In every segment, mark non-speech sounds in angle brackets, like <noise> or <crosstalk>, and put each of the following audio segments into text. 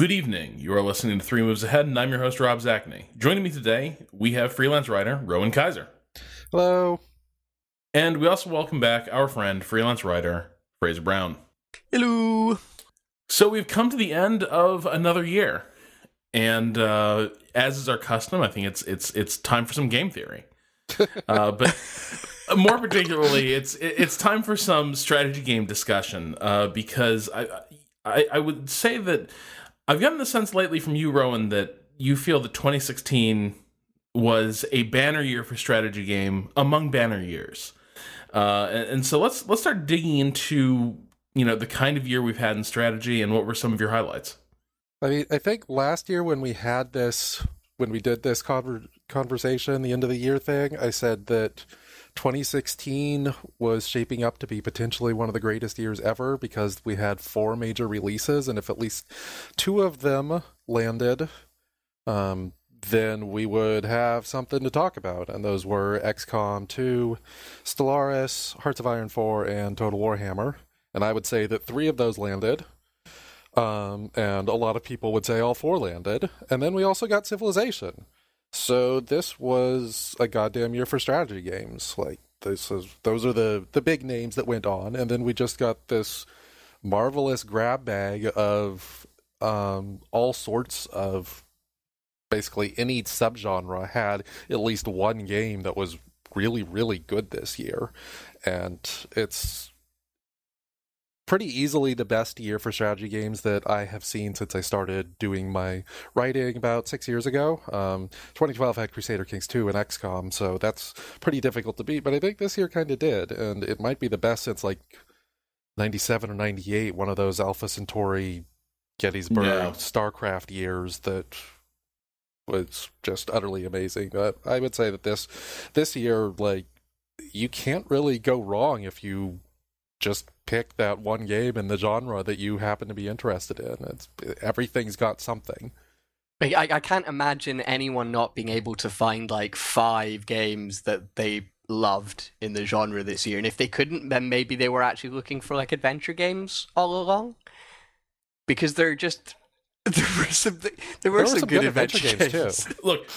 Good evening. You are listening to Three Moves Ahead, and I'm your host, Rob Zacny. Joining me today, we have freelance writer Rowan Kaiser. Hello. And we also welcome back our friend, freelance writer Fraser Brown. Hello. So we've come to the end of another year, and uh, as is our custom, I think it's it's it's time for some game theory. <laughs> Uh, but more particularly, it's it's time for some strategy game discussion uh, because I, I I would say that I've gotten the sense lately from you, Rowan, that you feel that 2016 was a banner year for strategy game among banner years. Uh, and, so let's let's start digging into you know the kind of year we've had in strategy and what were some of your highlights. I mean, I think last year when we had this, when we did this conver- conversation, the end of the year thing, I said that 2016 was shaping up to be potentially one of the greatest years ever because we had four major releases, and if at least two of them landed, um, then we would have something to talk about. And those were XCOM 2, Stellaris, Hearts of Iron 4, and Total Warhammer. And I would say that three of those landed. Um, and a lot of people would say all four landed. And then we also got Civilization. So this was a goddamn year for strategy games. Like this is those are the the big names that went on, and then we just got this marvelous grab bag of um, all sorts of basically any subgenre had at least one game that was really really good this year, and it's pretty easily the best year for strategy games that I have seen since I started doing my writing about six years ago. Um, 2012 had Crusader Kings 2 and XCOM, so that's pretty difficult to beat, but I think this year kind of did, and it might be the best since like 97 or 98, one of those Alpha Centauri, Gettysburg, yeah. StarCraft years that was just utterly amazing. But I would say that this this year, like, you can't really go wrong if you just pick that one game in the genre that you happen to be interested in. It's everything's got something. I, I can't imagine anyone not being able to find like five games that they loved in the genre this year. And if they couldn't, then maybe they were actually looking for like adventure games all along. Because they're just <laughs> there were some there were, there were some, some, good, good adventure, adventure, games, games. too. <laughs> Look,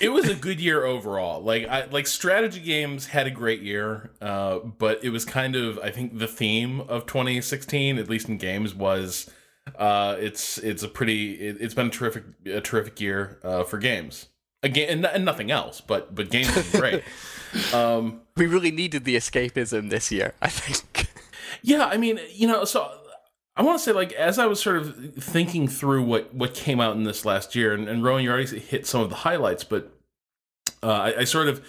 it was a good year overall. Like I like strategy games had a great year, uh, but it was kind of I think the theme of 2016, at least in games, was uh, it's it's a pretty it, has been a terrific a terrific year uh, for games. Again, and, and nothing else, but but games are great. <laughs> um, we really needed the escapism this year, I think. Yeah, I mean, you know, so I want to say, like, as I was sort of thinking through what what came out in this last year, and, and Rowan, you already hit some of the highlights, but uh, I, I, sort of,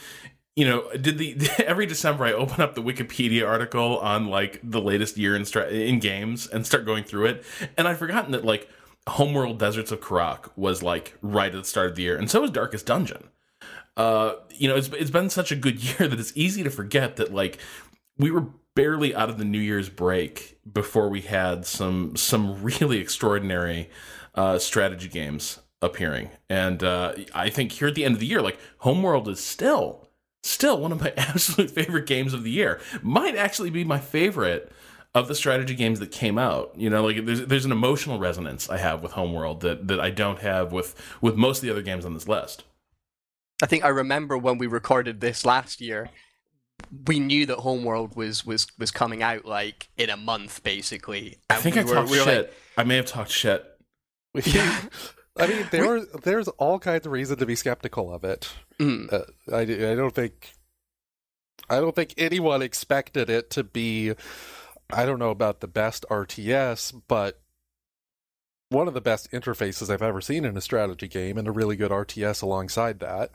you know, did the <laughs> every December I open up the Wikipedia article on like the latest year in in games and start going through it, and I'd forgotten that like Homeworld Deserts of Kharak was like right at the start of the year, and so was Darkest Dungeon. Uh, you know, it's it's been such a good <laughs> year that it's easy to forget that like we were barely out of the New Year's break before we had some some really extraordinary uh, strategy games appearing, and uh, I think here at the end of the year, like Homeworld is still still one of my <laughs> absolute favorite games of the year. Might actually be my favorite of the strategy games that came out. You know, like there's there's an emotional resonance I have with Homeworld that that I don't have with with most of the other games on this list. I think I remember when we recorded this last year we knew that Homeworld was was was coming out like in a month, basically. I think we I were, talked we shit. Like, I may have talked shit. <laughs> Yeah. I mean, there we, there's all kinds of reason to be skeptical of it. Mm. Uh, I, I don't think I don't think anyone expected it to be. I don't know about the best RTS, but one of the best interfaces I've ever seen in a strategy game, and a really good RTS alongside that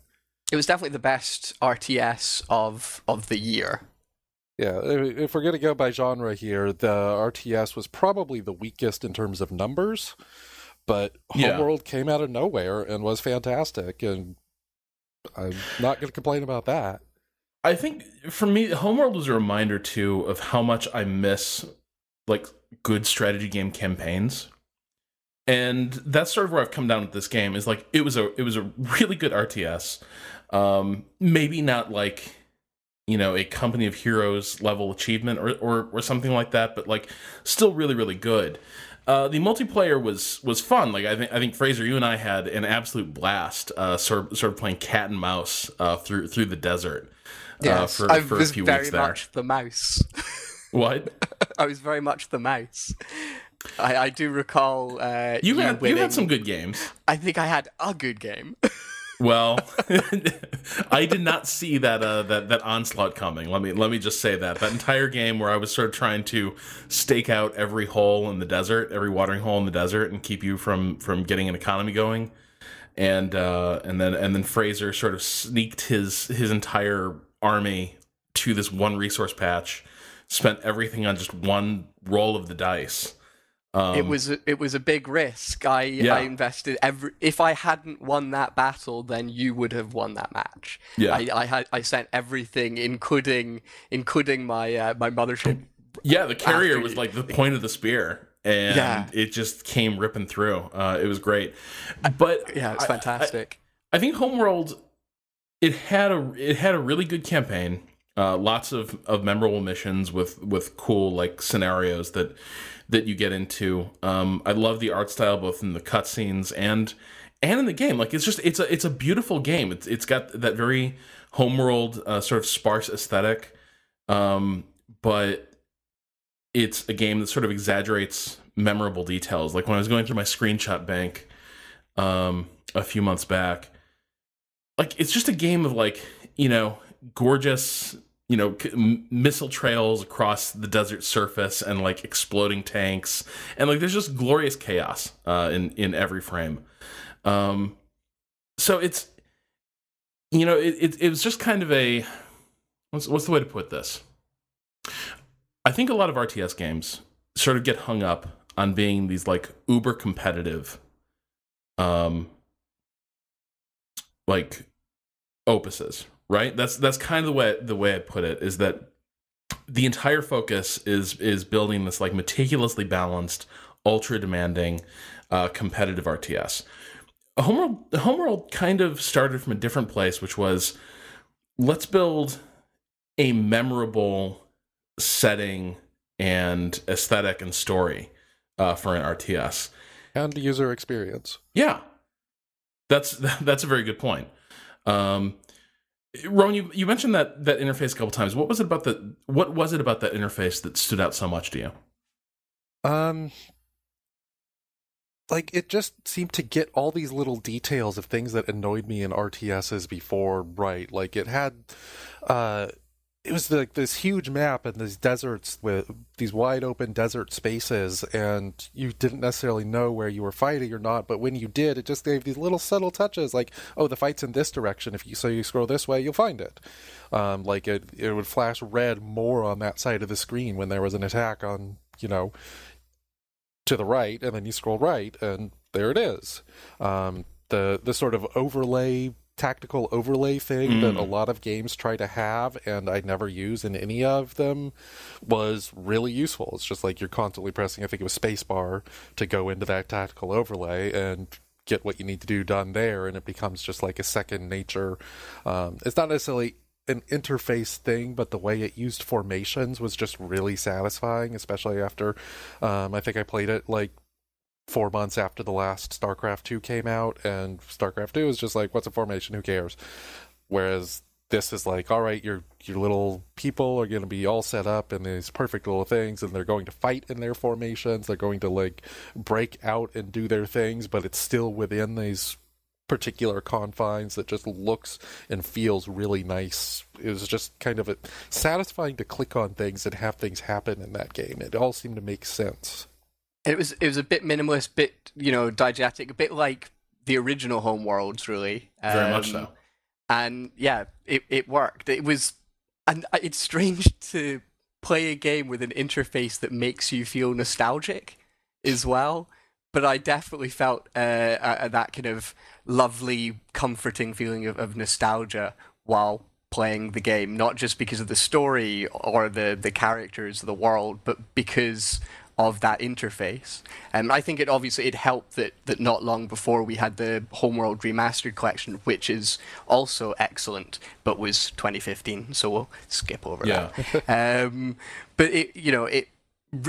it was definitely the best RTS of of the year. Yeah, if we're going to go by genre here, the RTS was probably the weakest in terms of numbers, but yeah. Homeworld came out of nowhere and was fantastic, and I'm not going to complain about that. I think for me, Homeworld was a reminder too of how much I miss like good strategy game campaigns. And that's sort of where I've come down with this game is like it was a it was a really good RTS um, maybe not like you know a company of heroes level achievement or, or or something like that but like still really really good Uh, the multiplayer was was fun. Like I think I think Fraser, you and I had an absolute blast, uh, sort of, sort of playing cat and mouse uh, through through the desert. uh, Yes, for, I for was a few very weeks there. much the mouse. <laughs> What I was very much the mouse. I, I do recall uh, you you, had? winning. You had some good games. I think I had a good game. <laughs> Well, <laughs> I did not see that uh, that that onslaught coming. Let me let me just say that that entire game where I was sort of trying to stake out every hole in the desert, every watering hole in the desert, and keep you from from getting an economy going, and uh, and then and then Fraser sort of sneaked his his entire army to this one resource patch, spent everything on just one roll of the dice. Um, it was a, it was a big risk. I Yeah. I invested every. If I hadn't won that battle, then you would have won that match. Yeah. I I had I sent everything, including including my uh, my mothership. Yeah, the carrier was like the point of the spear, and Yeah. it just came ripping through. Uh, it was great, but Yeah, it's I- fantastic. I, I think Homeworld it had a it had a really good campaign. Uh, lots of, of memorable missions with with cool like scenarios that that you get into. Um, I love the art style both in the cutscenes and and in the game. Like it's just it's a it's a beautiful game. It's it's got that very homeworld uh, sort of sparse aesthetic, um, but it's a game that sort of exaggerates memorable details. Like when I was going through my screenshot bank um, a few months back, like it's just a game of like you know gorgeous you know m- missile trails across the desert surface and like exploding tanks and like there's just glorious chaos uh, in in every frame. Um, so it's you know it, it it was just kind of a what's what's the way to put this? I think a lot of RTS games sort of get hung up on being these like uber competitive um like opuses, right? That's that's kind of the way the way I put it is that the entire focus is is building this like meticulously balanced, ultra demanding, uh, competitive RTS. Homeworld the Homeworld kind of started from a different place, which was let's build a memorable setting and aesthetic and story uh, for an RTS. and user experience. Yeah, that's <laughs> that's a very good point. Um, Rowan, you, you mentioned that that interface a couple times. What was it about the what was it about that interface that stood out so much to you? Um, like it just seemed to get all these little details of things that annoyed me in RTSs before right. Like it had, uh, it was like this huge map and these deserts with these wide open desert spaces, and you didn't necessarily know where you were fighting or not. But when you did, it just gave these little subtle touches, like oh, the fight's in this direction. If you so you scroll this way, you'll find it. Um, like it, it would flash red more on that side of the screen when there was an attack on you know to the right, and then you scroll right, and there it is. Um, the the sort of overlay, tactical overlay thing that Mm. a lot of games try to have, and I never use in any of them, was really useful. It's just like you're constantly pressing. I think it was spacebar to go into that tactical overlay and get what you need to do done there, and it becomes just like a second nature. Um, it's not necessarily an interface thing, but the way it used formations was just really satisfying, especially after um, I think I played it like four months after the last StarCraft 2 came out, and StarCraft 2 is just like, what's a formation? Who cares? Whereas this is like, all right, your your little people are going to be all set up in these perfect little things, and they're going to fight in their formations. They're going to like break out and do their things, but it's still within these particular confines that just looks and feels really nice. It was just kind of a, satisfying to click on things and have things happen in that game. It all seemed to make sense. It was it was a bit minimalist, bit you know didactic, a bit like the original Homeworlds, really. Very much Um, so. and yeah, it it worked. It was, and it's strange <laughs> to play a game with an interface that makes you feel nostalgic as well. But I definitely felt uh, uh, that kind of lovely, comforting feeling of, of nostalgia while playing the game, not just because of the story or the the characters, of the world, but because of that interface. And I think it obviously it helped that that not long before we had the Homeworld Remastered collection, which is also excellent, but was 2015. So we'll skip over Yeah. that. <laughs> Um, but it, you know, it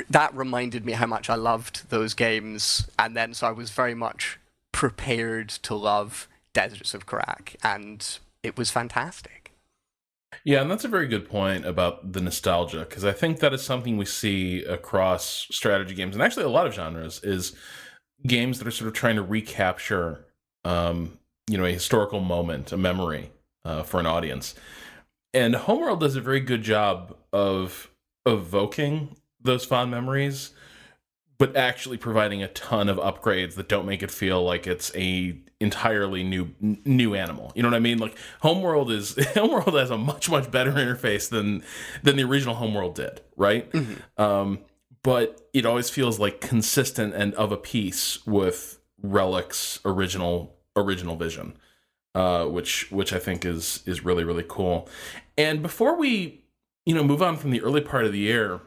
that reminded me how much I loved those games, and then so I was very much prepared to love Deserts of Kharak, and it was fantastic. Yeah, and that's a very good point about the nostalgia because I think that is something we see across strategy games and actually a lot of genres is games that are sort of trying to recapture, um, you know, a historical moment, a memory uh, for an audience. And Homeworld does a very good job of evoking those fond memories, but actually providing a ton of upgrades that don't make it feel like it's a entirely new new animal. You know what I mean? Like Homeworld is <laughs> Homeworld has a much much better interface than than the original Homeworld did, right? Mm-hmm. Um, but it always feels like consistent and of a piece with Relic's original original vision, uh, which which I think is is really really cool. And before we you know move on from the early part of the year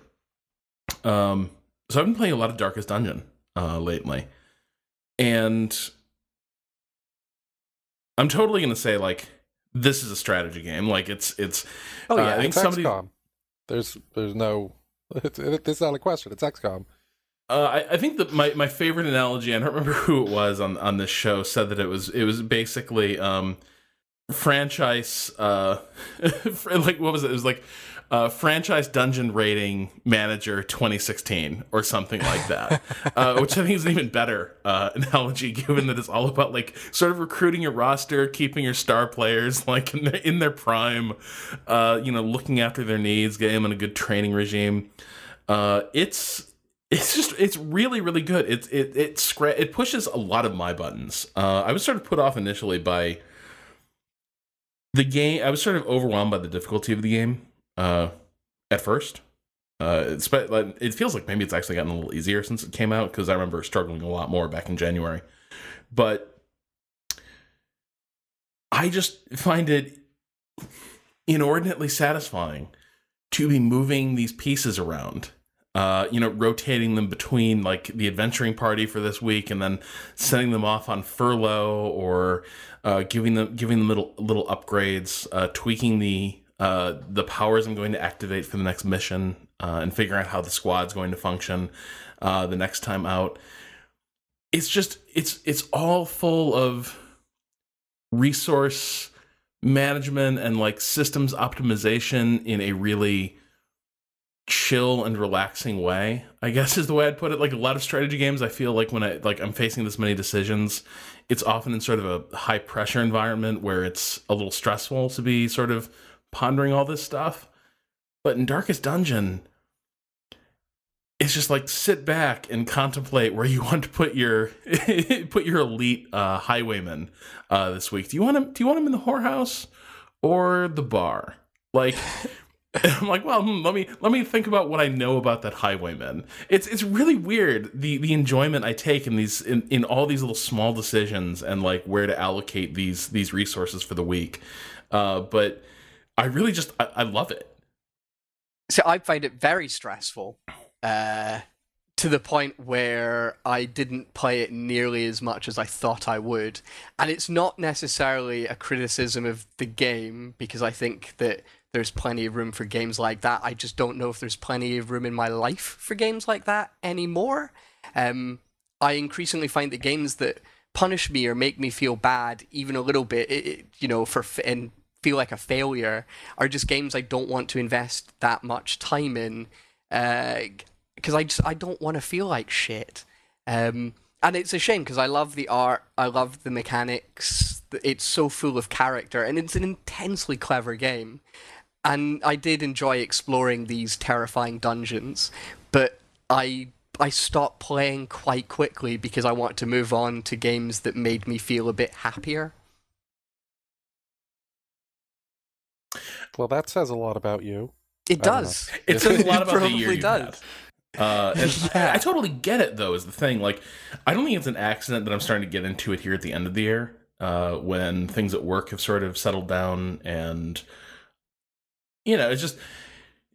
um, so I've been playing a lot of Darkest Dungeon uh, lately, and I'm totally gonna say like this is a strategy game. Like it's it's. Oh yeah, uh, I think it's somebody. XCOM. There's there's no. <laughs> It's, it's not a question. It's XCOM. Uh, I, I, think that my, my favorite analogy, I don't remember who it was on, on this show, said that it was it was basically um, franchise uh, <laughs> like what was it? It was like uh, franchise dungeon rating manager 2016 or something like that, <laughs> uh, which I think is an even better uh, analogy, given that it's all about like sort of recruiting your roster, keeping your star players like in their, in their prime, uh, you know, looking after their needs, getting them in a good training regime. Uh, it's it's just it's really really good. It it it scra- it pushes a lot of my buttons. Uh, I was sort of put off initially by the game. I was sort of overwhelmed by the difficulty of the game uh, at first. Uh, it's, it feels like maybe it's actually gotten a little easier since it came out because I remember struggling a lot more back in January. But I just find it inordinately satisfying to be moving these pieces around. Uh, you know, rotating them between like the adventuring party for this week and then sending them off on furlough or uh, giving them giving them little little upgrades, uh, tweaking the uh, the powers I'm going to activate for the next mission, uh, and figuring out how the squad's going to function uh, the next time out. It's just it's it's all full of resource management and like systems optimization in a really chill and relaxing way i guess <laughs> is the way i'd put it like a lot of strategy games i feel like when i like i'm facing this many decisions it's often in sort of a high pressure environment where it's a little stressful to be sort of pondering all this stuff. But in Darkest Dungeon, it's just like sit back and contemplate where you <laughs> want to put your <laughs> put your elite uh, highwayman uh, this week. Do you want him? Do you want him in the whorehouse or the bar? Like, <laughs> I'm like, well, hmm, let me let me think about what I know about that highwayman. It's it's really weird the the enjoyment I take in these in, in all these little small decisions and like where to allocate these these resources for the week. Uh, but I really just I, I love it. So I find it very stressful. Uh, to the point where I didn't play it nearly as much as I thought I would. And it's not necessarily a criticism of the game, because I think that there's plenty of room for games like that. I just don't know if there's plenty of room in my life for games like that anymore. Um, I increasingly find that games that punish me or make me feel bad, even a little bit, it, it, you know, for and feel like a failure are just games I don't want to invest that much time in because uh, I just I don't want to feel like shit. Um, and it's a shame because I love the art, I love the mechanics. It's so full of character, and it's an intensely clever game. And I did enjoy exploring these terrifying dungeons, but I I stopped playing quite quickly because I want to move on to games that made me feel a bit happier. Well, that says a lot about you. It does. It says a lot <laughs> about the year you does. Had. Uh, <laughs> yeah. I, I, totally get it though. Is the thing like I don't think it's an accident that I'm starting to get into it here at the end of the year uh, when things at work have sort of settled down and you know it's just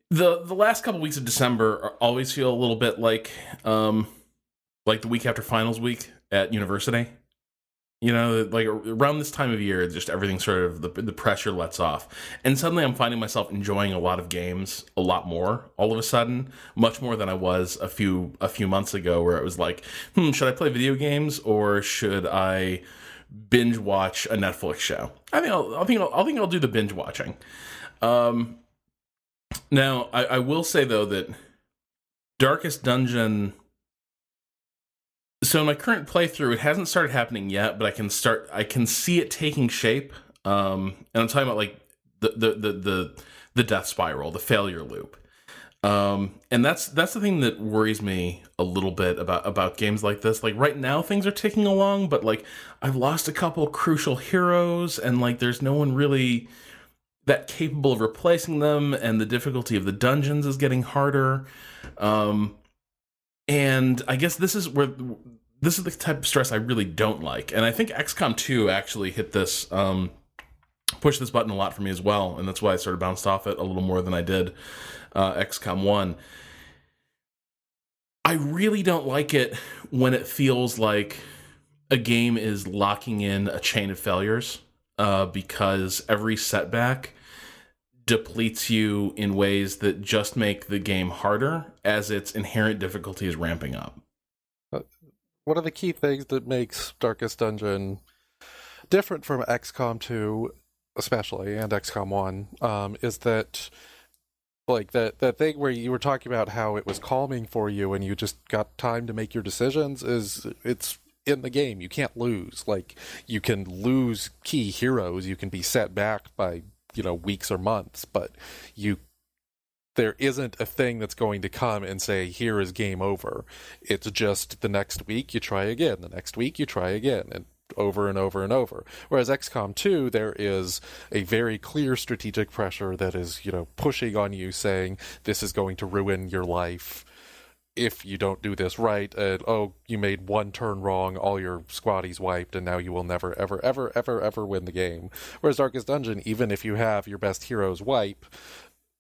the the last couple weeks of December always feel a little bit like um like the week after finals week at university You know, like around this time of year, just everything sort of the, the pressure lets off, and suddenly I'm finding myself enjoying a lot of games a lot more. All of a sudden, much more than I was a few a few months ago, where it was like, hmm, should I play video games or should I binge watch a Netflix show? I think I'll, I think I'll, I think I'll do the binge watching. Um, now I, I will say though that Darkest Dungeon so in my current playthrough, it hasn't started happening yet, but I can start. I can see it taking shape. Um, and I'm talking about like the the the the, the death spiral, the failure loop. Um, and that's that's the thing that worries me a little bit about about games like this. Like right now, things are ticking along, but like I've lost a couple crucial heroes, and like there's no one really that capable of replacing them, and the difficulty of the dungeons is getting harder. Um, and I guess this is where this is the type of stress I really don't like. And I think XCOM 2 actually hit this um pushed this button a lot for me as well, and that's why I sort of bounced off it a little more than I did uh, XCOM 1. I really don't like it when it feels like a game is locking in a chain of failures uh, because every setback depletes you in ways that just make the game harder as its inherent difficulty is ramping up. Uh, one of the key things that makes Darkest Dungeon different from XCOM 2, especially, and XCOM 1, um, is that like that that thing where you were talking about how it was calming for you and you just got time to make your decisions is it's in the game. You can't lose. Like you can lose key heroes. You can be set back by you know weeks or months but you there isn't a thing that's going to come and say here is game over. It's just the next week you try again the next week you try again and over and over and over. Whereas XCOM 2 there is a very clear strategic pressure that is you know pushing on you saying this is going to ruin your life if you don't do this right, and oh, you made one turn wrong, all your squaddies wiped, and now you will never, ever, ever, ever, ever win the game. Whereas Darkest Dungeon, even if you have your best heroes wipe,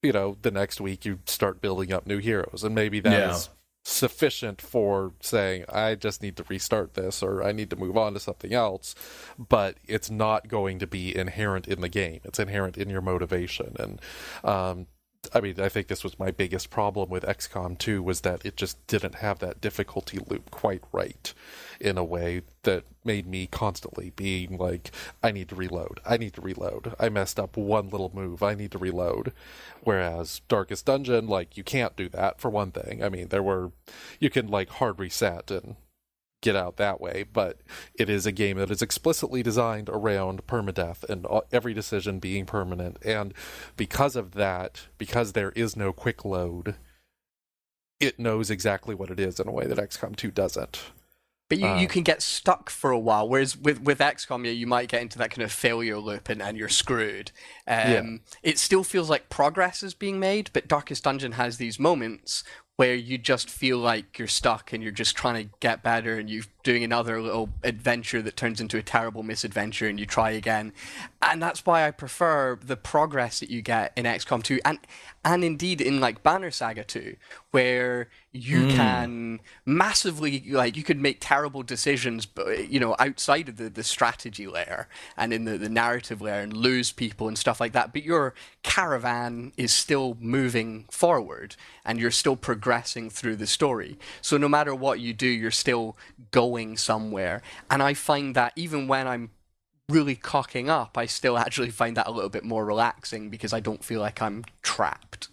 you know, the next week you start building up new heroes, and maybe that yeah. is sufficient for saying I just need to restart this or I need to move on to something else, but it's not going to be inherent in the game. It's inherent in your motivation, and um, I mean, I think this was my biggest problem with XCOM 2 was that it just didn't have that difficulty loop quite right in a way that made me constantly being like, I need to reload. I need to reload. I messed up one little move. I need to reload. Whereas Darkest Dungeon, like, you can't do that for one thing. I mean, there were, you can like hard reset and get out that way, but it is a game that is explicitly designed around permadeath and every decision being permanent. And because of that, because there is no quick load, it knows exactly what it is in a way that XCOM 2 doesn't. But you, uh, you can get stuck for a while, whereas with, with XCOM, yeah, you might get into that kind of failure loop and, and you're screwed. Um, yeah. It still feels like progress is being made, but Darkest Dungeon has these moments where you just feel like you're stuck and you're just trying to get better and you're doing another little adventure that turns into a terrible misadventure and you try again. And that's why I prefer the progress that you get in XCOM 2 and and indeed in like Banner Saga 2 where you mm. can massively like you could make terrible decisions but you know outside of the, the strategy layer and in the, the narrative layer and lose people and stuff like that but your caravan is still moving forward and you're still progressing through the story so no matter what you do you're still going somewhere and i find that even when i'm really cocking up, I still actually find that a little bit more relaxing because I don't feel like I'm trapped.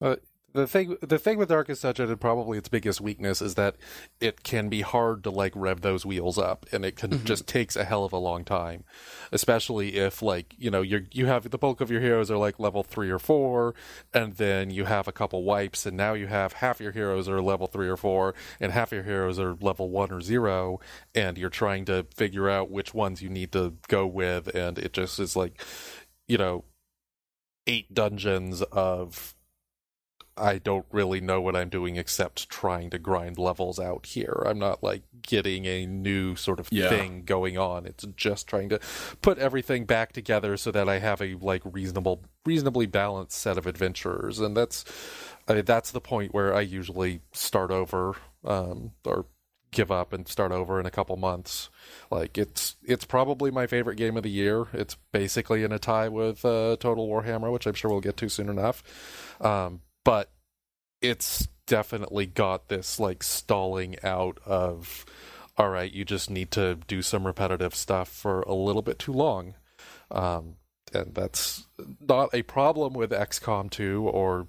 Uh, the thing the thing with Darkest Dungeon and probably its biggest weakness is that it can be hard to like rev those wheels up and it can mm-hmm. just takes a hell of a long time especially if like you know you you have the bulk of your heroes are like level 3 or 4 and then you have a couple wipes and now you have half your heroes are level 3 or 4 and half your heroes are level 1 or 0 and you're trying to figure out which ones you need to go with and it just is like you know eight dungeons of I don't really know what I'm doing except trying to grind levels out here. I'm not like getting a new sort of yeah. thing going on. It's just trying to put everything back together so that I have a like reasonable reasonably balanced set of adventurers and that's I mean, that's the point where I usually start over um, or give up and start over in a couple months. Like it's it's probably my favorite game of the year. It's basically in a tie with uh, Total Warhammer, which I'm sure we'll get to soon enough. Um, but it's definitely got this like stalling out of all right, you just need to do some repetitive stuff for a little bit too long. Um, and that's not a problem with XCOM 2 or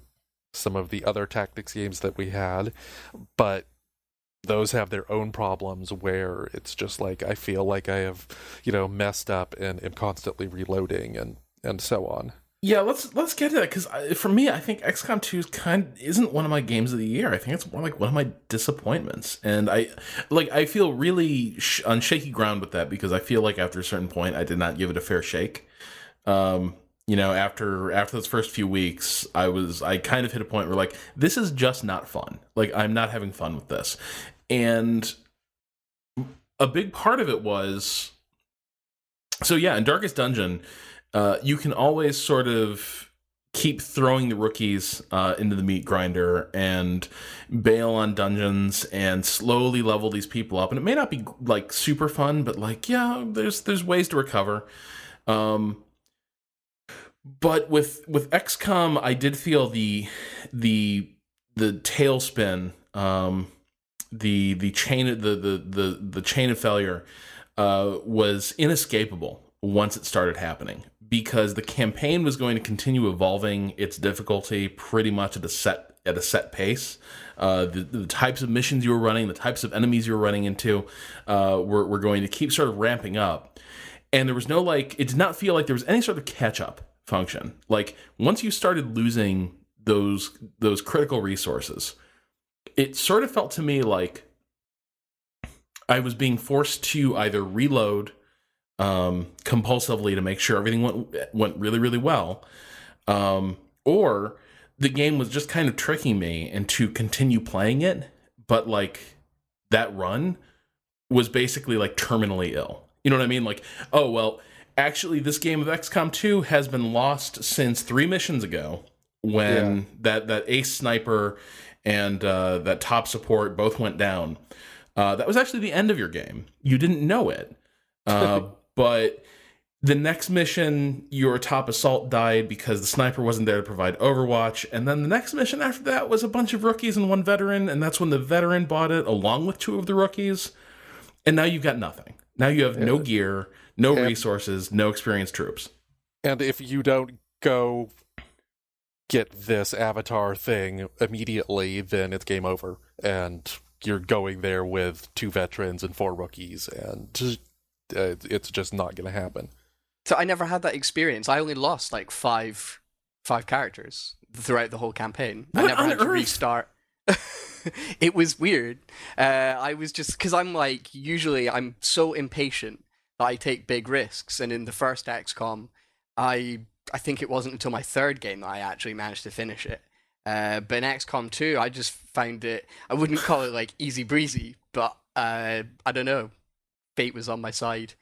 some of the other tactics games that we had, but those have their own problems where it's just like I feel like I have, you know, messed up and am constantly reloading and and so on. Yeah, let's let's get to that because for me, I think XCOM 2 is kind isn't one of my games of the year. I think it's more like one of my disappointments, and I like I feel really sh- on shaky ground with that because I feel like after a certain point, I did not give it a fair shake. Um, you know, after after those first few weeks, I was I kind of hit a point where like this is just not fun. Like I'm not having fun with this, and a big part of it was so yeah in Darkest Dungeon uh, you can always sort of keep throwing the rookies uh, into the meat grinder and bail on dungeons and slowly level these people up. And it may not be like super fun, but like yeah, there's there's ways to recover. Um, but with with XCOM, I did feel the the the tailspin, um, the the chain the the the the chain of failure uh, was inescapable once it started happening because the campaign was going to continue evolving its difficulty pretty much at a set at a set pace. Uh, the, the, types of missions you were running, the types of enemies you were running into, uh, were, were going to keep sort of ramping up. And there was no like, it did not feel like there was any sort of catch up function. Like once you started losing those those critical resources, it sort of felt to me like I was being forced to either reload um, compulsively to make sure everything went went really really well, um, or the game was just kind of tricking me into continue playing it, but like that run was basically like terminally ill. You know what I mean? Like, oh well, actually, this game of XCOM 2 has been lost since three missions ago when yeah. that that ace sniper and uh, that top support both went down. Uh, that was actually the end of your game. You didn't know it. <laughs> Uh, but the next mission, your top assault died because the sniper wasn't there to provide Overwatch. And then the next mission after that was a bunch of rookies and one veteran. And that's when the veteran bought it along with two of the rookies. And now you've got nothing. Now you have yeah. no gear, no and, resources, no experienced troops. And if you don't go get this avatar thing immediately, then it's game over. And you're going there with two veterans and four rookies. And uh, it's just not going to happen. So I never had that experience. I only lost like five five characters throughout the whole campaign. What I never on had earth? to restart. <laughs> it was weird. Uh, I was just because I'm like usually I'm so impatient that I take big risks, and in the first XCOM, I I think it wasn't until my third game that I actually managed to finish it. Uh, but in XCOM 2, I just found it. I wouldn't call it like easy breezy, but uh, I don't know fate was on my side.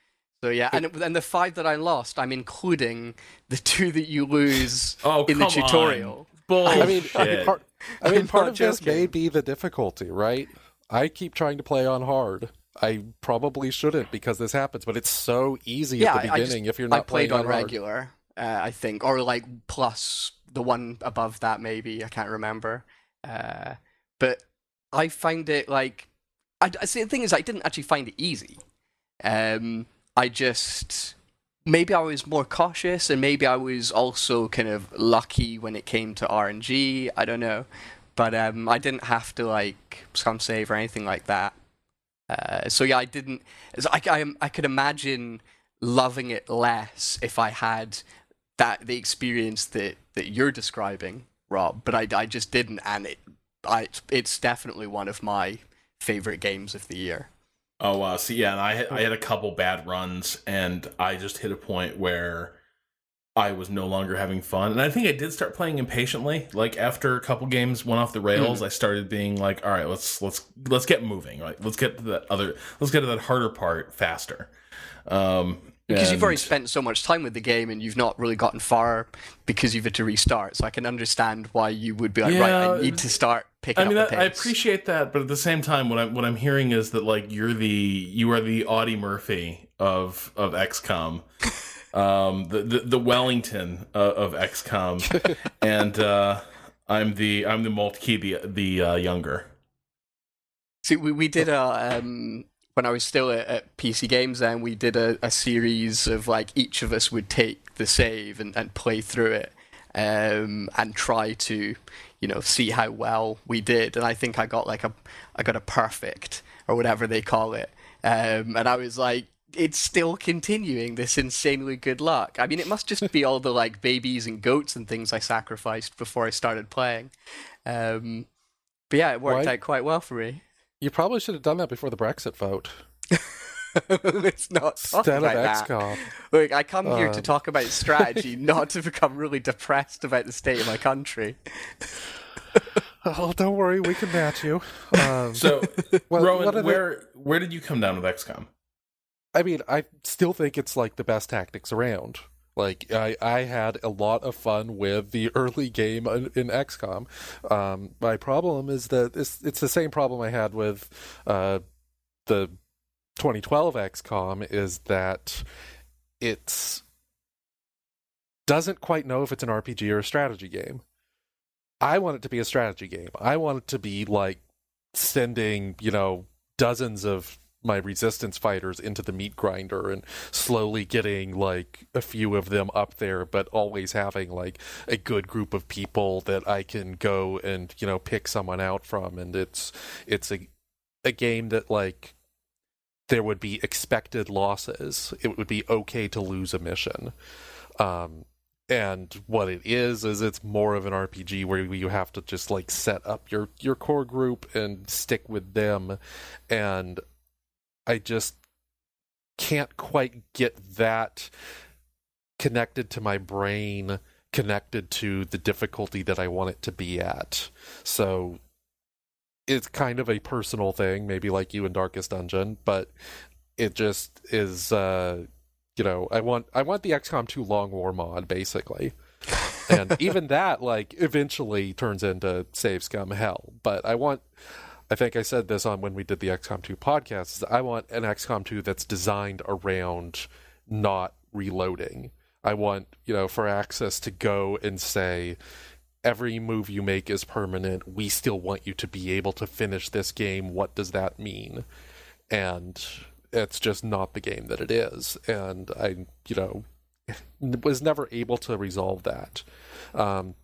So yeah, and and the five that I lost, I'm including the two that you lose <laughs> oh, in the tutorial. Bullshit. I mean, I mean, part, I mean, <laughs> part of joking. this may be the difficulty, right? I keep trying to play on hard. I probably shouldn't because this happens, but it's so easy yeah, at the beginning just, if you're not I played on, on regular, uh, I think, or like plus the one above that, maybe I can't remember. Uh, but I find it like I, I see the thing is I didn't actually find it easy. Um, I just maybe I was more cautious, and maybe I was also kind of lucky when it came to RNG. I don't know, but um, I didn't have to like scum save or anything like that. Uh, so yeah, I didn't. I, I I could imagine loving it less if I had that the experience that that you're describing, Rob. But I I just didn't, and it I it's definitely one of my favorite games of the year. Oh wow! See, yeah, and I had, I had a couple bad runs, and I just hit a point where I was no longer having fun, and I think I did start playing impatiently. Like after a couple games went off the rails, mm. I started being like, "All right, let's let's let's get moving. Right, let's get to that other, let's get to that harder part faster." Um, because and... you've already spent so much time with the game and you've not really gotten far because you've had to restart. So I can understand why you would be like, yeah, right, I need to start picking I mean, up that, I appreciate that, but at the same time, what I'm what I'm hearing is that like you're the you are the Audie Murphy of of XCOM, <laughs> um, the, the the Wellington uh, of XCOM, <laughs> and uh, I'm the I'm the Moltke the the uh, younger. See, we, we did a um, when I was still at, at PC Gamer, then we did a, a series of like each of us would take the save and, and play through it, um, and try to, you know, see how well we did. And I think I got like a I got a perfect or whatever they call it, um, and I was like. It's still continuing this insanely good luck. I mean, it must just be all the like babies and goats and things I sacrificed before I started playing. Um, but yeah, it worked Why- out quite well for me. You probably should have done that before the Brexit vote. <laughs> <laughs> Let's not talk Instead of about that. XCOM. Look, I come here to Um. talk about <laughs> strategy, not to become really depressed about the state of my country. <laughs> Oh, don't worry, we can match you. Um, So, well, Rowan, of the- where where did you come down with XCOM? I mean, I still think it's like the best tactics around. Like I, I had a lot of fun with the early game in, in XCOM. Um, my problem is that it's it's the same problem I had with uh, the 2012 XCOM is that it's doesn't quite know if it's an RPG or a strategy game. I want it to be a strategy game. I want it to be like sending, you know, dozens of my resistance fighters into the meat grinder and slowly getting like a few of them up there but always having like a good group of people that I can go and you know pick someone out from and it's it's a a game that like there would be expected losses. It would be okay to lose a mission. Um and what it is is it's more of an RPG where you have to just like set up your your core group and stick with them. And I just can't quite get that connected to my brain connected to the difficulty that I want it to be at. So it's kind of a personal thing, maybe like you in Darkest Dungeon, but it just is uh you know, I want I want the XCOM 2 Long War mod basically. <laughs> and even that like eventually turns into save scum hell, but I want I think I said this on when we did the XCOM 2 podcast. Is I want an XCOM 2 that's designed around not reloading. I want, you know, Firaxis to go and say, every move you make is permanent. We still want you to be able to finish this game. What does that mean? And it's just not the game that it is. And I, you know, <laughs> was never able to resolve that. Um,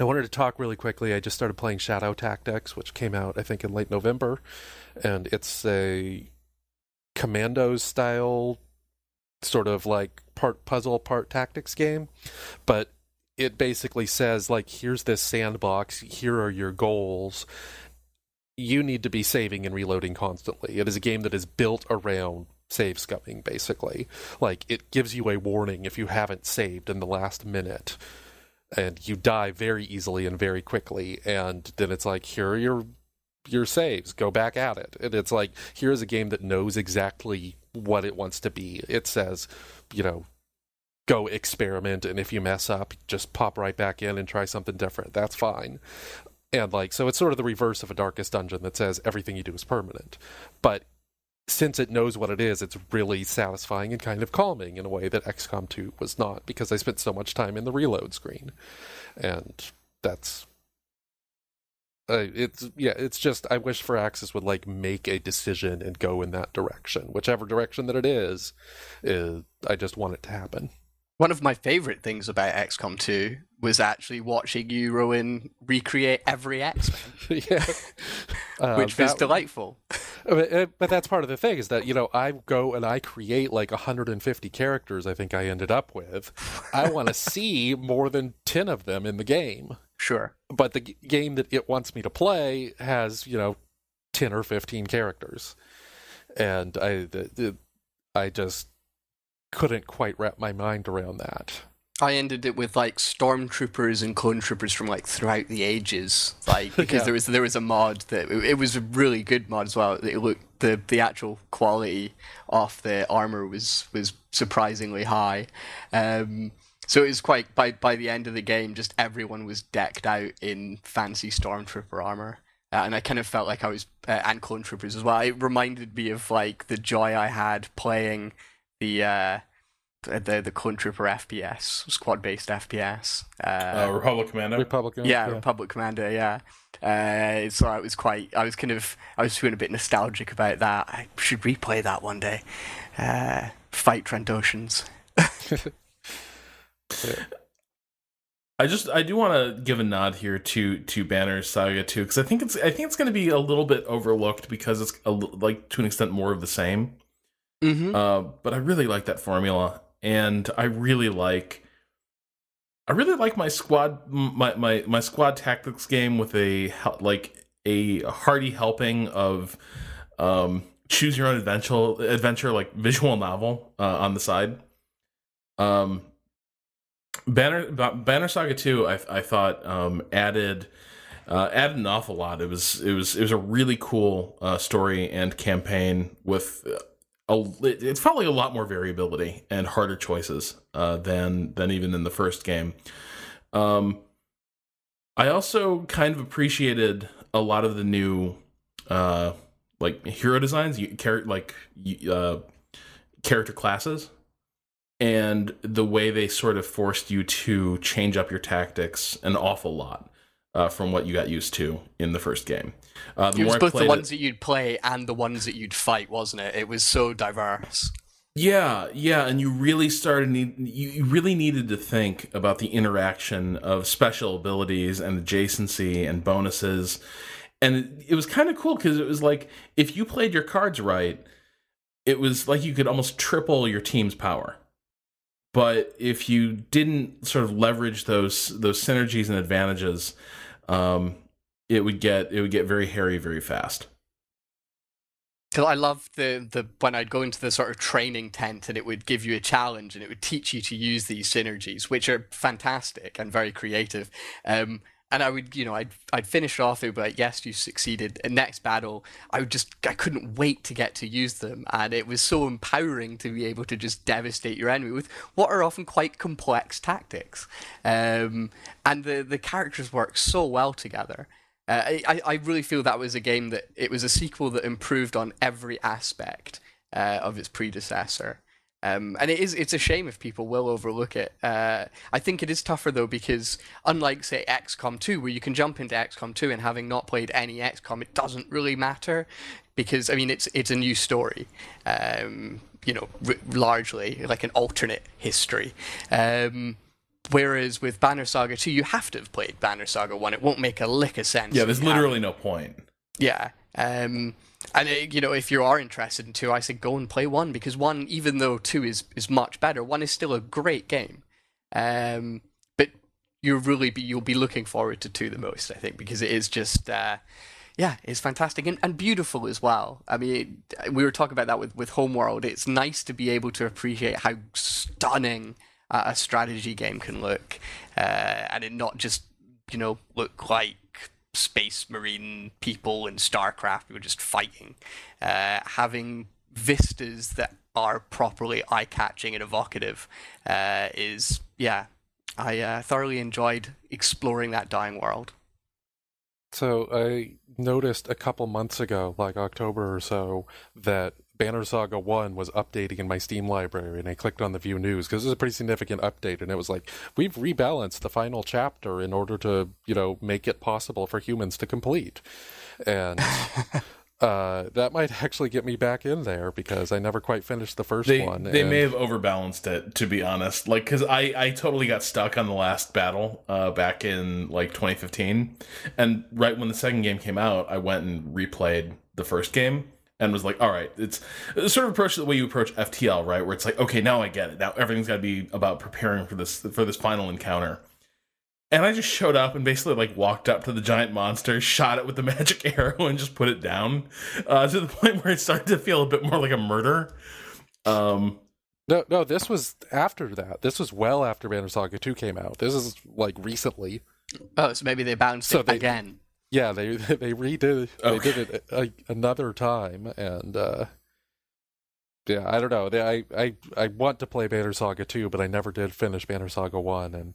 I wanted to talk really quickly. I just started playing Shadow Tactics, which came out, I think, in late November. And it's a Commandos style, sort of like part puzzle, part tactics game. But it basically says, like, here's this sandbox, here are your goals. You need to be saving and reloading constantly. It is a game that is built around save scumming, basically. Like, it gives you a warning if you haven't saved in the last minute and you die very easily and very quickly and then it's like here are your your saves go back at it and it's like here's a game that knows exactly what it wants to be it says you know go experiment and if you mess up just pop right back in and try something different that's fine and like so it's sort of the reverse of a darkest dungeon that says everything you do is permanent but since it knows what it is, it's really satisfying and kind of calming in a way that XCOM 2 was not because I spent so much time in the reload screen. And that's uh, it's yeah, it's just I wish Firaxis would like make a decision and go in that direction. Whichever direction that it is, is I just want it to happen. One of my favorite things about XCOM 2 was actually watching you, Rowan, recreate every X Men, <laughs> yeah. <laughs> Uh, which was that- delightful. But, uh, but that's part of the thing is that you know I go and I create like 150 characters. I think I ended up with. I want to <laughs> see more than 10 of them in the game. Sure. But the g- game that it wants me to play has you know 10 or 15 characters, and I the, the, I just couldn't quite wrap my mind around that. I ended it with like stormtroopers and clone troopers from like throughout the ages, like <laughs> because Yeah. there was there was a mod that it, it was a really good mod as well. It looked the the actual quality of the armor was was surprisingly high. Um, so it was quite by by the end of the game, just everyone was decked out in fancy stormtrooper armor. uh, and I kind of felt like I was uh, and Clone Troopers as well. It reminded me of like the joy I had playing the uh, the the Clone Trooper FPS, squad based FPS. Uh, Republic Commander. Republican. yeah, Republic Commander. Yeah. Uh, so I was quite. I was kind of. I was feeling a bit nostalgic about that. I should replay that one day. Uh, fight Oceans. <laughs> I just I do want to give a nod here to to Banner Saga 2 because I think it's I think it's going to be a little bit overlooked because it's a, like to an extent more of the same. Mm-hmm. Uh, but I really like that formula, and I really like I really like my squad my my my squad tactics game with a like a hearty helping of um choose your own adventure adventure like visual novel uh, on the side. Um Banner Banner Saga 2 I I thought um added uh, added an awful lot. It was it was it was a really cool uh, story and campaign with uh, a it felt like a lot more variability and harder choices uh, than than even in the first game. Um, I also kind of appreciated a lot of the new uh, like hero designs, like uh, character classes, and the way they sort of forced you to change up your tactics an awful lot uh, from what you got used to in the first game. Uh, the It was both the ones it- that you'd play and the ones that you'd fight, wasn't it? It was so diverse. Yeah, yeah, and you really started need you really needed to think about the interaction of special abilities and adjacency and bonuses. And it, it was kind of cool because it was like if you played your cards right, it was like you could almost triple your team's power. But if you didn't sort of leverage those those synergies and advantages, um, it would get it would get very hairy very fast. Because I love the the when I'd go into the sort of training tent and it would give you a challenge and it would teach you to use these synergies, which are fantastic and very creative. Um, and I would, you know, I'd I'd finish off. It would be like, yes, you succeeded. And next battle, I would just I couldn't wait to get to use them, and it was so empowering to be able to just devastate your enemy with what are often quite complex tactics. Um, and the the characters work so well together. Uh, I, I really feel that was a game that it was a sequel that improved on every aspect uh, of its predecessor. Um, and it is it's a shame if people will overlook it. Uh, I think it is tougher though because unlike say XCOM 2, where you can jump into XCOM 2 and having not played any XCOM, it doesn't really matter because I mean it's it's a new story. Um, you know, r- largely like an alternate history. Um, Whereas with Banner Saga 2, you have to have played Banner Saga 1. It won't make a lick of sense. Yeah, there's haven't. literally no point. Yeah. Um, and uh, you know, if you are interested in two, I say go and play one because one, even though two is is much better, one is still a great game. Um, but you'll really be you'll be looking forward to two the most, I think, because it is just. Uh, yeah, it's fantastic and, and beautiful as well. I mean, we were talking about that with, with Homeworld. It's nice to be able to appreciate how stunning uh, a strategy game can look, uh, and it not just you know look like space marine people in StarCraft who are just fighting. Uh, having vistas that are properly eye-catching and evocative uh, is yeah. I uh, thoroughly enjoyed exploring that dying world. So I noticed a couple months ago, like October or so, that Banner Saga 1 was updating in my Steam library, and I clicked on the View News because it was a pretty significant update, and it was like, we've rebalanced the final chapter in order to, you know, make it possible for humans to complete. And <laughs> uh, that might actually get me back in there because I never quite finished the first They one. they and- may have overbalanced it to be honest. Like cuz I I totally got stuck on the last battle uh back in like 2015 and right when the second game came out, I went and replayed the first game and was like, all right, it's, it's sort of approach the way you approach FTL, right? Where it's like, okay, now I get it. Now everything's got to be about preparing for this for this final encounter. And I just showed up and basically like walked up to the giant monster, <laughs> shot it with the magic <laughs> arrow, and just put it down uh, to the <laughs> point where it started to feel a bit more like a murder. Um, No, no, this was after that. This was well after Banner Saga 2 came out. This is like recently. Oh, so maybe they bounced So it they- again. Yeah, they <laughs> they redid they did it a, another time, and uh, yeah, I don't know. They, I I I want to play Banner Saga 2, but I never did finish Banner Saga 1, and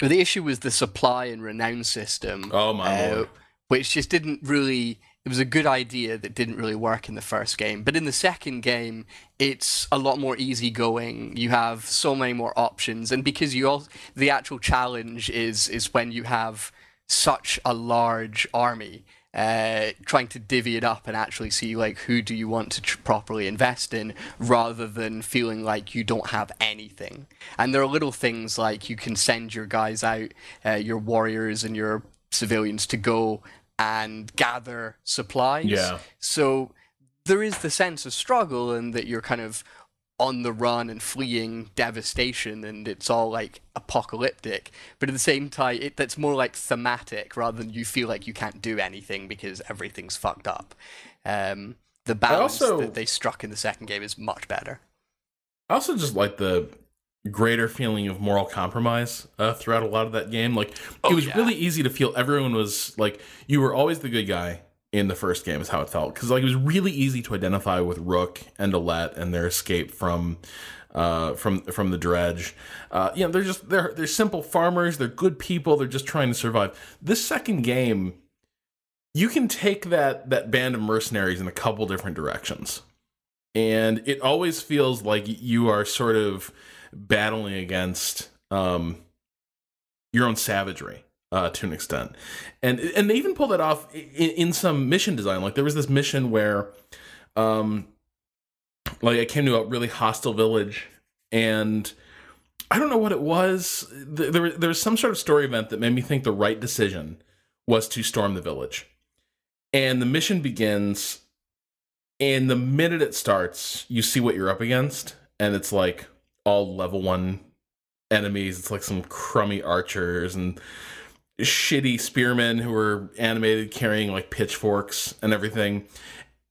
the issue was the supply and renown system. oh my uh, lord. which just didn't really. It was a good idea that didn't really work in the first game, but in the second game, it's a lot more easygoing. You have so many more options, and because you all the actual challenge is is when you have such a large army uh, trying to divvy it up and actually see like who do you want to tr- properly invest in rather than feeling like you don't have anything and there are little things like you can send your guys out uh, your warriors and your civilians to go and gather supplies Yeah. so there is the sense of struggle and that you're kind of on the run and fleeing devastation and it's all like apocalyptic but at the same time it, that's more like thematic rather than you feel like you can't do anything because everything's fucked up um, the balance also- that they struck in the second game is much better I also just like the greater feeling of moral compromise uh, throughout a lot of that game. Like Oh, it was yeah. really easy to feel everyone was like you were always the good guy in the first game is how it felt because like it was really easy to identify with Rook and Alette and their escape from uh, from from the dredge. Uh, you know, they're just they're they're simple farmers. They're good people. They're just trying to survive. This second game, you can take that that band of mercenaries in a couple different directions and it always feels like you are sort of battling against um, your own savagery uh, to an extent, and and they even pull that off in, in some mission design. Like there was this mission where, um, like I came to a really hostile village, and I don't know what it was. Th- There there was some sort of story event that made me think the right decision was to storm the village, and the mission begins and the minute it starts, you see what you're up against, and it's like all level one enemies. It's like some crummy archers and shitty spearmen who are animated carrying like pitchforks and everything.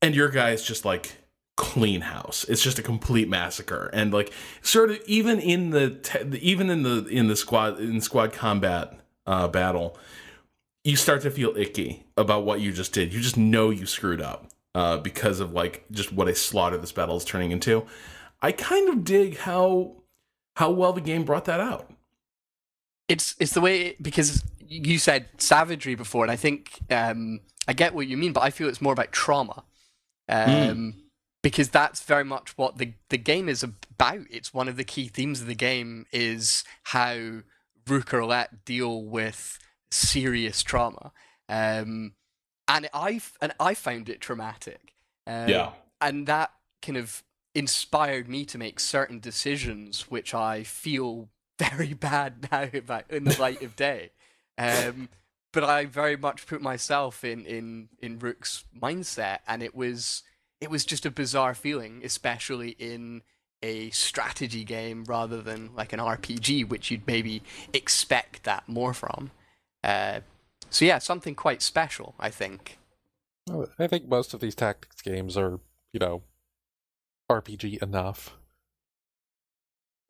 And your guy is just like clean house. It's just a complete massacre. And like sort of even in the te- even in the in the squad in squad combat uh, battle, you start to feel icky about what you just did. You just know you screwed up uh, because of like just what a slaughter this battle is turning into. I kind of dig how how well the game brought that out. it's it's the way because you said savagery before, and I think um, I get what you mean, but I feel it's more about trauma, um, because that's very much what the the game is about. It's one of the key themes of the game is how Rook or deal with serious trauma, um, and I and I found it traumatic. Um, and that kind of inspired me to make certain decisions which I feel <laughs> very bad now about in the light of day. Um, but I very much put myself in in in Rook's mindset, and it was it was just a bizarre feeling, especially in a strategy game rather than like an RPG, which you'd maybe expect that more from. Uh, so yeah, something quite special, I think. I think most of these tactics games are, you know, RPG enough.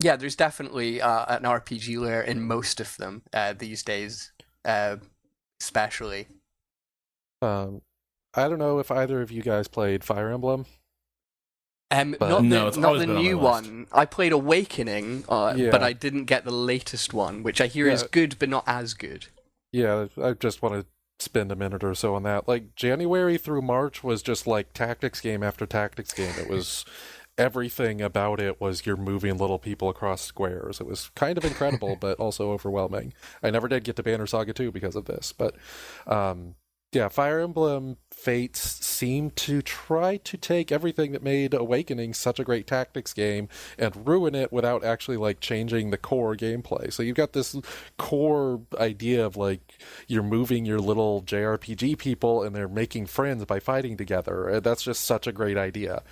Yeah, there's definitely uh, an RPG layer in most of them uh, these days, uh, especially. Um, I don't know if either of you guys played Fire Emblem. Um, But- not No, the, it's not the been on new one. I played Awakening, uh, Yeah. but I didn't get the latest one, which I hear is good but not as good. Yeah, I just want to spend a minute or so on that. Like January through March was just like tactics game after tactics game. It was everything about it was you're moving little people across squares. It was kind of incredible, <laughs> but also overwhelming. I never did get to Banner Saga 2 because of this, but um yeah, Fire Emblem Fates seemed to try to take everything that made Awakening such a great tactics game and ruin it without actually like changing the core gameplay. So you've got this core idea of like you're moving your little JRPG people and they're making friends by fighting together. That's just such a great idea.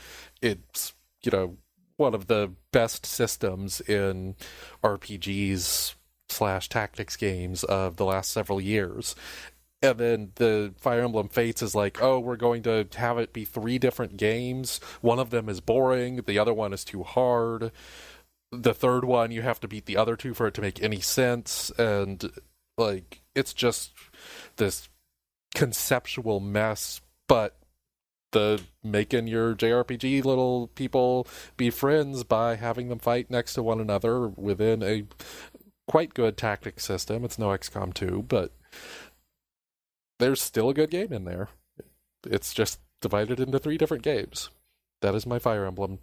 It's, you know, one of the best systems in RPGs slash tactics games of the last several years. And then the Fire Emblem Fates is like, oh, we're going to have it be three different games. One of them is boring, the other one is too hard. The third one, you have to beat the other two for it to make any sense. And, like, it's just this conceptual mess, but the making your JRPG little people be friends by having them fight next to one another within a quite good tactic system. It's no XCOM 2, but there's still a good game in there. It's just divided into three different games. That is my Fire Emblem.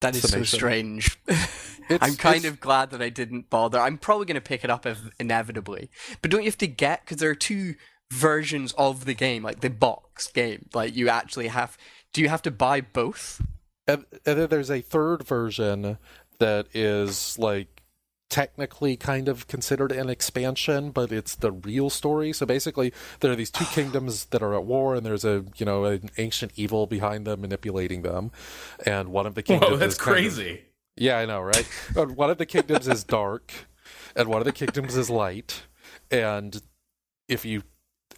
That is so strange. <laughs> I'm kind of glad that I didn't bother. I'm probably going to pick it up ev- inevitably. But don't you have to get because there are two versions of the game, like the box game. Like you actually have. Do you have to buy both? and, and then there's a third version that is like technically kind of considered an expansion but it's the real story so basically there are these two <sighs> kingdoms that are at war and there's a you know an ancient evil behind them manipulating them and one of the kingdoms Whoa, that's is kind of- crazy. yeah i know right <laughs> one of the kingdoms is dark and one of the kingdoms is light and if you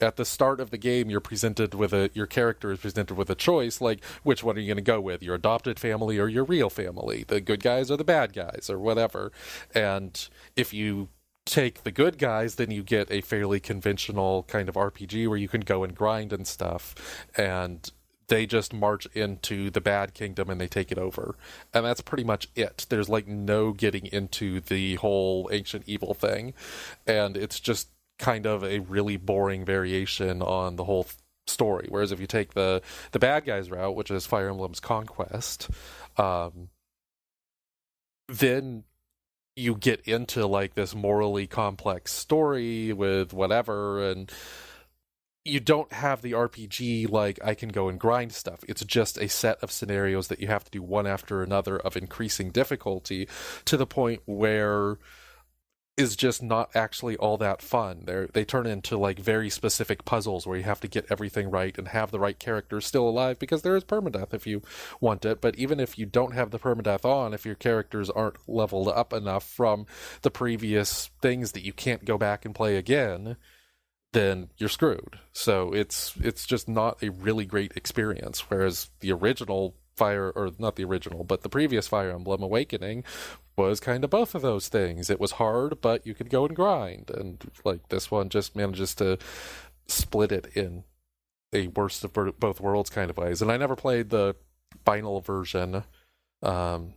at the start of the game you're presented with a your character is presented with a choice like which one are you going to go with your adopted family or your real family? The good guys or the bad guys or whatever. And if you take the good guys then you get a fairly conventional kind of rpg where you can go and grind and stuff and they just march into the bad kingdom and they take it over. And that's pretty much it. There's like no getting into the whole ancient evil thing. And it's just kind of a really boring variation on the whole th- story whereas if you take the the bad guys route which is fire emblem's conquest um then you get into like this morally complex story with whatever and you don't have the RPG like I can go and grind stuff. It's just a set of scenarios that you have to do one after another of increasing difficulty to the point where is just not actually all that fun. They they turn into like very specific puzzles where you have to get everything right and have the right characters still alive because there is permadeath if you want it. But even if you don't have the permadeath on, if your characters aren't leveled up enough from the previous things that you can't go back and play again, then you're screwed. So it's it's just not a really great experience. Whereas the original Fire or not the original, but the previous Fire Emblem Awakening was kind of both of those things. It was hard, but you could go and grind, and like this one just manages to split it in a worst of both worlds kind of ways. And I never played the final version. Um,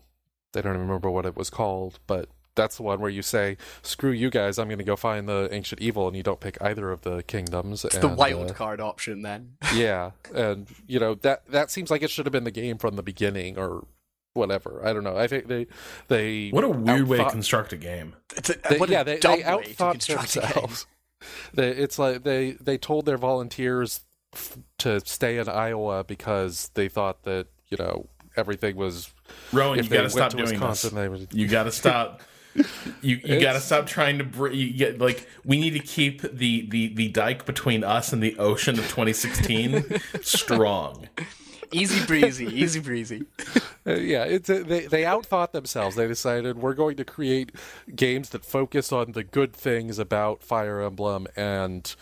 I don't even remember what it was called, but that's the one where you say, "Screw you guys! I'm going to go find the ancient evil," and you don't pick either of the kingdoms. It's the and, wild uh, card option then. <laughs> yeah, and you know that that seems like it should have been the game from the beginning or whatever. I don't know. I think they they What a weird way to construct a game. It's a, they, what a yeah, they, dumb they way to outthought construct a game. themselves. <laughs> They, it's like they they told their volunteers f- to stay in Iowa because they thought that you know everything was. Rowan, you they got to stop to doing Wisconsin, this. they would. You got to stop. <laughs> You you got to stop trying to br- you get like we need to keep the the the dike between us and the ocean of 2016 <laughs> strong. Easy breezy, easy breezy. Uh, yeah, it's uh, they they outthought themselves. They decided we're going to create games that focus on the good things about Fire Emblem and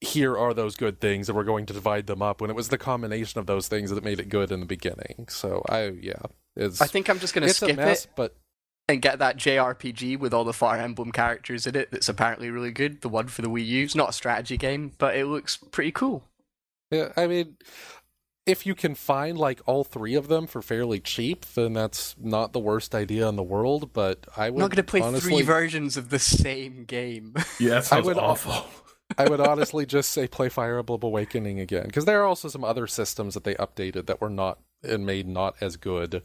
here are those good things and we're going to divide them up when it was the combination of those things that made it good in the beginning. So I yeah, it's I think I'm just going to it's a skip mess, it but and get that JRPG with all the Fire Emblem characters in it that's apparently really good. The one for the Wii U. It's not a strategy game, but it looks pretty cool. yeah, I mean if you can find like all three of them for fairly cheap, then that's not the worst idea in the world. But I I'm would not going to play honestly, three versions of the same game. <laughs> Yeah, that sounds would- awful. I would <laughs> honestly just say play Fire Emblem Awakening again because there are also some other systems that they updated that were not and made not as good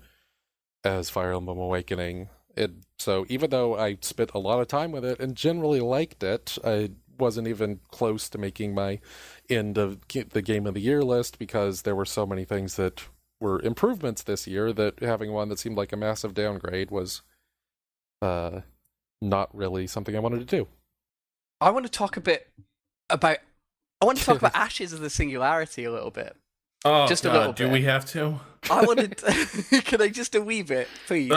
as Fire Emblem Awakening. It so even though I spent a lot of time with it and generally liked it, I wasn't even close to making my end of the game of the year list because there were so many things that were improvements this year that having one that seemed like a massive downgrade was uh not really something I wanted to do. I want to talk a bit about. I want to talk about <laughs> Ashes of the Singularity a little bit. Oh, Just a God, little do we have to? I wanted. <laughs> can I just a wee bit, please?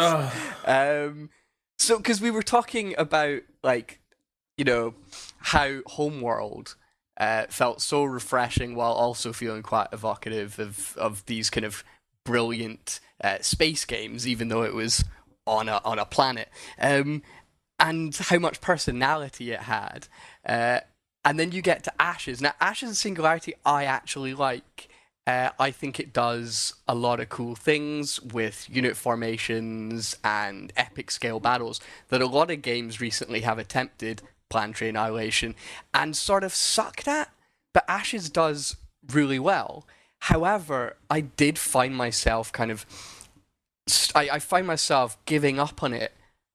Um, so because we were talking about like, you know, how Homeworld uh, felt so refreshing while also feeling quite evocative of of these kind of brilliant uh, space games, even though it was on a on a planet, um, and how much personality it had. Uh, and then you get to Ashes. Now, Ashes and Singularity, I actually like. Uh, I think it does a lot of cool things with unit formations and epic scale battles that a lot of games recently have attempted, Planetary Annihilation, and sort of sucked at. but Ashes does really well. However, I did find myself kind of, I, I find myself giving up on it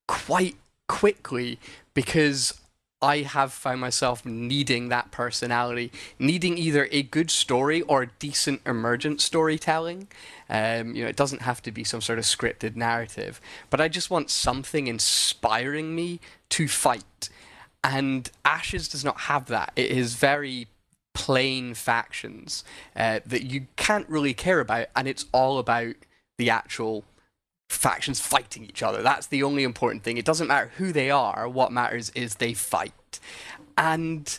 quite quickly because I have found myself needing that personality, needing either a good story or decent emergent storytelling. Um, you know, it doesn't have to be some sort of scripted narrative, but I just want something inspiring me to fight. And Ashes does not have that. It is very plain factions uh, that you can't really care about, and it's all about the actual factions fighting each other. That's the only important thing. It doesn't matter who they are. What matters is they fight. And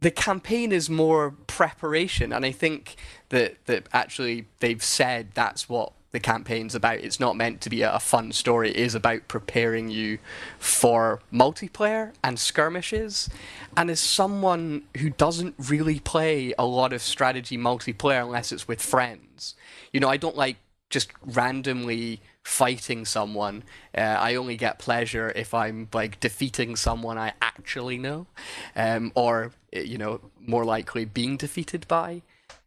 the campaign is more preparation. And I think that, that actually they've said that's what the campaign's about. It's not meant to be a, fun story. It is about preparing you for multiplayer and skirmishes. And as someone who doesn't really play a lot of strategy multiplayer unless it's with friends, you know, I don't like just randomly fighting someone. Uh, I only get pleasure if I'm like defeating someone I actually know, um, or uh, you know, more likely being defeated by.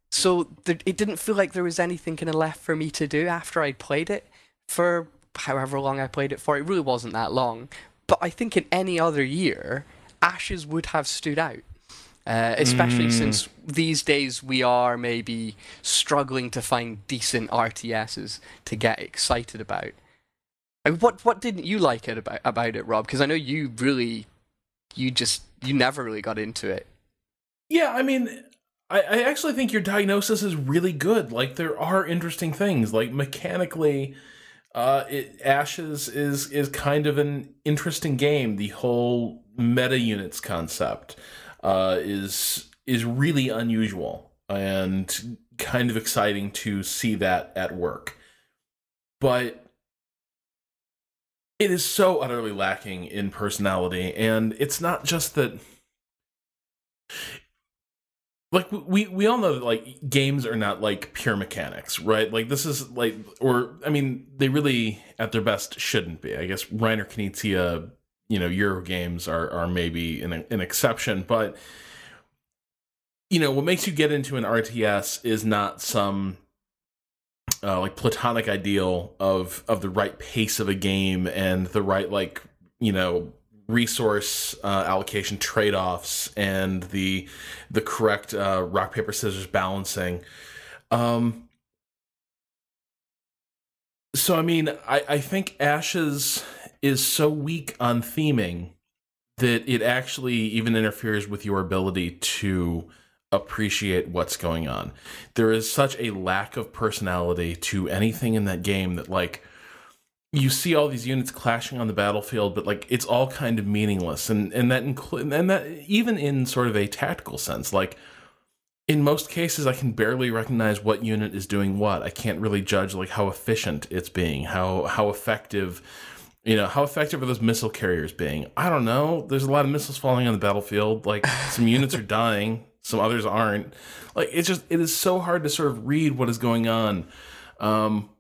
So it didn't feel like there was anything kind of left for me to do after I'd played it for however long I played it for. It really wasn't that long, but I think in any other year, Ashes would have stood out. Uh, especially mm. since these days we are maybe struggling to find decent RTSs to get excited about. What what didn't you like it about about it, Rob? Because I know you really, you just you never really got into it. Yeah, I mean, I, I actually think your diagnosis is really good. Like there are interesting things, like mechanically. Uh, it, Ashes is is kind of an interesting game. The whole meta units concept uh, is is really unusual and kind of exciting to see that at work. But it is so utterly lacking in personality, and it's not just that. Like we we all know that like games are not like pure mechanics, right? Like this is like, or I mean, they really at their best shouldn't be. I guess Reiner Knizia you know Euro games are are maybe an an exception, but you know what makes you get into an RTS is not some uh, like platonic ideal of of the right pace of a game and the right like you know resource uh, allocation trade offs and the the correct uh, rock paper scissors balancing. Um, so I mean, I I think Ashes is so weak on theming that it actually even interferes with your ability to appreciate what's going on. There is such a lack of personality to anything in that game that like you see all these units clashing on the battlefield but like it's all kind of meaningless and and that include and that even in sort of a tactical sense like in most cases i can barely recognize what unit is doing what i can't really judge like how efficient it's being how how effective you know, how effective are those missile carriers being? I don't know. There's a lot of missiles falling on the battlefield. Like some <laughs> units are dying, some others aren't. Like it's just it is so hard to sort of read what is going on. Um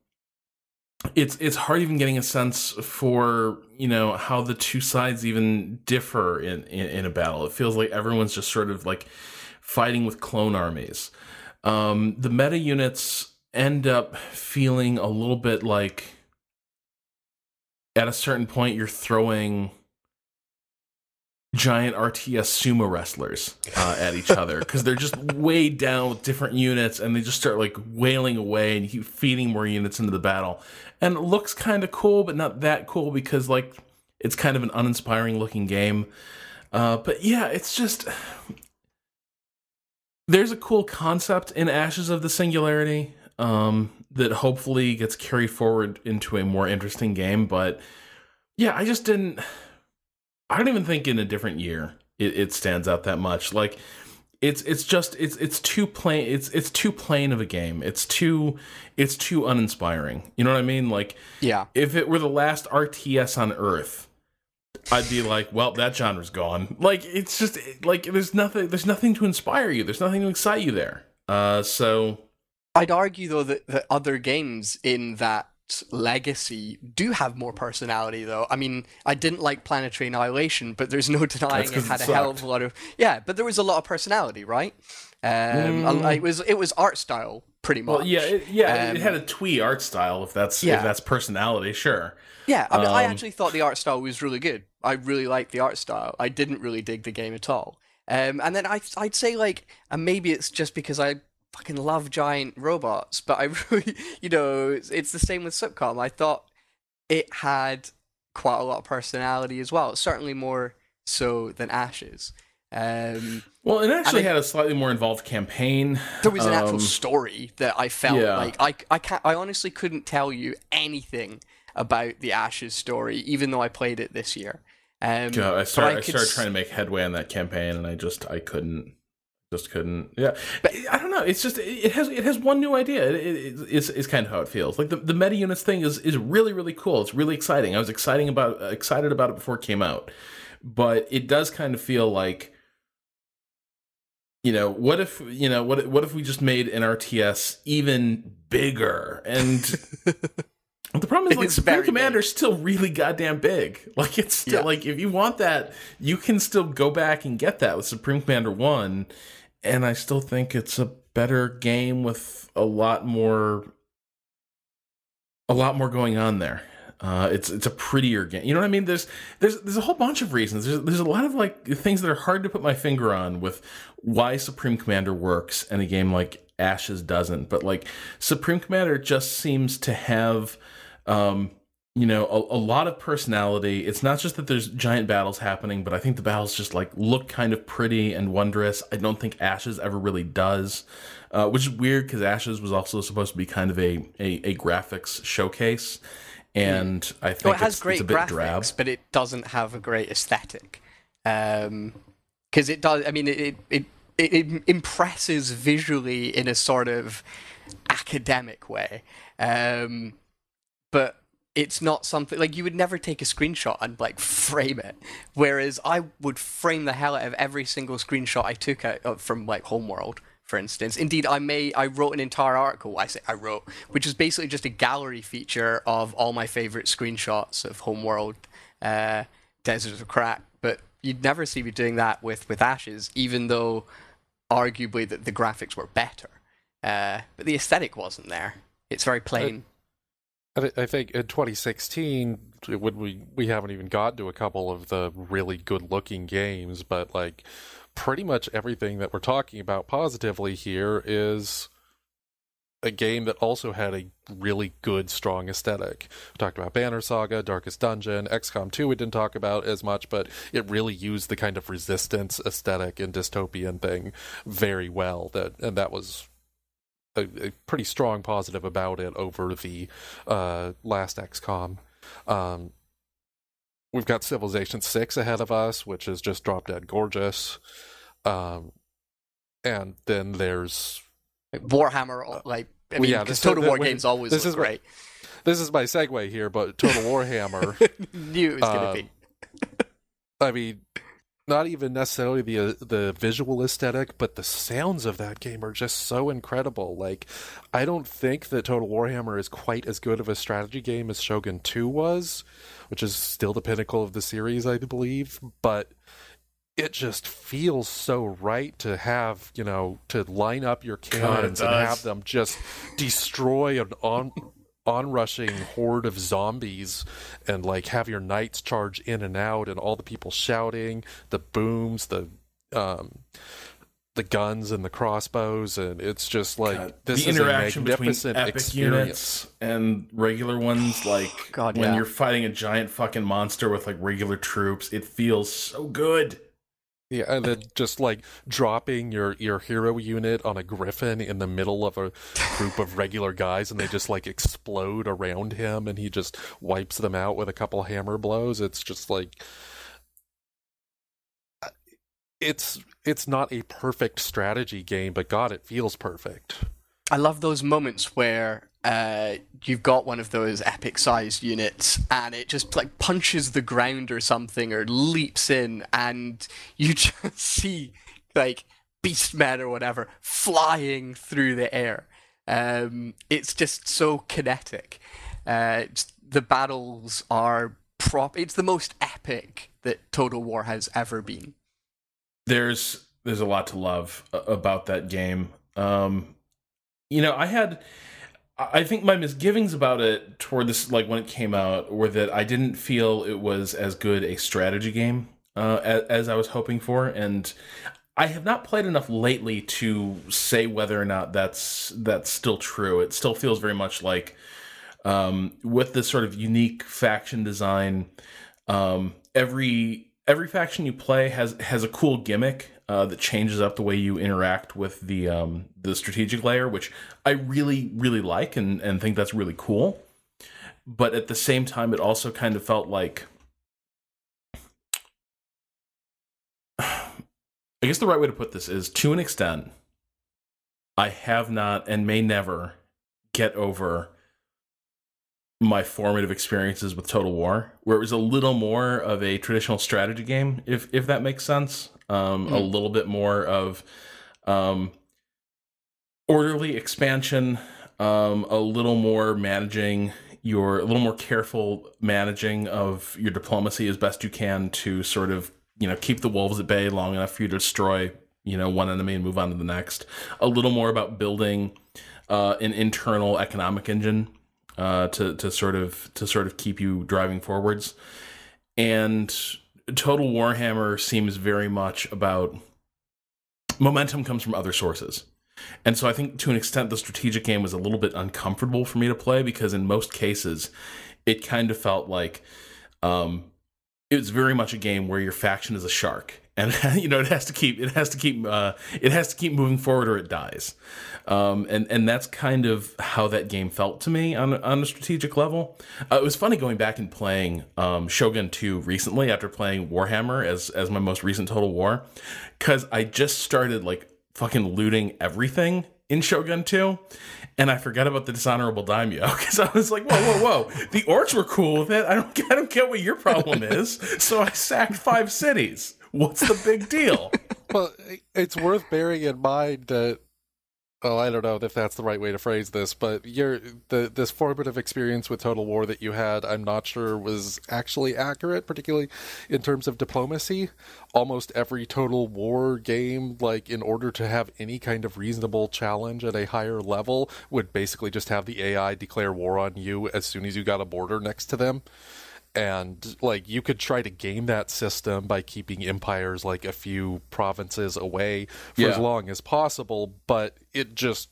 it's it's hard even getting a sense for you know how the two sides even differ in, in, in a battle. It feels like everyone's just sort of like fighting with clone armies. Um, the meta units end up feeling a little bit like at a certain point you're throwing giant RTS sumo wrestlers uh, at each other because they're just <laughs> weighed down with different units and they just start like wailing away and you keep feeding more units into the battle. And it looks kind of cool, but not that cool because like it's kind of an uninspiring looking game. Uh, but yeah, it's just <sighs> there's a cool concept in Ashes of the Singularity. Um, that hopefully gets carried forward into a more interesting game. But yeah, I just didn't. I don't even think in a different year it, it stands out that much. Like it's it's just it's it's too plain it's it's too plain of a game. It's too it's too uninspiring. You know what I mean? Like yeah, if it were the last RTS on Earth, I'd be like, well, that genre's gone. Like it's just like there's nothing there's nothing to inspire you. There's nothing to excite you there. Uh, so I'd argue though that, that other games in that legacy do have more personality though. I mean, I didn't like Planetary Annihilation, but there's no <laughs> denying it had a hell of a lot of yeah, but there was a lot of personality, right? Um, Mm. It was it was art style pretty much. Well, yeah, it, yeah, it Um, had a twee art style. If that's Yeah. if that's personality, sure. Yeah, I mean, I Um, actually thought the art style was really good. I really liked the art style. I didn't really dig the game at all. Um, and then I, I'd say like, and maybe it's just because I fucking love giant robots, but I <laughs> really, you know, it's, it's the same with SupCom. I thought it had quite a lot of personality as well. Certainly more so than Ashes. Um, Well, it actually I- had a slightly more involved campaign. there was an actual Um, story that I felt yeah. like I I can't I honestly couldn't tell you anything about the Ashes story, even though I played it this year. Um, God, I started. I, could started s- trying to make headway on that campaign, and I just I couldn't. Just couldn't. Yeah, But- I don't know. It's just it has it has one new idea. It, it, it's it's kind of how it feels. Like the, the meta units thing is is really really cool. It's really exciting. I was exciting about uh, excited about it before it came out, but it does kind of feel like. You know what if you know what what if we just made an RTS even bigger and <laughs> the problem is like It's Supreme very Commander's still really goddamn big. <laughs> Like it's still Yeah. like if you want that, you can still go back and get that with Supreme Commander 1 and I still think it's a better game with a lot more a lot more going on there. Uh, it's it's a prettier game. You know what I mean? There's there's there's a whole bunch of reasons. There's there's a lot of like things that are hard to put my finger on with why Supreme Commander works and a game like Ashes doesn't. But like Supreme Commander just seems to have um you know a, a lot of personality. It's not just that there's giant battles happening, but I think the battles just like look kind of pretty and wondrous. I don't think Ashes ever really does. Uh, which is weird because Ashes was also supposed to be kind of a, a, a graphics showcase, and I think Well, it has it's, great it's a bit graphics, drab. but it doesn't have a great aesthetic. Because it does. I mean, it, it it it impresses visually in a sort of academic way, um, but it's not something like you would never take a screenshot and like frame it. Whereas I would frame the hell out of every single screenshot I took out of, from like Homeworld. For instance, indeed, I may I wrote an entire article. I say I wrote, which is basically just a gallery feature of all my favorite screenshots of Homeworld, uh, Desert of Kharak. But you'd never see me doing that with with Ashes, even though arguably that the graphics were better, uh, but the aesthetic wasn't there. It's very plain. I think in 2016, when we we haven't even gotten to a couple of the really good looking games, but like pretty much everything that we're talking about positively here is a game that also had a really good, strong aesthetic. We talked about Banner Saga, Darkest Dungeon, XCOM 2 we didn't talk about as much, but it really used the kind of resistance aesthetic and dystopian thing very well. That and that was a, a pretty strong positive about it over the uh, last XCOM. Um, we've got Civilization Six ahead of us, which is just drop dead gorgeous. Um, and then there's Warhammer, like I well, mean, yeah, because this- Total that- War when- games always this is great. this is my segue here, but Total <laughs> Warhammer. Knew it was gonna Um, be. I mean, not even necessarily the uh, the visual aesthetic, but the sounds of that game are just so incredible. Like, I don't think that Total Warhammer is quite as good of a strategy game as Shogun Two was, which is still the pinnacle of the series, I believe. But it just feels so right to have you know to line up your cannons and have them just destroy an on onrushing horde of zombies and like have your knights charge in and out and all the people shouting the booms the um the guns and the crossbows and it's just like God, this the is interaction a between magnificent epic experience units and regular ones, like God, when yeah. you're fighting a giant fucking monster with like regular troops, it feels so good. Yeah, and then just like dropping your your hero unit on a griffin in the middle of a group of regular guys, and they just like explode around him, and he just wipes them out with a couple hammer blows. It's just like uh, it's it's not a perfect strategy game, but God, it feels perfect. I love those moments where uh, you've got one of those epic-sized units, and it just like punches the ground or something, or leaps in, and you <laughs> just see like beastmen or whatever flying through the air. Um, it's just so kinetic. Uh, the battles are prop. It's the most epic that Total War has ever been. There's there's a lot to love about that game. Um, you know, I had, I think my misgivings about it toward this, like when it came out, were that I didn't feel it was as good a strategy game uh, as, as I was hoping for, and I have not played enough lately to say whether or not that's that's still true. It still feels very much like um, with this sort of unique faction design. Um, every every faction you play has has a cool gimmick uh, that changes up the way you interact with the um, the strategic layer, which I really really like and and think that's really cool. But at the same time, it also kind of felt like. <sighs> I guess the right way to put this is to an extent, I have not and may never get over my formative experiences with Total War, where it was a little more of a traditional strategy game, if if that makes sense. Um, mm. A little bit more of um, orderly expansion, um, a little more managing your, a little more careful managing of your diplomacy as best you can to sort of you know keep the wolves at bay long enough for you to destroy you know one enemy and move on to the next. A little more about building uh, an internal economic engine uh, to to sort of to sort of keep you driving forwards. And Total Warhammer seems very much about momentum comes from other sources. And so I think to an extent the strategic game was a little bit uncomfortable for me to play because in most cases it kind of felt like um, it was very much a game where your faction is a shark and <laughs> you know it has to keep it has to keep uh, it has to keep moving forward or it dies um, and and that's kind of how that game felt to me on on a strategic level uh, it was funny going back and playing um, Shogun 2 recently after playing Warhammer as as my most recent Total War cuz I just started like fucking looting everything in Shogun 2 and I forgot about the dishonorable daimyo <laughs> because I was like, whoa, whoa, whoa! The orcs were cool with it. I don't, <laughs> I don't get what your problem is. So I sacked five cities. What's the big deal? <laughs> well, it's worth bearing in mind that oh, I don't know if that's the right way to phrase this, but your the this formative experience with Total War that you had, I'm not sure was actually accurate, particularly in terms of diplomacy. Almost every Total War game, like in order to have any kind of reasonable challenge at a higher level, would basically just have the AI declare war on you as soon as you got a border next to them and like you could try to game that system by keeping empires like a few provinces away for yeah. as long as possible but it just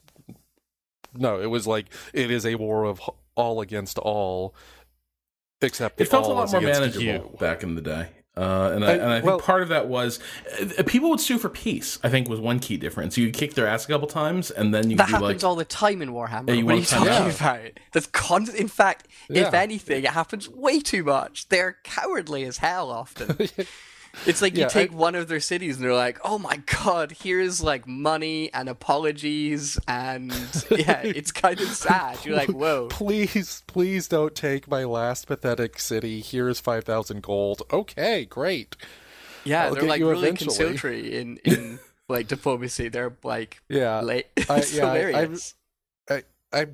no it was like it is a war of all against all except it felt a lot more manageable you. back in the day uh, and, I, and I think well, part of that was uh, people would sue for peace. I think was one key difference. You kick their ass a couple times, and then you that happens like, all the time in Warhammer. Yeah, what are you talking yeah. about? That's constant. In fact, yeah. if anything, it happens way too much. They're cowardly as hell often. <laughs> It's like you yeah, take I, one of their cities and they're like, "Oh my god, here's like money and apologies and <laughs> yeah, it's kind of sad." You're like, "Whoa, please, please don't take my last pathetic city. Here's five thousand gold. Okay, great. Yeah, I'll they're like really eventually. conciliatory in in <laughs> like diplomacy. They're like yeah, late. I, <laughs> yeah, hilarious. I, I, I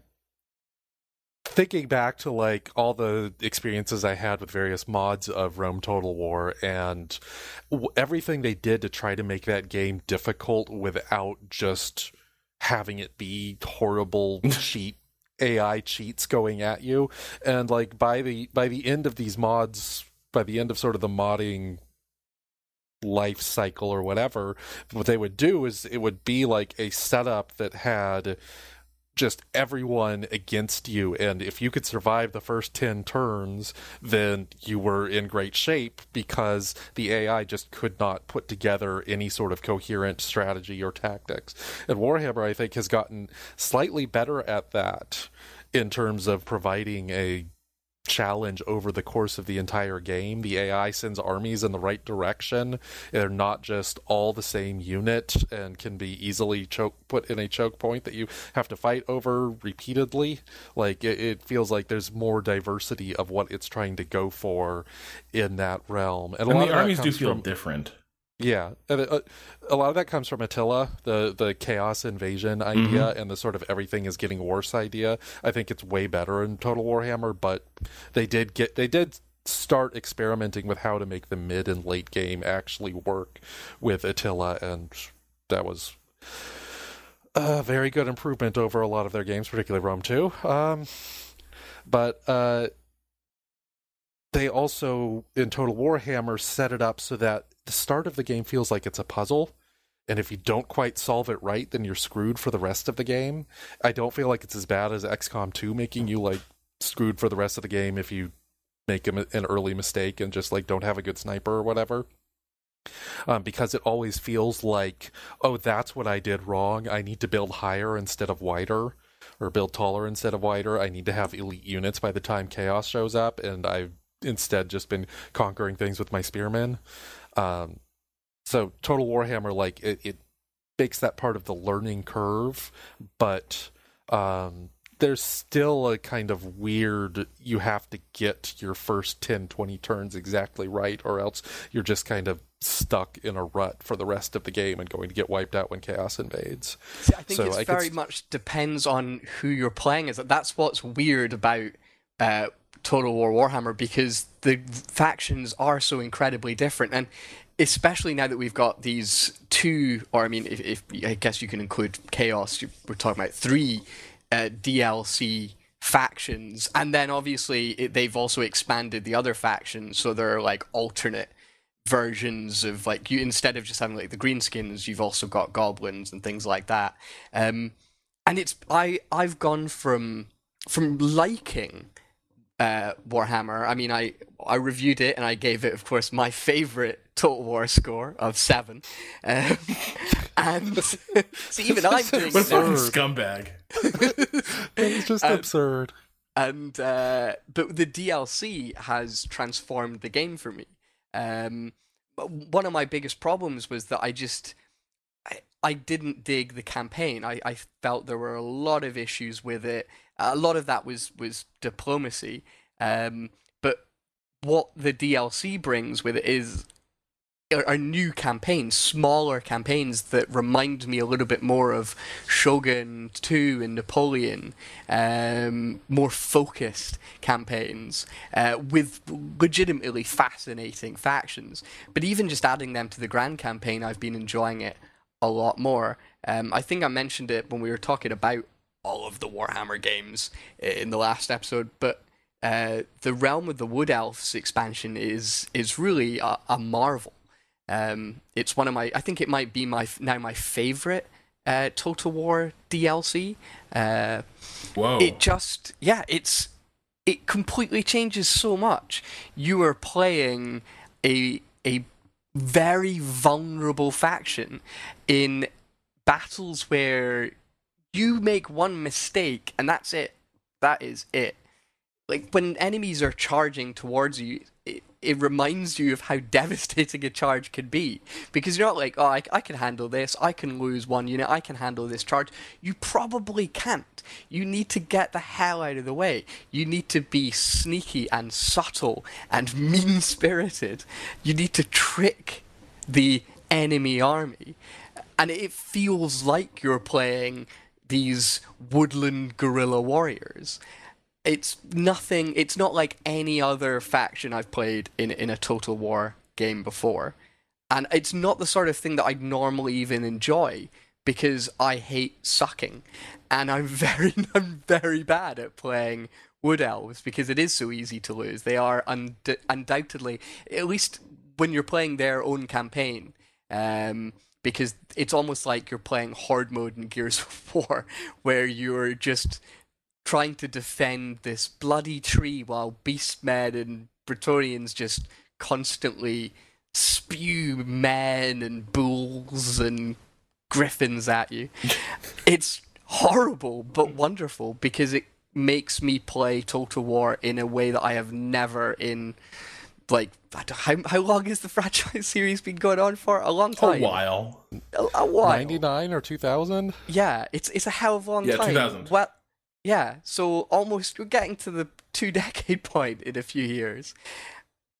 thinking back to like all the experiences I had with various mods of Rome Total War and w- everything they did to try to make that game difficult without just having it be horrible <laughs> cheat AI cheats going at you. And like by the by the end of these mods by the end of sort of the modding life cycle or whatever what they would do is it would be like a setup that had just everyone against you. And if you could survive the first 10 turns then you were in great shape because the AI just could not put together any sort of coherent strategy or tactics. And Warhammer I think has gotten slightly better at that in terms of providing a challenge over the course of the entire game. The AI sends armies in the right direction. They're not just all the same unit and can be easily choke put in a choke point that you have to fight over repeatedly. Like it, it feels like there's more diversity of what it's trying to go for in that realm. And, and the armies do feel from, different. Yeah, a, uh, a, lot of that comes from Attila, the the chaos invasion idea, mm-hmm. and the sort of everything is getting worse idea. I think it's way better in Total Warhammer, but they did get they did start experimenting with how to make the mid and late game actually work with Attila, and that was a very good improvement over a lot of their games, particularly Rome 2. Um, but uh, they also, in Total Warhammer, set it up so that the start of the game feels like it's a puzzle. And if you don't quite solve it right, then you're screwed for the rest of the game. I don't feel like it's as bad as XCOM 2 making you like screwed for the rest of the game if you make an early mistake and just like don't have a good sniper or whatever. Um, because it always feels like, oh, that's what I did wrong. I need to build higher instead of wider, or build taller instead of wider. I need to have elite units by the time chaos shows up, and I've instead just been conquering things with my spearmen. Um, so Total Warhammer, like it, it makes that part of the learning curve, but um, there's still a kind of weird you have to get your first 10 20 turns exactly right or else you're just kind of stuck in a rut for the rest of the game and going to get wiped out when chaos invades. See, i think So it's I could very much depends on who you're playing as that's what's weird about uh, total war warhammer because the factions are so incredibly different. And especially now that we've got these two or i mean if, if i guess you can include chaos we're talking about three uh, dlc factions. And then obviously it, they've also expanded the other factions so there are like alternate versions of like you instead of just having like the greenskins you've also got goblins and things like that. Um and it's i i've gone from from liking uh warhammer i mean i i reviewed it and i gave it of course my favorite total war score of seven um, and <laughs> <laughs> see even i'm doing What a fucking Absurd. scumbag. <laughs> it's just Um, absurd and uh, but the DLC has transformed the game for me. Um, but one of my biggest problems was that I just I, I didn't dig the campaign. I, I felt there were a lot of issues with it. A lot of that was was diplomacy. Um, but what the DLC brings with it is are new campaigns, smaller campaigns that remind me a little bit more of Shogun 2 and Napoleon, um, more focused campaigns uh, with legitimately fascinating factions. But even just adding them to the grand campaign, I've been enjoying it a lot more. Um, I think I mentioned it when we were talking about all of the Warhammer games in the last episode, but uh, the Realm of the Wood Elves expansion is is really a, a marvel. Um, it's one of my. I think it might be my now my favorite uh, Total War DLC. Uh, Whoa. it just yeah, it's it completely changes so much. You are playing a a very vulnerable faction in battles where you make one mistake and that's it. That is it. Like when enemies are charging towards you, it, it reminds you of how <laughs> devastating a charge could be. Because you're not like, oh, I, I can handle this, I can lose one unit, I can handle this charge. You probably can't. You need to get the hell out of the way. You need to be sneaky and subtle and <laughs> mean spirited. You need to trick the enemy army. And it feels like you're playing these woodland guerrilla warriors it's nothing it's not like any other faction I've played in in a total war game before. And it's not the sort of thing that I'd normally even enjoy because I hate sucking. And I'm <laughs> very I'm very bad at playing wood elves because it is so easy to lose. They are und- undoubtedly at least when you're playing their own campaign um because it's almost like you're playing hard mode in Gears of <laughs> War where you're just trying to defend this bloody tree while beastmen and Bretonnians just constantly spew men and bulls and griffins at you. <laughs> it's horrible but wonderful because it makes me play Total War in a way that I have never in like how how long has the franchise <laughs> series been going on for? A long time. a time. while. A, a while. 99 or 2000 Yeah, it's it's a hell of a long Yeah, time. 2000. Well, yeah, so almost we're getting to the two <laughs> decade point in a few years.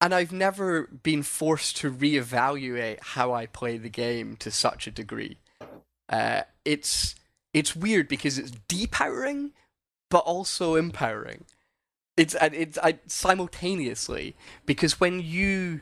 And I've never been forced to reevaluate how I play the game to such a degree. Uh, it's it's weird because it's depowering, but also empowering. It's it's I, simultaneously because when you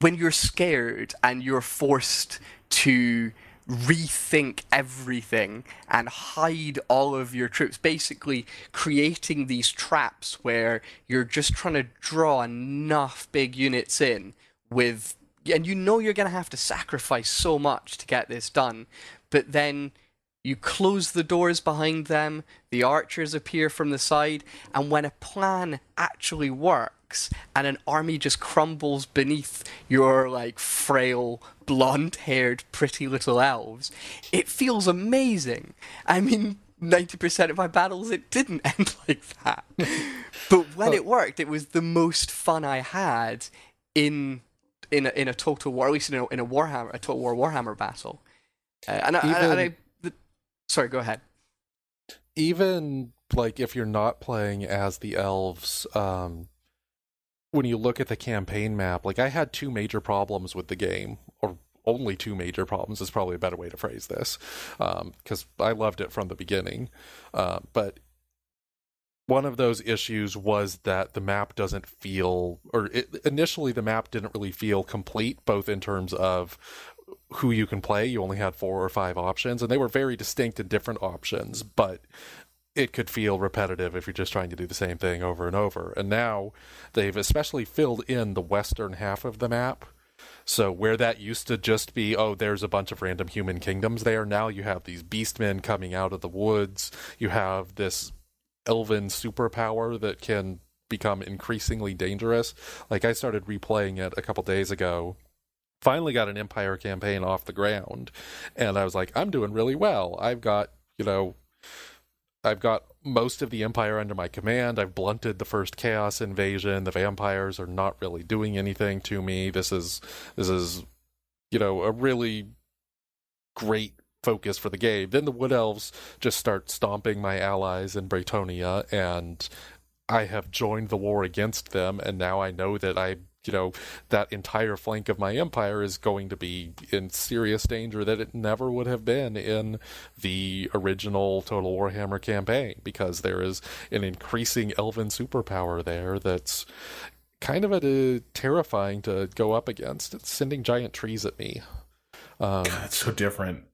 when you're scared and you're forced to rethink everything and hide all of your troops basically creating these traps where you're just trying to draw enough big units in with and you know you're going to have to sacrifice so much to get this done but then you close the doors behind them, the archers appear from the side, and when a plan actually works and an army just crumbles beneath your like frail, blonde-haired, pretty little elves, it feels amazing. I mean, 90% of my battles it didn't <laughs> end like that. but when it worked, it was the most fun I had in in a, in a total war, at least in a, in a Warhammer, a total war Warhammer battle. Uh, and, I, and I Sorry, go ahead. Even like if you're not playing as the elves, um, when you look at the campaign map, like I had two major problems with the game, or only two major problems is probably a better way to phrase this, because um, I loved it from the beginning. Uh, but one of those issues was that the map doesn't feel, or it, initially the map didn't really feel complete, both in terms of who you can play. You only had four or five options, and they were very distinct and different options, but it could feel repetitive if you're just trying to do the same thing over and over. And now they've especially filled in the western half of the map. So where that used to just be, oh, there's a bunch of random human kingdoms there, now you have these beastmen coming out of the woods. You have this elven superpower that can become increasingly dangerous. Like I started replaying it a couple days ago finally got an empire campaign off the ground and i was like i'm doing really well. I've got you know i've got most of the empire under my command. I've blunted the first chaos invasion. The vampires are not really doing anything to me. This is this is you know a really great focus for the game. Then the wood elves just start stomping my allies in Bretonnia and I have joined the war against them, and now I know that I you know that entire flank of my empire is going to be in serious danger that it never would have been in the original Total Warhammer campaign because there is an increasing elven superpower there that's kind of a, terrifying to go up against. It's sending giant trees at me. Um, God, it's so different.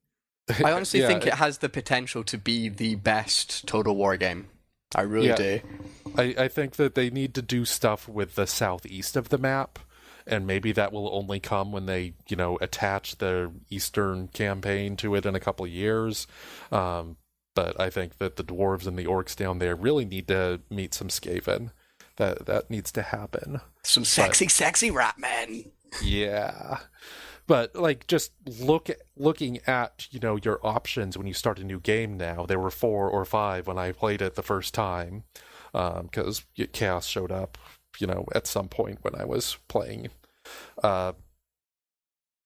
I honestly <laughs> yeah, think it has the potential to be the best Total War game. I really yeah, do. I, I think that they need to do stuff with the southeast of the map, and maybe that will only come when they, you know, attach the eastern campaign to it in a couple of years. Um, but I think that the dwarves and the orcs down there really need to meet some Skaven. That that needs to happen. Some sexy, but, sexy rat men. Yeah but like just look looking at you know your options when you start a new game now there were four or five when i played it the first time because um, chaos showed up you know at some point when i was playing. Uh,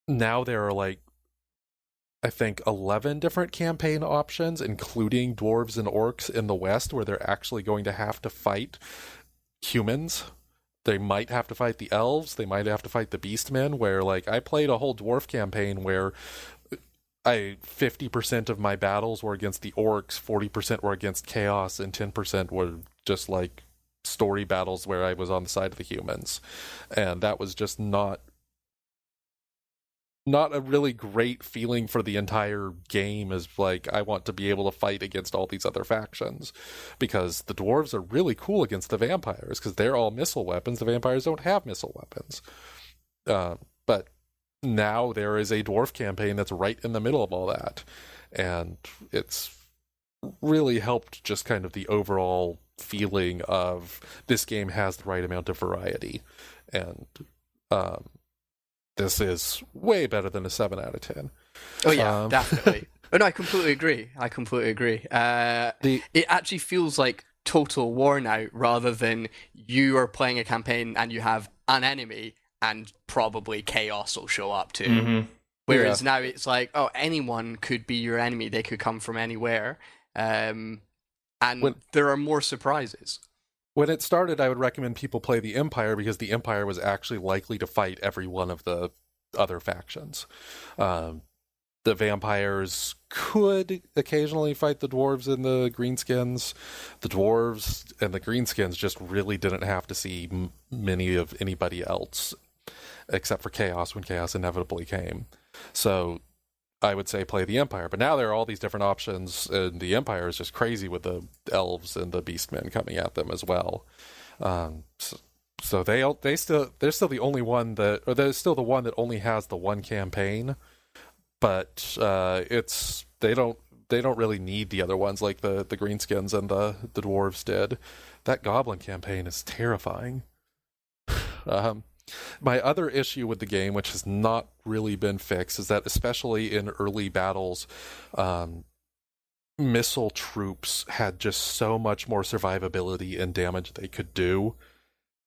now there are like I think 11 different campaign options, including dwarves and orcs in the West, where they're actually going to have to fight humans they might have to fight the elves. They might have to fight the beastmen. Where like I played a whole dwarf campaign where I fifty percent of my battles were against the orcs, forty percent were against chaos, and ten percent were just like story battles where I was on the side of the humans, and that was just not not a really great feeling for the entire game is like I want to be able to fight against all these other factions because the dwarves are really cool against the vampires because they're all missile weapons. The vampires don't have missile weapons. Uh, but now there is a dwarf campaign that's right in the middle of all that, and it's really helped just kind of the overall feeling of this game has the right amount of variety and um, this is way better than a 7 out of 10. Oh, yeah, um, definitely. <laughs> oh, no, I completely agree. I completely agree. Uh, the, it actually feels like total war now rather than you are playing a campaign and you have an enemy and probably chaos will show up too. Mm-hmm. Whereas yeah. now it's like, oh, anyone could be your enemy. They could come from anywhere. Um, and when, there are more surprises when it started, I would recommend people play the Empire because the Empire was actually likely to fight every one of the other factions. Um, the vampires could occasionally fight the dwarves and the greenskins. The dwarves and the greenskins just really didn't have to see m- many of anybody else except for chaos when chaos inevitably came. So I would say play the Empire. But now there are all these different options, and the Empire is just crazy with the elves and the beastmen coming at them as well. Um, so, so they they still they're still the only one that, or they're still the one that only has the one campaign. But uh, it's they don't they don't really need the other ones like the the greenskins and the the dwarves did. That goblin campaign is terrifying. <sighs> um, my other issue with the game, which has not really been fixed, is that especially in early battles, um, missile troops had just so much more survivability and damage they could do.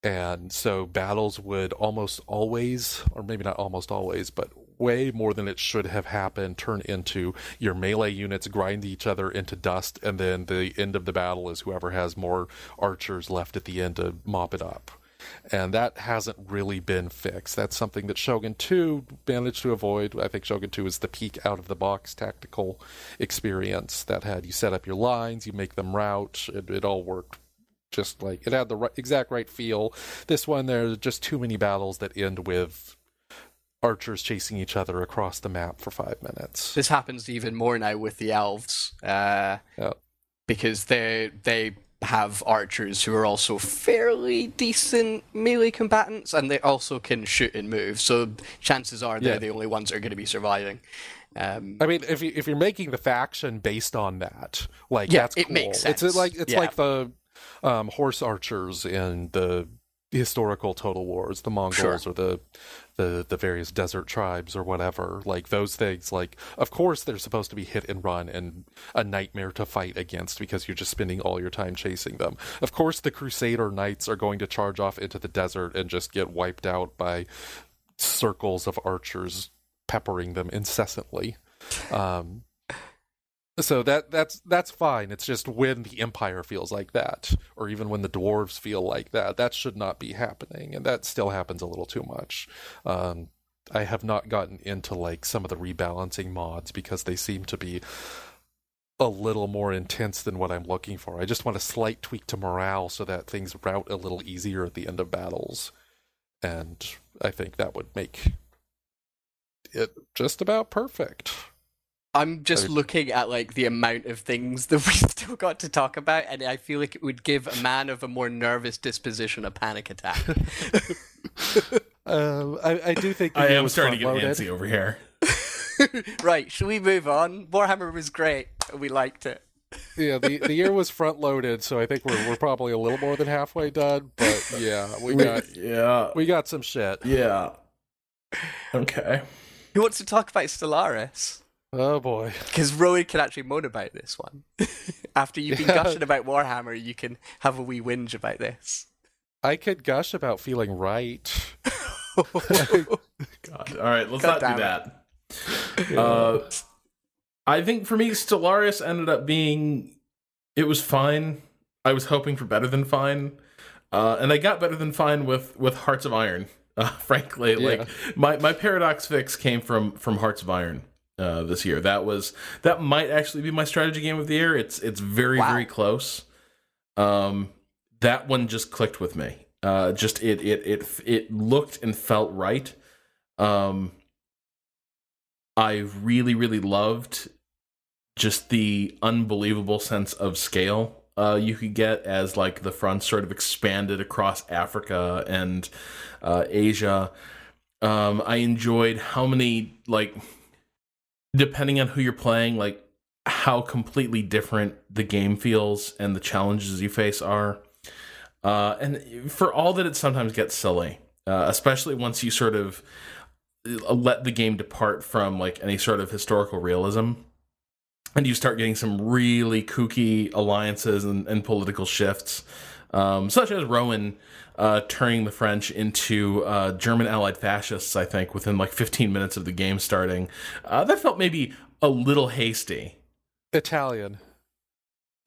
And so battles would almost always, or maybe not almost always, but way more than it should have happened, turn into your melee units grind each other into dust, and then the end of the battle is whoever has more archers left at the end to mop it up and that hasn't really been fixed. That's something that Shogun 2 managed to avoid. I think Shogun 2 is the peak out of the box tactical experience that had you set up your lines, you make them route, it, it all worked just like it had the right, exact right feel. This one, there's just too many battles that end with archers chasing each other across the map for five minutes. This happens even more now with the elves, uh, yeah. because they they have archers who are also fairly decent melee combatants, and they also can shoot and move. So chances are they're Yeah. the only ones that are going to be surviving. Um, I mean, if you, if you're making the faction based on that, like Yeah, that's it cool. makes It's like it's Yeah. like the um, horse archers in the historical Total Wars, the Mongols or the the the various desert tribes or whatever. Like those things. Like of course they're supposed to be hit and run and a nightmare to fight against because you're just spending all your time chasing them. Of course the Crusader knights are going to charge off into the desert and just get wiped out by circles of archers peppering them incessantly. Um, so that that's that's fine. It's just when the empire feels like that, or even when the dwarves feel like that, that should not be happening, and that still happens a little too much. Um, I have not gotten into like some of the rebalancing mods because they seem to be a little more intense than what I'm looking for. I just want a slight tweak to morale so that things route a little easier at the end of battles, and I think that would make it just about perfect. I'm just I- looking at like the amount of things <laughs> that we've still got to talk about, and I feel like it would give a man of a more nervous disposition a panic attack. <laughs> <laughs> Um, I, I do think I am starting to get front-loaded. antsy over here. right, should we move on? Warhammer was great. We liked it. Yeah, the, the year was front loaded, so I think we're we're probably a little more than halfway done. But yeah, we got yeah, we got some shit. yeah. Okay. Who wants to talk about Stellaris? Oh boy. Because Rowan can actually moan about this one. <laughs> After you've been Yeah. gushing about Warhammer, you can have a wee whinge about this. I could gush about feeling right. <laughs> God. All right, let's God not do that. Uh, I think for me, Stellaris ended up being. It was fine. I was hoping for better than fine, uh, and I got better than fine with with Hearts of Iron. <laughs> Uh, frankly, Yeah. like my my paradox fix came from from Hearts of Iron uh, this year. That was that might actually be my strategy game of the year. It's it's very Wow. very close. Um, that one just clicked with me. Uh, just it it it it looked and felt right. Um, I really really loved just the unbelievable sense of scale uh, you could get as like the front sort of expanded across Africa and uh, Asia. Um, I enjoyed how many like depending on who you're playing, like how completely different the game feels and the challenges you face are. Uh, and for all that it sometimes gets silly, uh, especially once you sort of uh, let the game depart from like any sort of historical realism and you start getting some really kooky alliances and, and political shifts um, such as rowan uh, turning the french into uh, german allied fascists i think within like 15 minutes of the game starting uh, that felt maybe a little hasty Italian.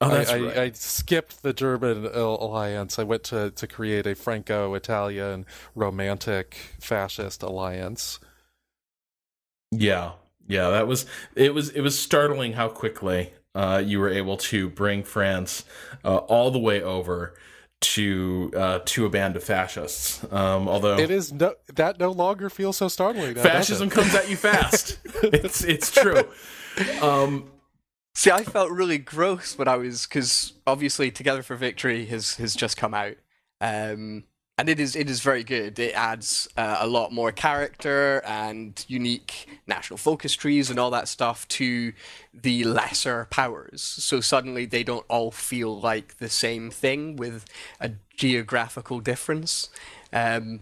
oh that's I, right I, I skipped the German alliance. I went to, to create a Franco-Italian romantic fascist alliance. yeah Yeah, that was it. Was it was startling how quickly uh, you were able to bring France uh, all the way over to uh, to a band of fascists. Um, although it is no that no longer feels so startling. now, fascism comes at you fast. <laughs> it's it's true. Um, See, I felt really gross when I was because obviously Together for Victory has has just come out, um, and it is it is very good. It adds uh, a lot more character and unique national focus trees and all that stuff to the lesser powers. So suddenly they don't all feel like the same thing with a geographical difference. Um,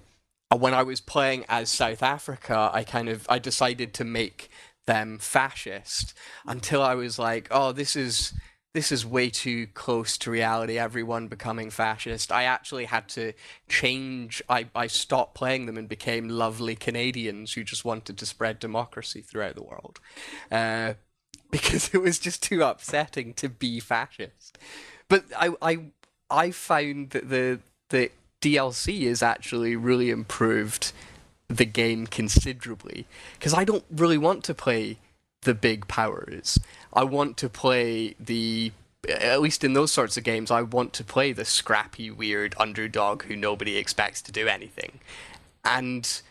and when I was playing as South Africa, I kind of I decided to make them fascist until I was like, oh, this is this is way too close to reality. Everyone becoming fascist. I actually had to change. I I stopped playing them and became lovely Canadians who just wanted to spread democracy throughout the world, uh, <laughs> because it was just too upsetting to be fascist. But I I I found that the the DLC has actually really improved the game considerably because I don't really want to play the big powers. I want to play the at least in those sorts of games, I want to play the scrappy, weird underdog who nobody expects to do anything. And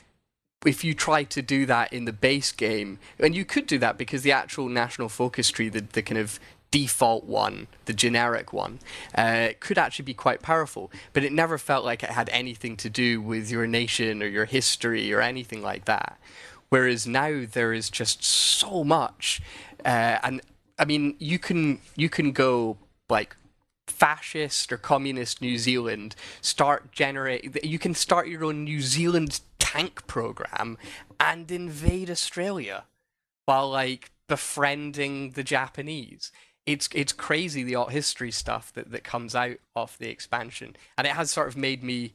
if you try to do that in the base game, and you could do that because the actual national focus tree, the, the kind of default one, the generic one, uh, could actually be quite powerful. But it never felt like it had anything to do with your nation or your history or anything like that. Whereas now there is just so much, uh, and I mean you can you can go like fascist or communist New Zealand, start generate. You can start your own New Zealand tank program and invade Australia, while like befriending the Japanese it's it's crazy the art history stuff that, that comes out of the expansion and it has sort of made me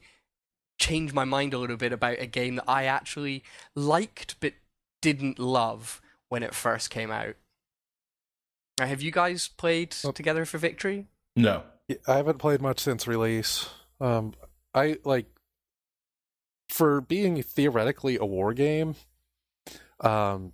change my mind a little bit about a game that I actually liked but didn't love when it first came out. Now, have you guys played Oh. Together for Victory? no, I haven't played much since release. Um, I like for being theoretically a war game. Um,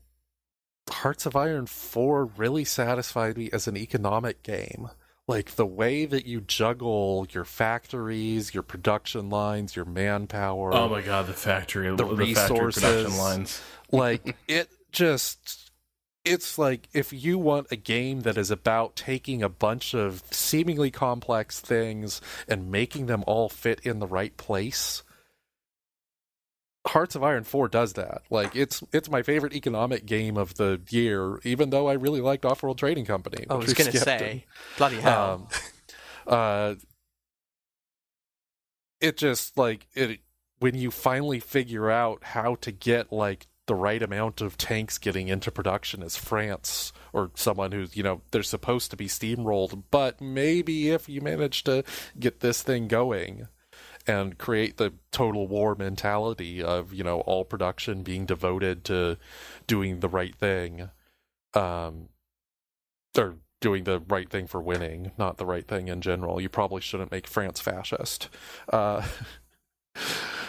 Hearts of Iron Four really satisfied me as an economic game. Like the way that you juggle your factories, your production lines, your manpower. oh my god, the factory, the, The factory production resources. lines. like <laughs> it just it's like if you want a game that is about taking a bunch of seemingly complex things and making them all fit in the right place Hearts of Iron 4 does that. Like it's it's my favorite economic game of the year even though I really liked Off-World Trading Company. I was going to say, bloody hell. um, uh, it just like it when you finally figure out how to get like the right amount of tanks getting into production as France or someone who's you know they're supposed to be steamrolled, but maybe if you manage to get this thing going and create the total war mentality of you know all production being devoted to doing the right thing um or doing the right thing for winning not the right thing in general you probably shouldn't make france fascist. Uh <laughs>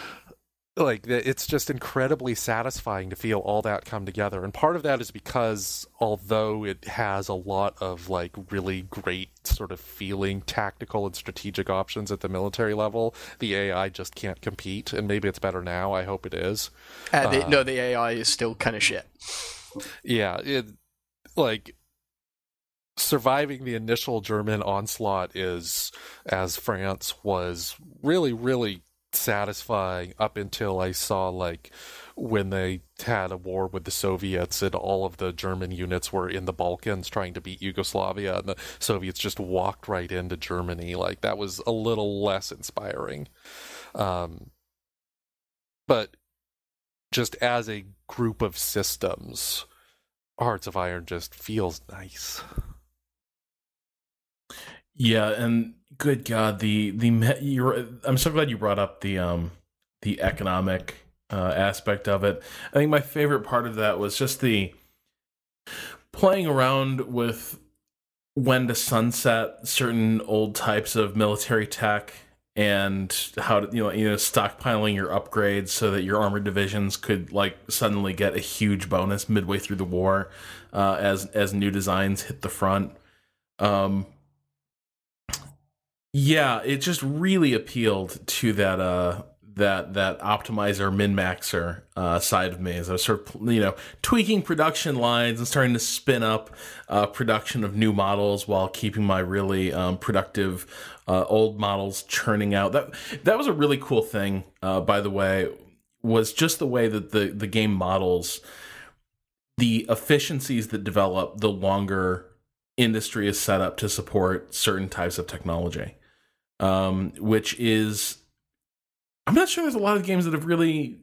like it's just incredibly satisfying to feel all that come together. And part of that is because although it has a lot of like really great sort of feeling tactical and strategic options at the military level the ai just can't compete. And maybe it's better now. I hope it is. Uh, the, uh, no, the AI is still kind of shit. yeah it like surviving the initial german onslaught is as france was really really satisfying up until i saw like when they had a war with the soviets and all of the german units were in the balkans trying to beat yugoslavia and the soviets just walked right into germany like that was a little less inspiring um but just as a group of systems Hearts of Iron just feels nice. Yeah, and good God, the the you're, I'm so glad you brought up the um the economic uh, aspect of it. I think my favorite part of that was just the playing around with when to sunset certain old types of military tech and how to you know you know stockpiling your upgrades so that your armored divisions could like suddenly get a huge bonus midway through the war uh, as as new designs hit the front. Um, yeah, it just really appealed to that uh that that optimizer min maxer uh, side of me as I was sort of you know tweaking production lines and starting to spin up uh, production of new models while keeping my really um, productive uh, old models churning out. That that was a really cool thing, uh, by the way. Was just the way that the the game models the efficiencies that develop the longer industry is set up to support certain types of technology, um, which is I'm not sure there's a lot of games that have really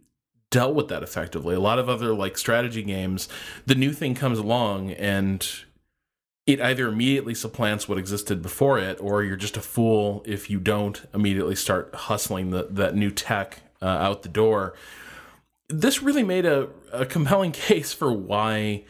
dealt with that effectively. A lot of other like strategy games, the new thing comes along and it either immediately supplants what existed before it, or you're just a fool if you don't immediately start hustling the, that new tech uh, out the door. This really made a, a compelling <laughs> case for why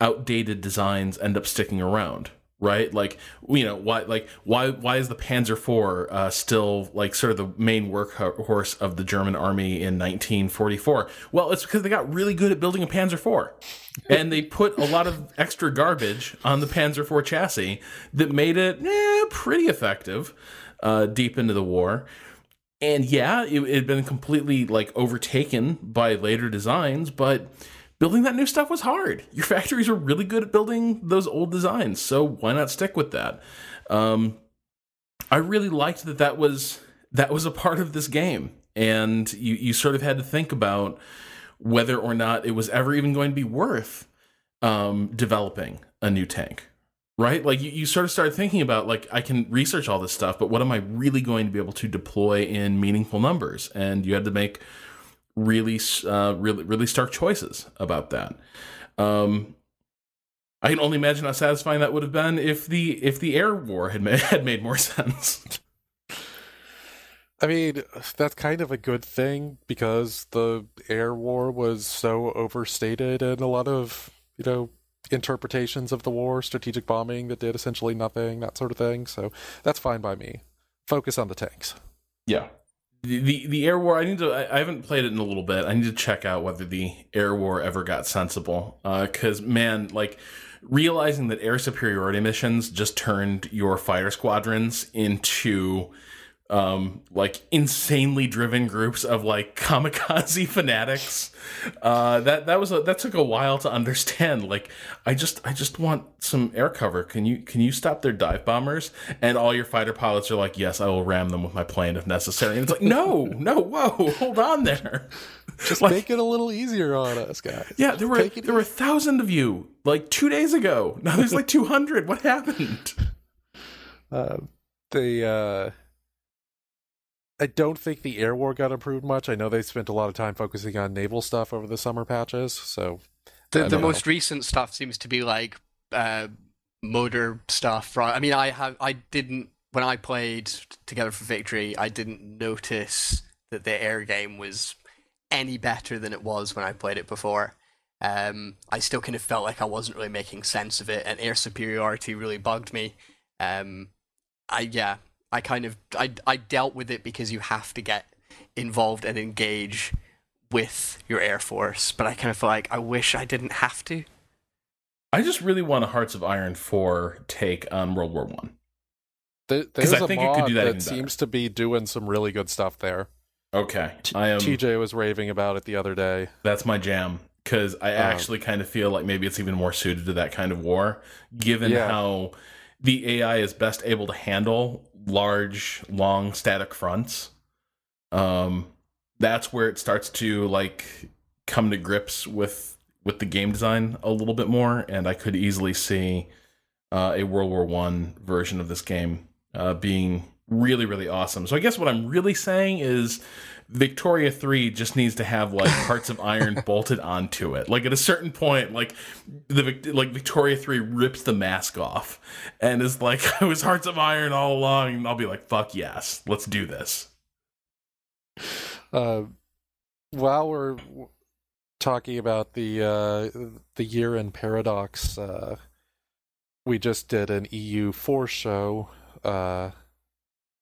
outdated designs end up sticking around right? Like you know why like why why is the Panzer IV uh, still like sort of the main workhorse of the German army in 1944? Well, it's because they got really good at building a Panzer IV, and they put a lot of extra garbage on the Panzer IV chassis that made it eh, pretty effective uh, deep into the war. And yeah, it, it had been completely like overtaken by later designs, but building that new stuff was hard. Your factories were really good at building those old designs, so why not stick with that? Um, I really liked that that was that was a part of this game, and you you sort of had to think about whether or not it was ever even going to be worth um, developing a new tank right like you, you sort of start thinking about like i can research all this stuff but what am i really going to be able to deploy in meaningful numbers and you had to make really, uh, really, really stark choices about that. Um, I can only imagine how satisfying that would have been if the if the air war had made, <laughs> had made more sense. I mean, that's kind of a good thing because the air war was so overstated and a lot of, you know, interpretations of the war, strategic bombing that did essentially nothing, that sort of thing. So that's fine by me. Focus on the tanks. Yeah the, the air war i need to I, I, haven't played it in a little bit. I need to check out whether the air war ever got sensible. Because uh, man like realizing that air superiority missions just turned your fighter squadrons into um like insanely driven groups of like <laughs> kamikaze fanatics. Uh that that was a, that took a while to understand. Like i just i just want some air cover. Can you can you stop their dive bombers? And all your fighter pilots are like yes i will ram them with my plane if necessary. And it's like <laughs> no no whoa hold on there. <laughs> Just like, make it a little easier on us guys. Yeah there were there easy. were a thousand of you like two days ago. Now there's like 200 what happened? Uh the uh I don't think the air war got improved much. I know they spent a lot of time focusing on naval stuff over the summer patches. So the the most recent stuff seems to be like uh, motor stuff, right? I mean, I have I didn't when I played Together for Victory, I didn't notice that the air game was any better than it was when I played it before. Um, I still kind of felt like I wasn't really making sense of it, and air superiority really bugged me. Um, I yeah, I kind of I I dealt with it because you have to get involved and engage with your air force, but I kind of feel like I wish I didn't have to. I just really want a Hearts of Iron four take on World War One. Because I think it could do that. That seems to be doing some really good stuff there. Okay, I am. TJ was raving about it the other day. That's my jam because I um, actually kind of feel like maybe it's even more suited to that kind of war, given yeah. how the AI is best able to handle large, long static fronts. Um, that's where it starts to like come to grips with with the game design a little bit more, and I could easily see uh, a World War One version of this game uh, being really, really awesome. So I guess what I'm really saying is Victoria 3 just needs to have like Hearts of Iron <laughs> bolted onto it. Like at a certain point, like the like Victoria 3 rips the mask off and is like, <laughs> I was Hearts of Iron all along. And I'll be like, fuck yes, let's do this. Uh, while we're talking about the uh, the year in paradox, uh, we just did an EU4 show uh,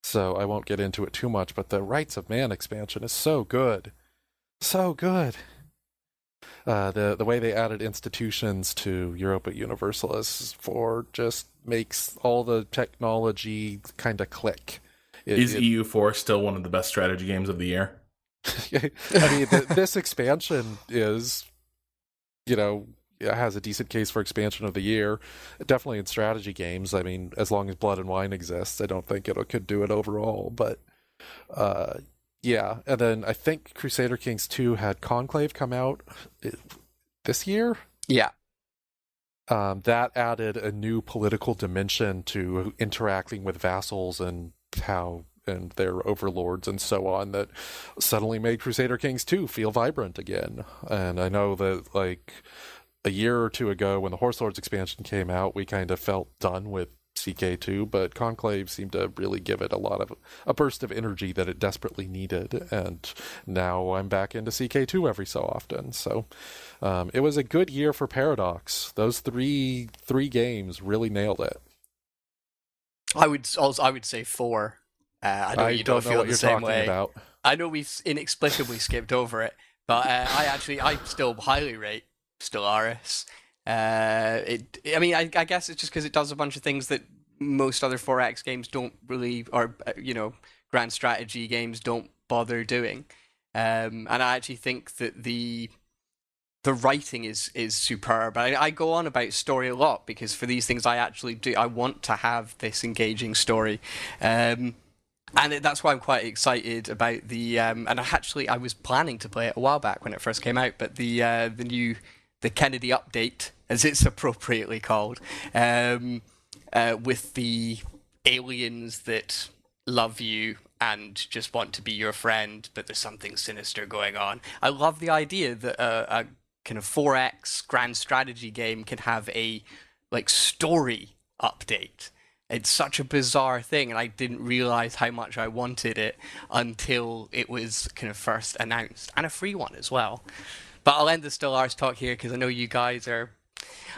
so I won't get into it too much. But the Rights of Man expansion is so good, so good. Uh, the the way they added institutions to Europa Universalis four just makes all the technology kind of click. It, is it, EU4 still one of the best strategy games of the year? <laughs> I mean, the, this expansion is, you know, has a decent case for expansion of the year. Definitely in strategy games. I mean, as long as Blood and Wine exists, I don't think it could do it overall. But uh, yeah, and then I think Crusader Kings 2 had Conclave come out this year. Yeah. Um, that added a new political dimension to interacting with vassals and how and their overlords and so on that suddenly made Crusader Kings 2 feel vibrant again. And I know that like a year or two ago when the Horse Lords expansion came out, we kind of felt done with CK2, but Conclave seemed to really give it a lot of a burst of energy that it desperately needed. And now I'm back into CK2 every so often. So um, it was a good year for Paradox. Those three three games really nailed it. I would also I would say four. Uh, I know I you don't, don't, know feel what the you're same talking way. about. I know we've inexplicably skipped over it, but uh, I actually I still highly rate Stellaris. Uh, it I mean I, I guess it's just because it does a bunch of things that most other 4X games don't really, or uh, you know, grand strategy games don't bother doing. Um, and I actually think that the the writing is is superb. I, I go on about story a lot because for these things I actually do. I want to have this engaging story. Um, and that's why I'm quite excited about the. Um, and I actually I was planning to play it a while back when it first came out, but the uh, the new the Kennedy update, as it's <laughs> appropriately called, um, uh, with the aliens that love you and just want to be your friend, but there's something sinister going on. I love the idea that uh, a kind of 4X grand strategy game can have a like story update. It's such a bizarre thing, and I didn't realize how much I wanted it until it was kind of first announced, and a free one as well. But I'll end the still Stellaris talk here because I know you guys are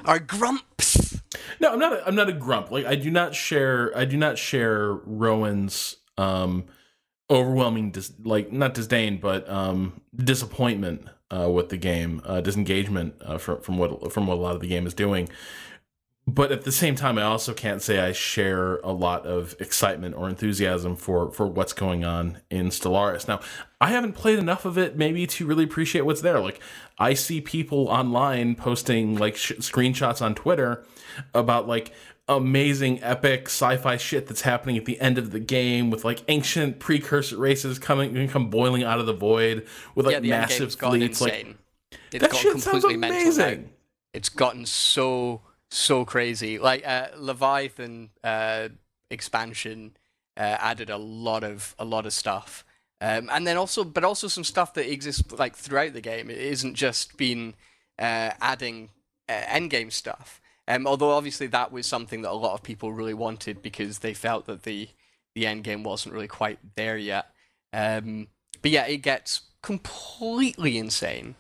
are grumps. No, I'm not. A, I'm not a grump. Like I do not share. I do not share Rowan's um, overwhelming, dis- like not disdain, but um, disappointment uh, with the game, uh, disengagement uh, from from what from what a lot of the game is doing. But at the same time, I also can't say I share a lot of excitement or enthusiasm for for what's going on in Stellaris. Now, I haven't played enough of it maybe to really appreciate what's there. Like I see people online posting like sh- screenshots on Twitter about like amazing epic sci-fi shit that's happening at the end of the game with like ancient precursor races coming going, come boiling out of the void with like yeah, massive fleets like. It's that gone shit sounds completely mental now. amazing. It's gotten so so crazy. Like uh, Leviathan uh, expansion uh, added a lot of a lot of stuff, um, and then also, but also some stuff that exists like throughout the game. It isn't just been uh, adding uh, endgame stuff. Um, although obviously that was something that a lot of people really wanted because they felt that the the end game wasn't really quite there yet. Um, but yeah, it gets completely insane.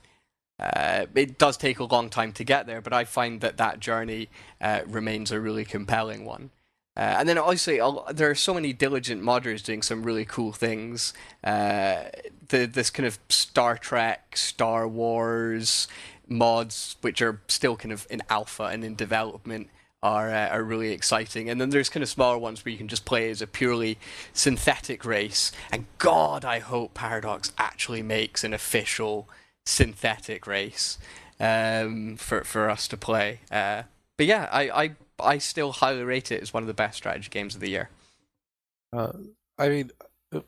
Uh, it does take a long time to get there, but I find that that journey uh, remains a really compelling one. Uh, and then obviously I'll, there are so many diligent modders doing some really cool things. Uh, the this kind of Star Trek, Star Wars mods, which are still kind of in alpha and in development, are uh, are really exciting. And then there's kind of smaller ones where you can just play as a purely synthetic race. And God, I hope Paradox actually makes an official synthetic race um, for for us to play. Uh, but yeah, I, I I still highly rate it as one of the best strategy games of the year. Uh, I mean, uh,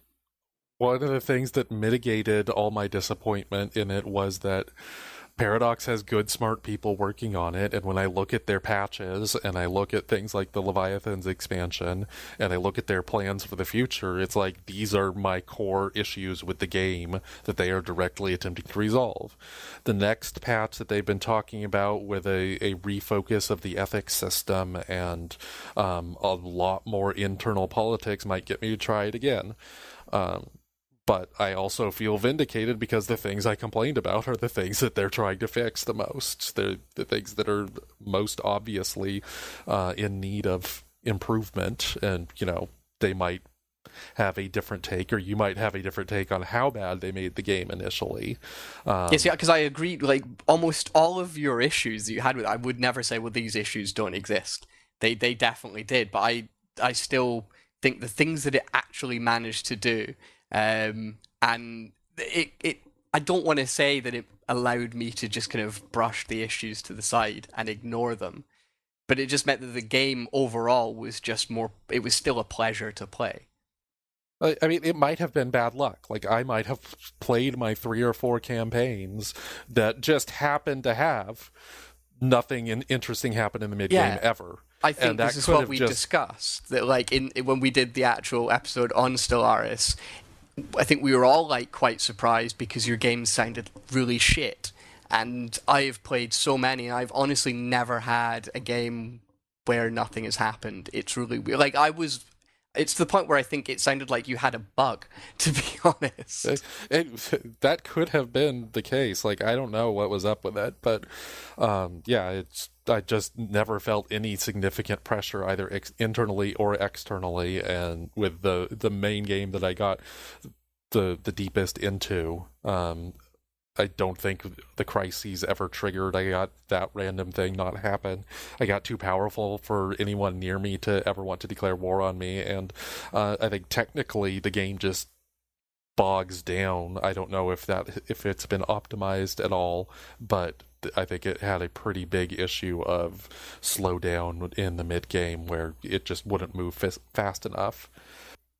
one of the things that mitigated all my disappointment in it was that Paradox has good, smart people working on it, and when I look at their patches and I look at things like the Leviathan's expansion and I look at their plans for the future, it's like these are my core issues with the game that they are directly attempting to resolve. The next patch that they've been talking about with a, a refocus of the ethics system and um, a lot more internal politics might get me to try it again. Um, but I also feel vindicated because the things I complained about are the things that they're trying to fix the most. They're the things that are most obviously uh, in need of improvement, and you know they might have a different take, or you might have a different take on how bad they made the game initially. Um, yes, yeah, because I agree. Like almost all of your issues that you had with, I would never say, well, these issues don't exist. They they definitely did, but I I still think the things that it actually managed to do, um, and it it I don't want to say that it allowed me to just kind of brush the issues to the side and ignore them but it just meant that the game overall was just more it was still a pleasure to play I mean, it might have been bad luck. Like, I might have played my three or four campaigns that just happened to have nothing interesting happen in the mid game yeah. ever. I think this is what we just... discussed. That, like, in when we did the actual episode on Stellaris, I think we were all like quite surprised because your game sounded really shit. And I've played so many, and I've honestly never had a game where nothing has happened. It's really weird. Like I was it's the point where I think it sounded like you had a bug, <laughs> to be honest. It, it, that could have been the case. Like I don't know what was up with it, but um, yeah, it's I just never felt any significant pressure either ex- internally or externally, and with the the main game that I got the the deepest into, um, I don't think the crises ever triggered. I got that random thing not happen. I got too powerful for anyone near me to ever want to declare war on me, and uh, I think technically the game just bogs down. I don't know if that if it's been optimized at all, but I think it had a pretty big issue of slowdown in the mid game where it just wouldn't move f- fast enough.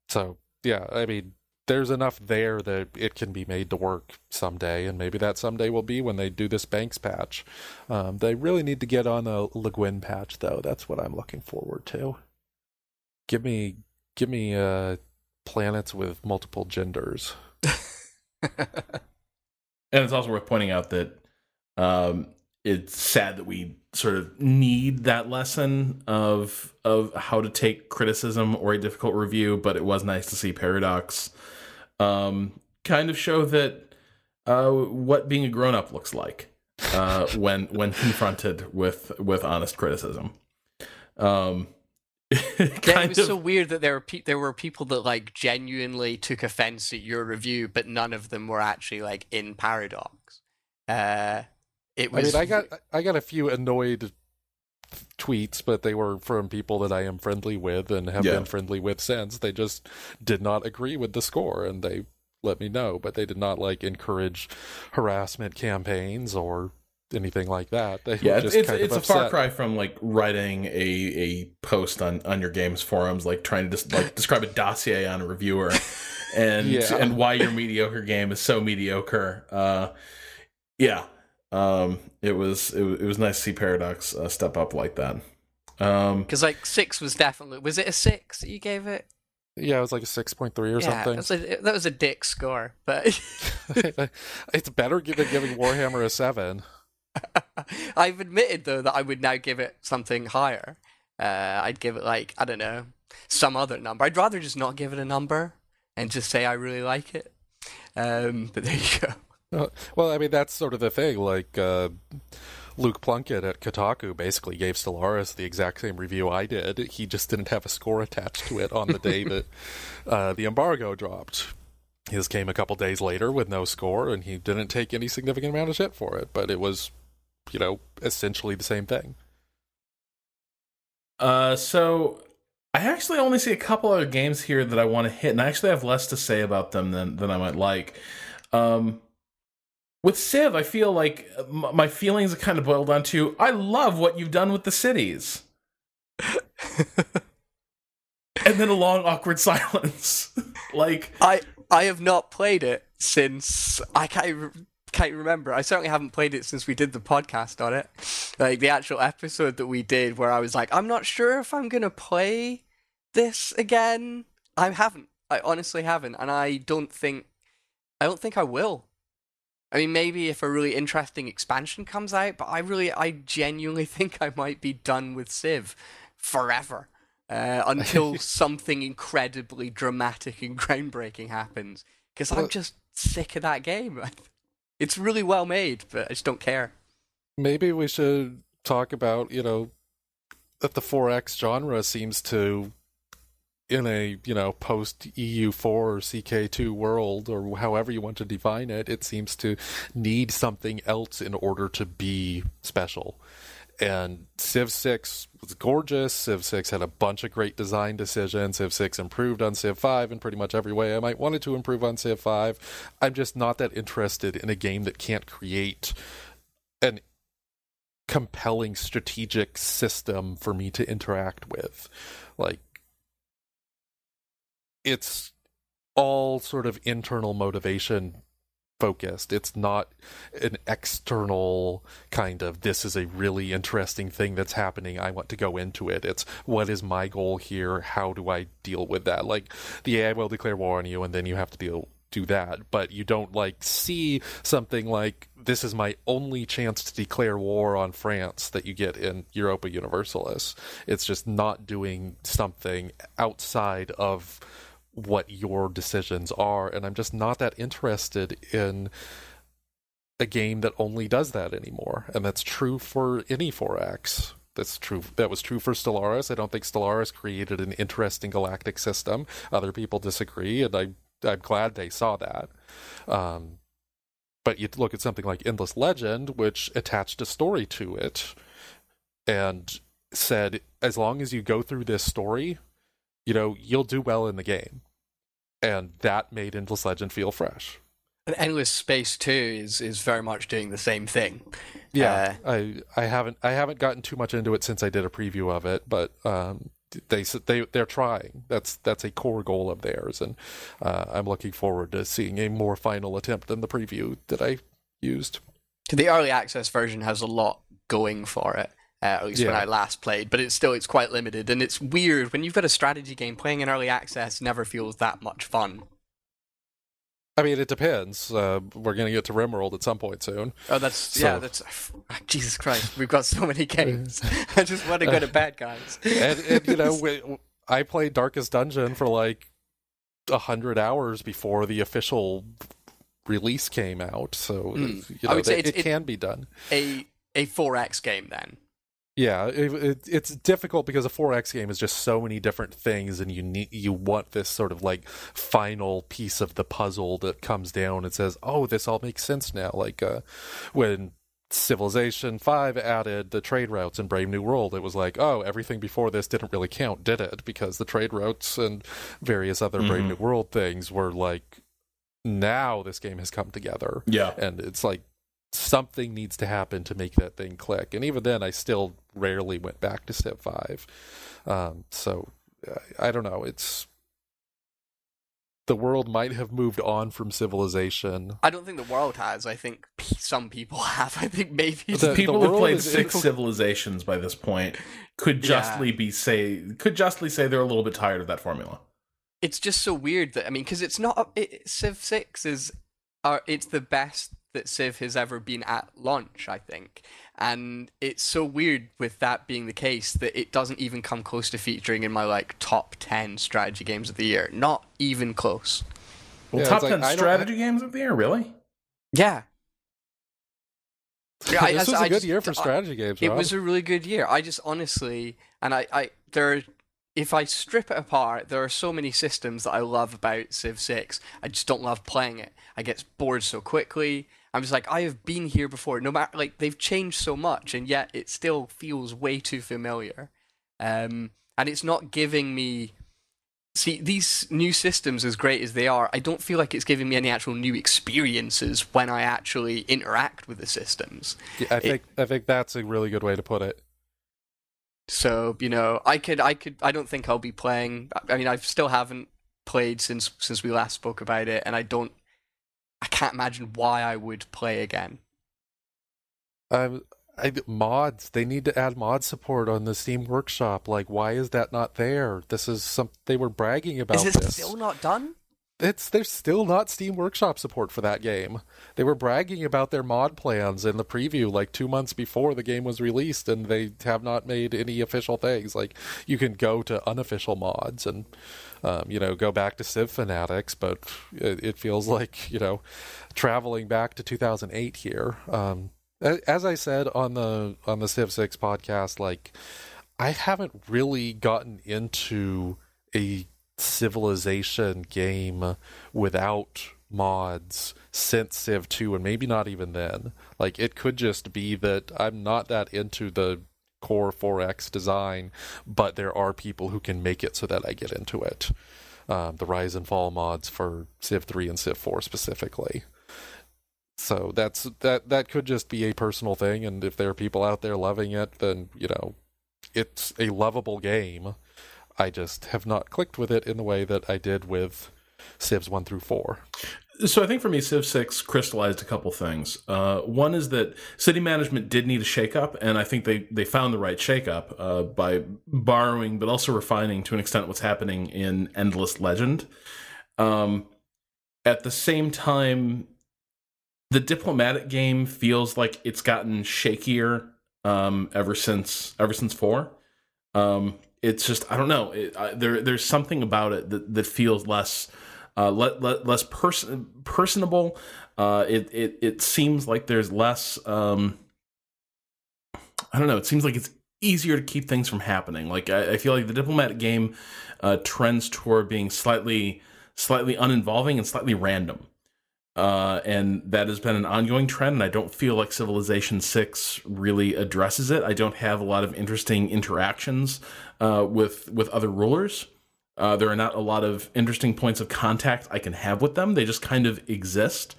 So yeah, I mean there's enough there that it can be made to work someday, and maybe that someday will be when they do this Banks patch. Um, they really need to get on the Le Guin patch, though. That's what I'm looking forward to. Give me, give me uh, planets with multiple genders. <laughs> and it's also worth pointing out that um, it's sad that we sort of need that lesson of of how to take criticism or a difficult review. But it was nice to see Paradox um, kind of show that uh, what being a grown up looks like uh, <laughs> when when confronted with with honest criticism. Um, <laughs> yeah, it was of... so weird that there were pe- there were people that like genuinely took offense at your review, but none of them were actually like in Paradox. Uh, it was. I mean, I got I got a few annoyed tweets, but they were from people that I am friendly with and have yeah. been friendly with since. They just did not agree with the score and they let me know, but they did not like encourage harassment campaigns or anything like that. They yeah, it's it's a far cry from like writing a a post on on your games forums, like trying to just like <laughs> describe a dossier on a reviewer, and <laughs> yeah. and why your mediocre game is so mediocre. Uh, yeah, um, it was it, it was nice to see Paradox uh, step up like that. Um, because like six was definitely was it a six that you gave it? Yeah, it was like a six point three or yeah, something. Was a, that was a dick score, but <laughs> <laughs> it's better than giving Warhammer a seven. <laughs> I've admitted though that I would now give it something higher. Uh, I'd give it like I don't know some other number. I'd rather just not give it a number and just say I really like it. Um, but there you go. Well, I mean, that's sort of the thing. Like, uh, Luke Plunkett at Kotaku basically gave Stellaris the exact same review I did. He just didn't have a score attached to it on the day <laughs> that uh, the embargo dropped. His came a couple days later with no score, and he didn't take any significant amount of shit for it. But it was, you know, essentially the same thing. Uh, so I actually only see a couple other games here that I want to hit, and I actually have less to say about them than than I might like. Um, with Civ, I feel like uh, my feelings are kind of boiled down to I love what you've done with the cities. <laughs> and then a long awkward <laughs> silence. <laughs> like I I have not played it since I can't can't remember. I certainly haven't played it since we did the podcast on it. Like the actual episode that we did where I was like, I'm not sure if I'm gonna play this again. I haven't. I honestly haven't, and I don't think I don't think I will. I mean, maybe if a really interesting expansion comes out, but I really, I genuinely <laughs> think I might be done with Civ forever uh, until <laughs> something incredibly dramatic and <laughs> groundbreaking happens. Because I'm just sick of that game. It's really well made, but I just don't care. Maybe we should talk about, you know, that the 4X genre seems to in a you know post EU4 or CK2 world or however you want to define it, it seems to need something else in order to be special. And Civ 6 was gorgeous. Civ 6 had a bunch of great design decisions. Civ 6 improved on Civ 5 in pretty much every way I might wanted to improve on Civ 5. I'm just not that interested in a game that can't create an compelling strategic system for me to interact with. Like it's all sort of internal motivation focused. It's not an external kind of this is a really interesting thing that's happening. I want to go into it. It's what is my goal here? How do I deal with that? Like the AI will declare war on you and then you have to deal do that, but you don't like see something like this is my only chance to declare war on France that you get in Europa Universalis. It's just not doing something outside of what your decisions are and i'm just not that interested in a game that only does that anymore and that's true for any 4x that's true that was true for stellaris. I don't think stellaris created an interesting galactic system. Other people disagree and i i'm glad they saw that. Um, but you look at something like endless legend which attached a story to it and said as long as you go through this story you know you'll do well in the game and that made Endless Legend feel fresh. And Endless Space 2 is is very much doing the same thing. Yeah, uh, I I haven't I haven't gotten too much into it since I did a preview of it, but um, they they they're trying. That's that's a core goal of theirs, and uh, I'm looking forward to seeing a more final attempt than the preview that I used. The early access version has a lot going for it uh, at least yeah. when I last played. But it's still it's quite limited, and it's weird when you've got a strategy game playing in early access. Never feels that much fun. I mean, it depends. Uh, we're going to get to RimWorld at some point soon. Oh, that's so. yeah. That's Jesus Christ. We've got so many <laughs> games. <laughs> I just want to go to bad guys. and, and you know, <laughs> we, I played Darkest Dungeon for like a hundred hours before the official release came out. So mm. you know, it, it can be done. A a 4X game then. Yeah, it, it, it's difficult because a 4X game is just so many different things, and you need you want this sort of like final piece of the puzzle that comes down and says, "Oh, this all makes sense now." Like uh, when Civilization 5 added the trade routes in Brave New World, it was like, oh, everything before this didn't really count, did it? Because the trade routes and various other mm-hmm. Brave New World things were like, now this game has come together. Yeah. And it's like, something needs to happen to make that thing click. And even then, I still rarely went back to Civ five. Um, so I don't know. It's the world might have moved on from civilization. I don't think the world has. I think some people <laughs> have. I think maybe the, people who've played six civilizations by this point could justly yeah. be say could justly say they're a little bit tired of that formula. It's just so weird that I mean, because it's not it, Civ Six is, are it's the best that Civ has ever been at launch, I think. And it's so weird with that being the case that it doesn't even come close to featuring in my like top 10 strategy games of the year. Not even close. Well, yeah, top 10 like, strategy games of the year, really? Yeah. <laughs> yeah this I, was a I good just, year for uh, strategy I, games. It was a really good year. I just honestly, and I, I there if I strip it apart, there are so many systems that I love about Civ 6. I just don't love playing it. I get bored so quickly. I'm just like, I have been here before. No matter, like, they've changed so much, and yet it still feels way too familiar. Um, and it's not giving me. See, these new systems, as great as they are, I don't feel like it's giving me any actual new experiences when I actually interact with the systems. Yeah, I think it, I think that's a really good way to put it. So you know, I could, I could, I don't think I'll be playing. I mean, I still haven't played since since we last spoke about it, and I don't, I can't imagine why I would play again. Um, I, mods. They need to add mod support on the Steam Workshop. Like, why is that not there? This is some. They were bragging about. Is it this. still not done? it's there's still not Steam Workshop support for that game. They were bragging about their mod plans in the preview like 2 months before the game was released and they have not made any official things. Like you can go to unofficial mods and um, you know go back to Civ Fanatics, but it, it, feels like, you know, traveling back to 2008 here. Um, as I said on the on the Civ 6 podcast like I haven't really gotten into a civilization game without mods since Civ 2 and maybe not even then. Like it could just be that I'm not that into the core 4X design, but there are people who can make it so that I get into it. Um, the Rise and Fall mods for Civ 3 and Civ 4 specifically. So that's that that could just be a personal thing and if there are people out there loving it then, you know, it's a lovable game. I just have not clicked with it in the way that I did with Civs 1 through 4. So I think for me, Civ Six crystallized a couple things. Uh, one is that city management did need a shakeup, and I think they they found the right shakeup uh, by borrowing, but also refining to an extent what's happening in Endless Legend. Um, at the same time, the diplomatic game feels like it's gotten shakier um, ever since ever since four. Um, it's just I don't know. It, I, there there's something about it that that feels less uh, let, let, less person personable. Uh, it, it it seems like there's less. Um, I don't know. It seems like it's easier to keep things from happening. Like I, I feel like the diplomatic game uh, trends toward being slightly slightly uninvolving and slightly random. Uh, and that has been an ongoing trend, and I don't feel like Civilization Six really addresses it. I don't have a lot of interesting interactions uh, with with other rulers. Uh, there are not a lot of interesting points of contact I can have with them. They just kind of exist,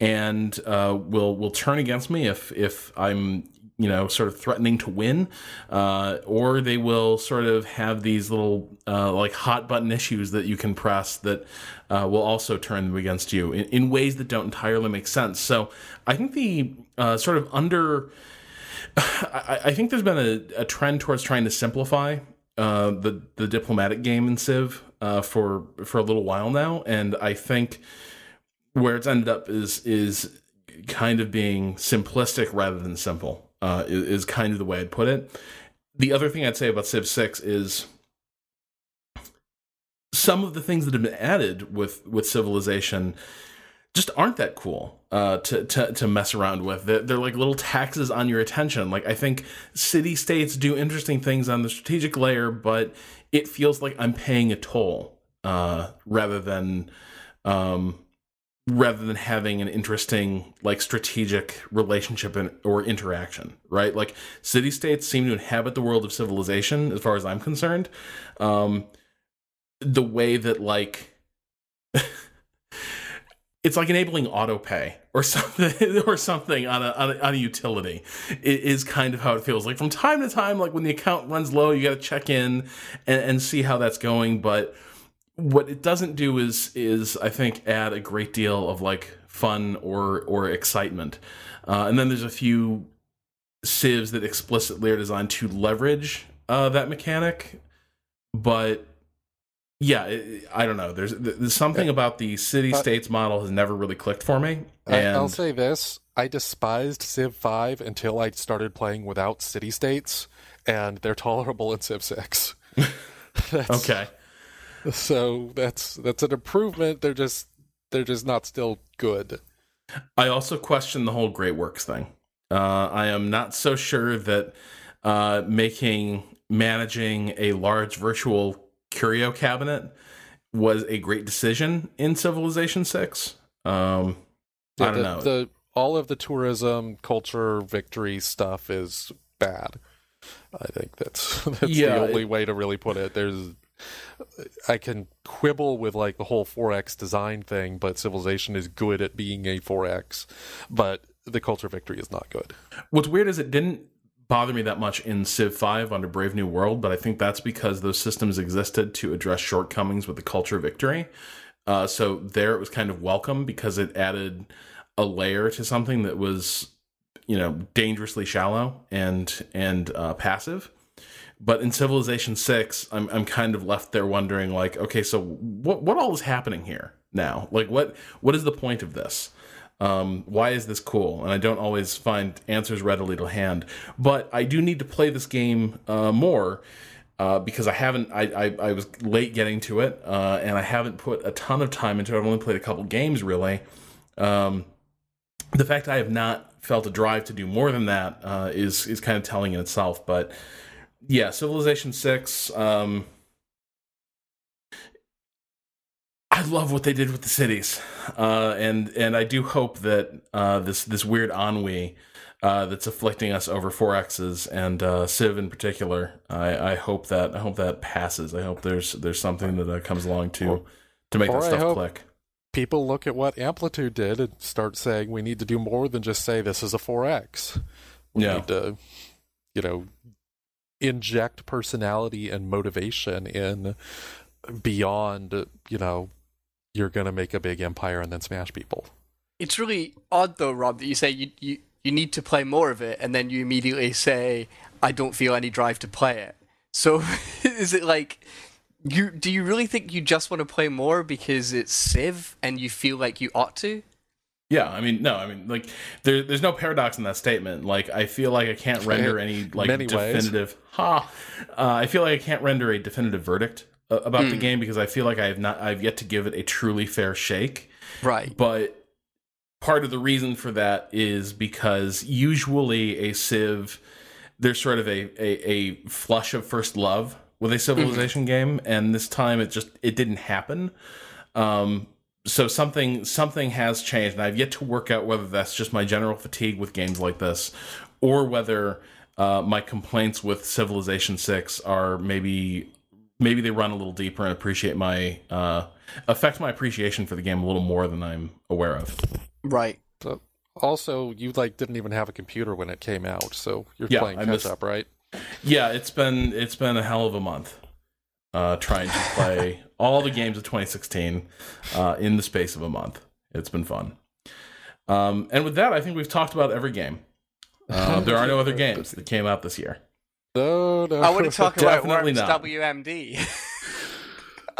and uh, will will turn against me if if I'm you know sort of threatening to win, uh, or they will sort of have these little uh, like hot button issues that you can press that uh, will also turn them against you in, in, ways that don't entirely make sense. So I think the uh, sort of under <sighs> I, I, think there's been a, a, trend towards trying to simplify uh, the the diplomatic game in Civ uh, for for a little while now, and I think where it's ended up is is kind of being simplistic rather than simple. Uh, is, is kind of the way I'd put it. The other thing I'd say about Civ Six is some of the things that have been added with with Civilization just aren't that cool uh, to, to to mess around with. They're, they're, like little taxes on your attention. Like I think city states do interesting things on the strategic layer, but it feels like I'm paying a toll uh, rather than um, rather than having an interesting like strategic relationship and, or interaction. Right? Like city states seem to inhabit the world of civilization, as far as I'm concerned. Um, the way that like <laughs> it's like enabling auto pay or <laughs> something or something on a, on a, on a utility. It is kind of how it feels. Like from time to time like when the account runs low you got to check in and, and see how that's going. But what it doesn't do is is i think add a great deal of like fun or or excitement. Uh, and then there's a few Civs that explicitly are designed to leverage uh, that mechanic. But yeah, I don't know. There's there's something about the city states model has never really clicked for me. And I'll say this: I despised Civ Five until I started playing without city states, and they're tolerable in Civ Six. <laughs> okay, so that's that's an improvement. They're just they're just not still good. I also question the whole Great Works thing. Uh, I am not so sure that uh, making managing a large virtual curio cabinet was a great decision in Civilization Six. Um, yeah, I don't the, know. The all of the tourism, culture, victory stuff is bad. I think that's <laughs> that's yeah, the only it, way to really put it. There's I can quibble with like the whole 4X design thing, but Civilization is good at being a 4X, but the culture victory is not good. What's weird is it didn't bother me that much in Civ 5 under Brave New World, but I think that's because those systems existed to address shortcomings with the culture victory. Uh, so there it was kind of welcome because it added a layer to something that was, you know, dangerously shallow and and uh, passive. But in Civilization 6, I'm I'm kind of left there wondering like, okay, so what what all is happening here now? Like what what is the point of this? Um, why is this cool? And I don't always find answers readily to hand. But I do need to play this game uh, more uh, because I haven't. I, I, I was late getting to it, uh, and I haven't put a ton of time into it. I've only played a couple games really. Um, the fact I have not felt a drive to do more than that uh, is is kind of telling in itself. But yeah, Civilization Six. Um, love what they did with the cities, uh, and and I do hope that uh, this this weird ennui uh, that's afflicting us over 4Xs and uh, Civ in particular. I, I hope that I hope that passes. I hope there's there's something that uh, comes along to to make or that I stuff click. People look at what Amplitude did and start saying we need to do more than just say this is a 4X. We Yeah. need to, you know, inject personality and motivation in beyond, you know, you're going to make a big empire and then smash people. It's really odd though, Rob, that you say you, you you need to play more of it, and then you immediately say, "I don't feel any drive to play it." So, <laughs> is it like you? Do you really think you just want to play more because it's Civ and you feel like you ought to? Yeah, I mean, no, I mean, like, there, there's no paradox in that statement. Like, I feel like I can't render any like Many ways. definitive. Ha! Uh, I feel like I can't render a definitive verdict about the game because I feel like I have not, I've yet to give it a truly fair shake. Right. But part of the reason for that is because usually a Civ, there's sort of a a, a flush of first love with a civilization game, and this time it just it didn't happen. Um, so something something has changed, and I've yet to work out whether that's just my general fatigue with games like this, or whether uh, my complaints with Civilization Six are maybe maybe they run a little deeper and appreciate my uh, affect my appreciation for the game a little more than I'm aware of. Right. So, also, you like didn't even have a computer when it came out, so you're Yeah, playing I catch missed- up, right? Yeah, it's been it's been a hell of a month uh, trying to play <laughs> all the games of 2016 uh, in the space of a month. It's been fun. Um, and with that, I think we've talked about every game. Uh, there are no other <laughs> games that came out this year. No, no. I want to talk about <laughs> Worms not. WMD.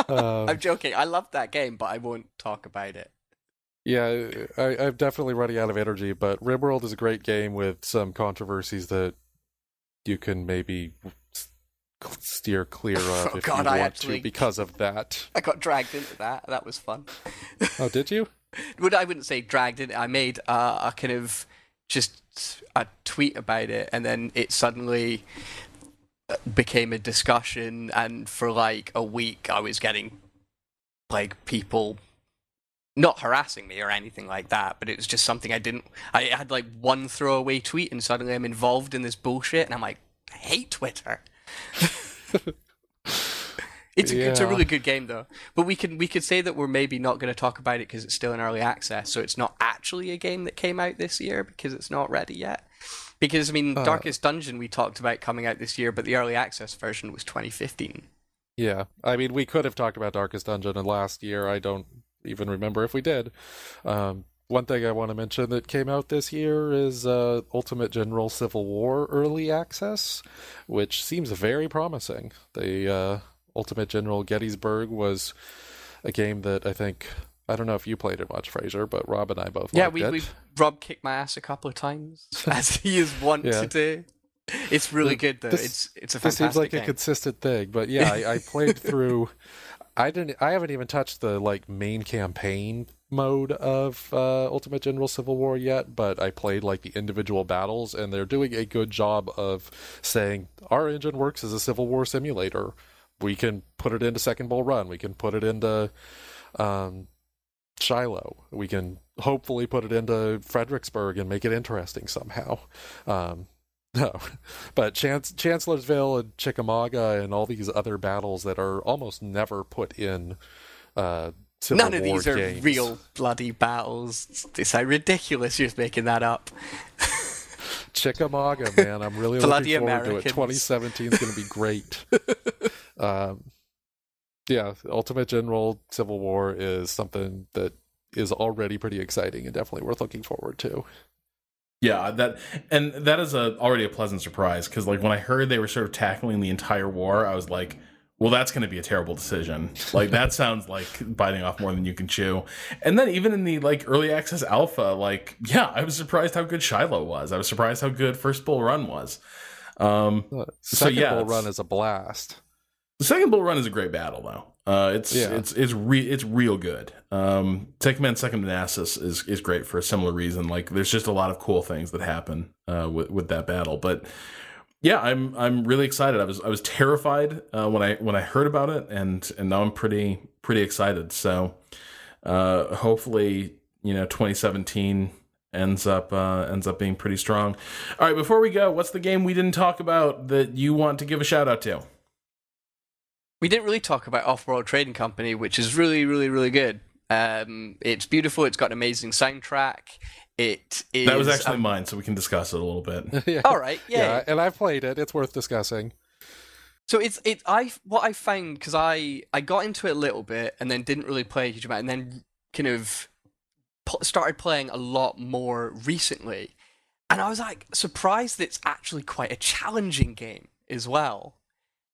Uh, <laughs> I'm joking. I love that game, but I won't talk about it. Yeah, I, I'm definitely running out of energy, but RimWorld is a great game with some controversies that you can maybe steer clear of <laughs> Oh if God, you want actually- to because of that. I got dragged into that. That was fun. Oh, did you? Would I wouldn't say dragged in. I made uh, a kind of just a tweet about it, and then it suddenly became a discussion. And for like a week, I was getting like people not harassing me or anything like that, but it was just something I didn't. I had like one throwaway tweet, and suddenly I'm involved in this bullshit, and I'm like, I hate Twitter. <laughs> It's a, it's a really good game though, but we can we could say that we're maybe not going to talk about it because it's still in early access, so it's not actually a game that came out this year because it's not ready yet. Because I mean, Uh. Darkest Dungeon we talked about coming out this year, but the early access version was 2015. Yeah, I mean, we could have talked about Darkest Dungeon in last year. I don't even remember if we did. Um, one thing I want to mention that came out this year is uh, Ultimate General Civil War Early Access, which seems very promising. The uh, Ultimate General Gettysburg was a game that I think I don't know if you played it much, Fraser, but Rob and I both Yeah, we it. we Rob kicked my ass a couple of times <laughs> as he is wont Yeah. to do. It's really Th- good though. this- it's it's a this seems like game. a consistent thing but yeah I, I played <laughs> through i didn't i haven't even touched the like main campaign mode of uh, ultimate general civil war yet but i played like the individual battles and they're doing a good job of saying our engine works as a civil war simulator we can put it into second bull run we can put it into um, shiloh we can hopefully put it into fredericksburg and make it interesting somehow um, <laughs> no, but Chance- Chancellorsville and Chickamauga and all these other battles that are almost never put in uh, None of these are games. real bloody battles. It's like ridiculous. You're just making that up. <laughs> Chickamauga, man, I'm really looking forward Americans. to it. 2017 is going to be great. <laughs> um, yeah, Ultimate General Civil War is something that is already pretty exciting and definitely worth looking forward to. Yeah, that and that is a already a pleasant surprise because like when I heard they were sort of tackling the entire war, I was like, well, that's going to be a terrible decision. Like that <laughs> sounds like biting off more than you can chew. And then even in the like early access alpha, like yeah, I was surprised how good Shiloh was. I was surprised how good First Bull Run was. Um, Uh, So, Second yeah, Bull Run is a blast. The second Bull Run is a great battle though. Uh, it's Yeah. it's it's re- it's real good. Um, Take Command Second Manassas is is great for a similar reason. Like there's just a lot of cool things that happen uh, with with that battle. But yeah, I'm I'm really excited. I was I was terrified uh, when I when I heard about it, and and now I'm pretty pretty excited. So uh, hopefully, you know, 2017 ends up uh, ends up being pretty strong. All right, before we go, what's the game we didn't talk about that you want to give a shout out to? We didn't really talk about Off-World Trading Company, which is really, really, really good. Um, it's beautiful. It's got an amazing soundtrack. It is. That was actually um, mine, so we can discuss it a little bit. <laughs> yeah. all right. Yeah. yeah, and I've played it. It's worth discussing. So it's it I what I found because I I got into it a little bit and then didn't really play a huge amount and then kind of pl- started playing a lot more recently, and I was like surprised that it's actually quite a challenging game as well.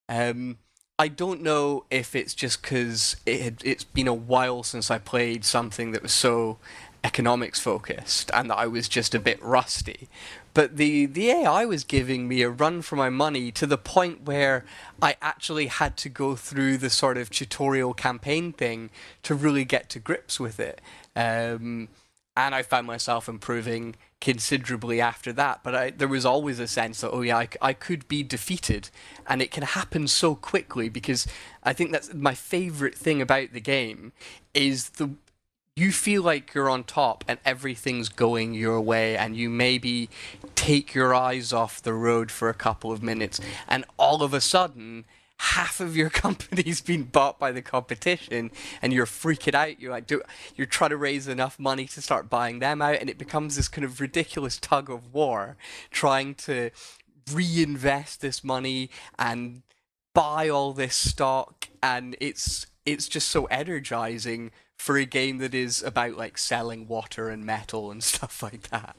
Um, I don't know if it's just because it had, it's been a while since I played something that was so economics focused and that I was just a bit rusty. But the, the AI was giving me a run for my money to the point where I actually had to go through the sort of tutorial campaign thing to really get to grips with it. Um, and I found myself improving considerably after that. But I, there was always a sense that, oh yeah, I, I could be defeated, and it can happen so quickly because I think that's my favorite thing about the game is the you feel like you're on top and everything's going your way and you maybe take your eyes off the road for a couple of minutes and all of a sudden half of your <laughs> company's been bought by the competition and you're freaking out you're like do, you're trying to raise enough money to start buying them out and it becomes this kind of ridiculous tug of war trying to reinvest this money and buy all this stock and it's it's just so energizing for a game that is about like selling water and metal and <laughs> stuff like that.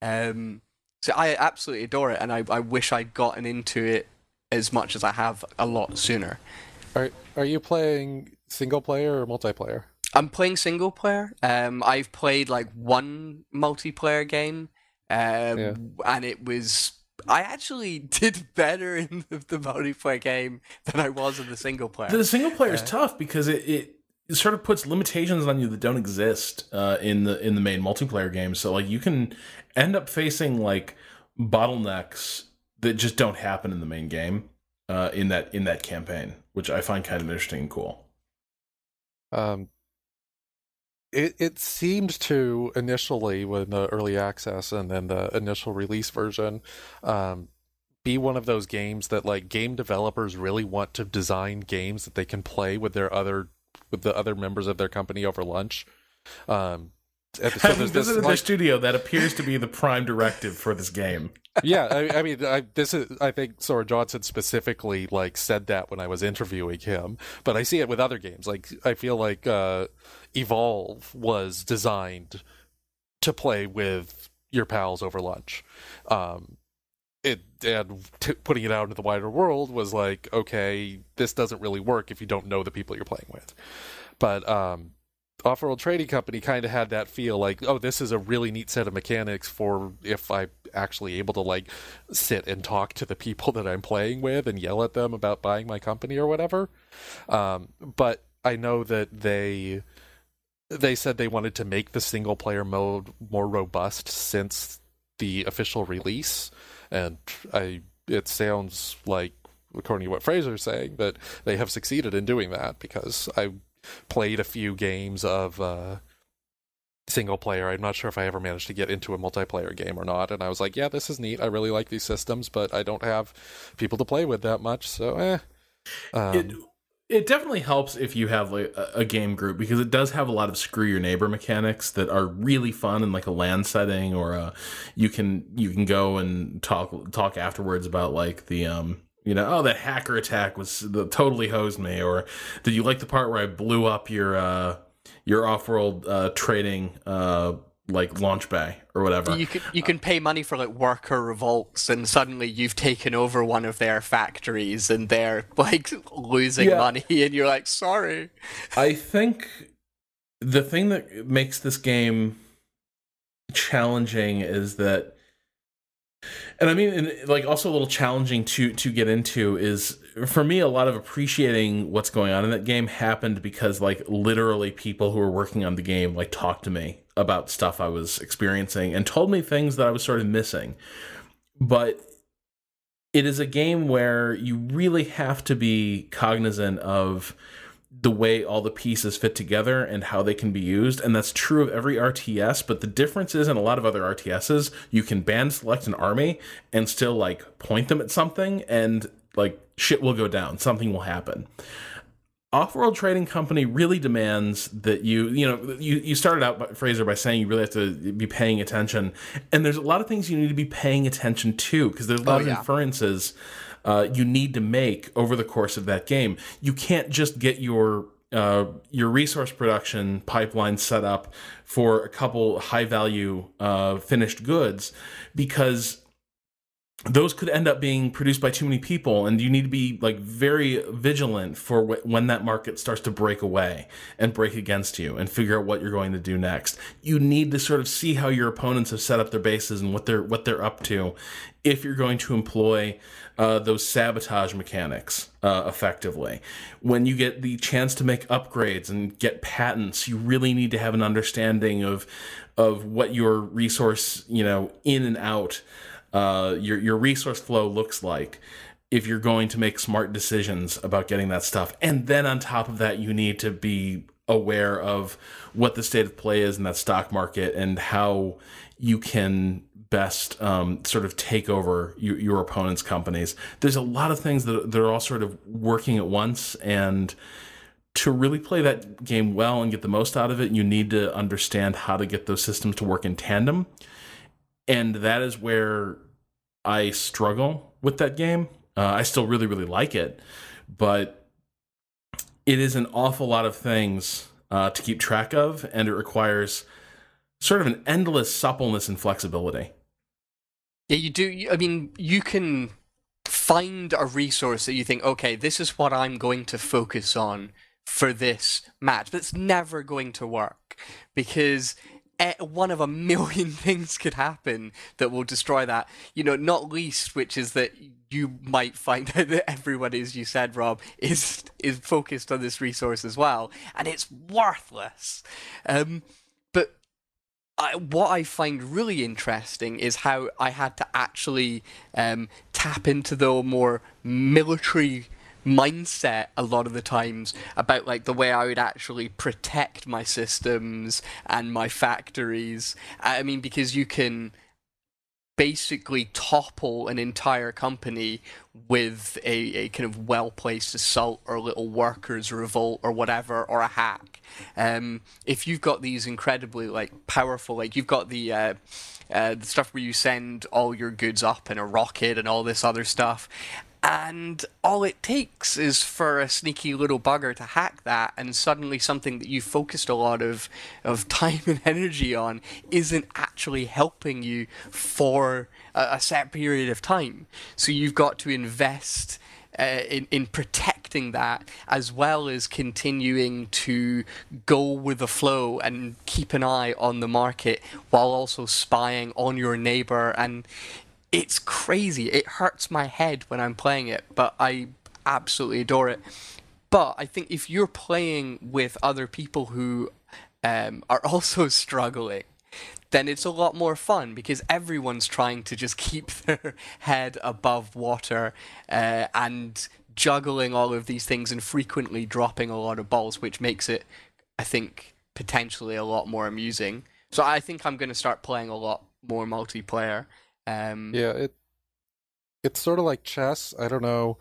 Um, so I absolutely adore it, and I, I wish I'd gotten into it as much as I have a lot sooner. Are are you playing single player or multiplayer? I'm playing single player. Um, I've played like one multiplayer game, um, Yeah. and it was. I actually <laughs> did better in the, the multiplayer game than I was in the single player. The single player is Uh, tough because it, it it sort of puts limitations on you that don't exist uh, in the in the main multiplayer game. So like you can end up facing like bottlenecks that just don't happen in the main game uh, in that in that campaign, which I find kind of interesting and cool. Um, it it seemed to initially when the early access and then the initial release version, um, be one of those games that like game developers really want to design games that they can play with their other with the other members of their company over lunch. Um, and so Having there's this, visited like- studio, that appears to be the prime directive for this game. yeah, I, I mean, I, this is. I think Soren Johnson specifically like said that when I was interviewing him, but I see it with other games. Like I feel like uh, Evolve was designed to play with your pals over lunch. Um, it and t- putting it out into the wider world was like, okay, this doesn't really work if you don't know the people you're playing with. But um, Off-World Trading Company kind of had that feel like, oh, this is a really neat set of mechanics for if I'm actually able to like sit and talk to the people <laughs> that I'm playing with and yell at them about buying my company or whatever. Um, but I know that they they said they wanted to make the single player mode more robust since the official release, and I it sounds like according to what Fraser's saying that they have succeeded in doing that because I played a few games of uh, single player. I'm not sure if I ever managed to get into a multiplayer game or not. And I was like, yeah, this is neat. I really like these systems, but I don't have people to play with that much. So, eh. Um, it it definitely helps if you have like a, a game group because it does have a lot of screw your neighbor mechanics that are really fun in like a LAN setting or uh you can you can go and talk talk afterwards about like the um you know oh that hacker attack was the, totally hosed me or did you like the part where I blew up your uh your off-world uh trading uh like launch bay or whatever You can you can pay money for like worker revolts, and suddenly you've taken over one of their factories, and they're like <laughs> losing Yeah. money, and you're like, sorry. I think the thing that makes this game challenging is that and I mean and like also a little challenging to to get into is for me a lot of appreciating what's going on in that game happened because like literally people who were working on the game like talked to me about stuff I was experiencing and told me things that I was sort of missing. But it is a game where you really have to be cognizant of the way all the pieces fit together and how they can be used. And that's true of every RTS, but the difference is in a lot of other RTSs, you can band select an army and still like point them at something and like shit will go down, something will happen. Off-world trading company really demands that you, you know, you, you started out, by, Fraser, by saying you really have to be paying attention, and there's a lot of things you need to be paying attention to because there's a oh, lot Oh, of yeah. inferences uh, you need to make over the course of that game. You can't just get your uh, your resource production pipeline set up for a couple high value uh, finished goods because those could end up being produced by too many people and you need to be like very vigilant for wh- when that market starts to break away and break against you and figure out what you're going to do next you need to sort of see how your opponents have set up their bases and what they're what they're up to if you're going to employ uh, those sabotage mechanics uh, effectively when you get the chance to make upgrades and get patents you really need to have an understanding of of what your resource you know in and out uh, your your resource flow looks like if you're going to make smart decisions about getting that stuff. And then on top of that, you need to be aware of what the state of play is in that stock market and how you can best um, sort of take over your, your opponent's companies. There's a lot of things that, that are all sort of working at once and to really play that game well and get the most out of it, you need to understand how to get those systems to work in tandem. And that is where I struggle with that game. Uh, I still really, really like it, but it is an awful lot of things uh, to keep track of, and it requires sort of an endless suppleness and flexibility. Yeah, you do. I mean, you can find a resource that you think, okay, this is what I'm going to focus on for this match, but it's never going to work because eh, one of a million <laughs> things could happen that will destroy that. You know, not least, which is that you might find out <laughs> that everyone, as you said, Rob, is is focused on this resource as well, and it's worthless. Um, I, what I find really interesting is how I had to actually um, tap into the more military mindset a lot of the times about like the way I would actually protect my systems and my factories. I mean, because you can basically topple an entire company with a, a kind of well placed assault or little workers revolt or whatever or a hack. Um, if you've got these incredibly like powerful, like you've got the uh, uh, the stuff where you send all your goods up in a rocket and all this other stuff. And all it takes is for a sneaky little bugger to hack that, and suddenly something that you focused a lot of, of <laughs> time and energy on isn't actually helping you for a, a set period of time. So you've got to invest uh, in, in protecting that as well as continuing to go with the flow and keep an eye on the market while also spying on your neighbor and it's crazy it hurts my head when i'm playing it but i absolutely adore it but i think if you're playing with other people who um, are <laughs> also struggling then it's a lot more fun because everyone's trying to just keep <laughs> their head above water uh, and juggling all of these things and frequently dropping a lot of balls, which makes it, I think, potentially a lot more amusing. So I think I'm going to start playing a lot more multiplayer. Um, Yeah, it it's sort of like chess. I don't know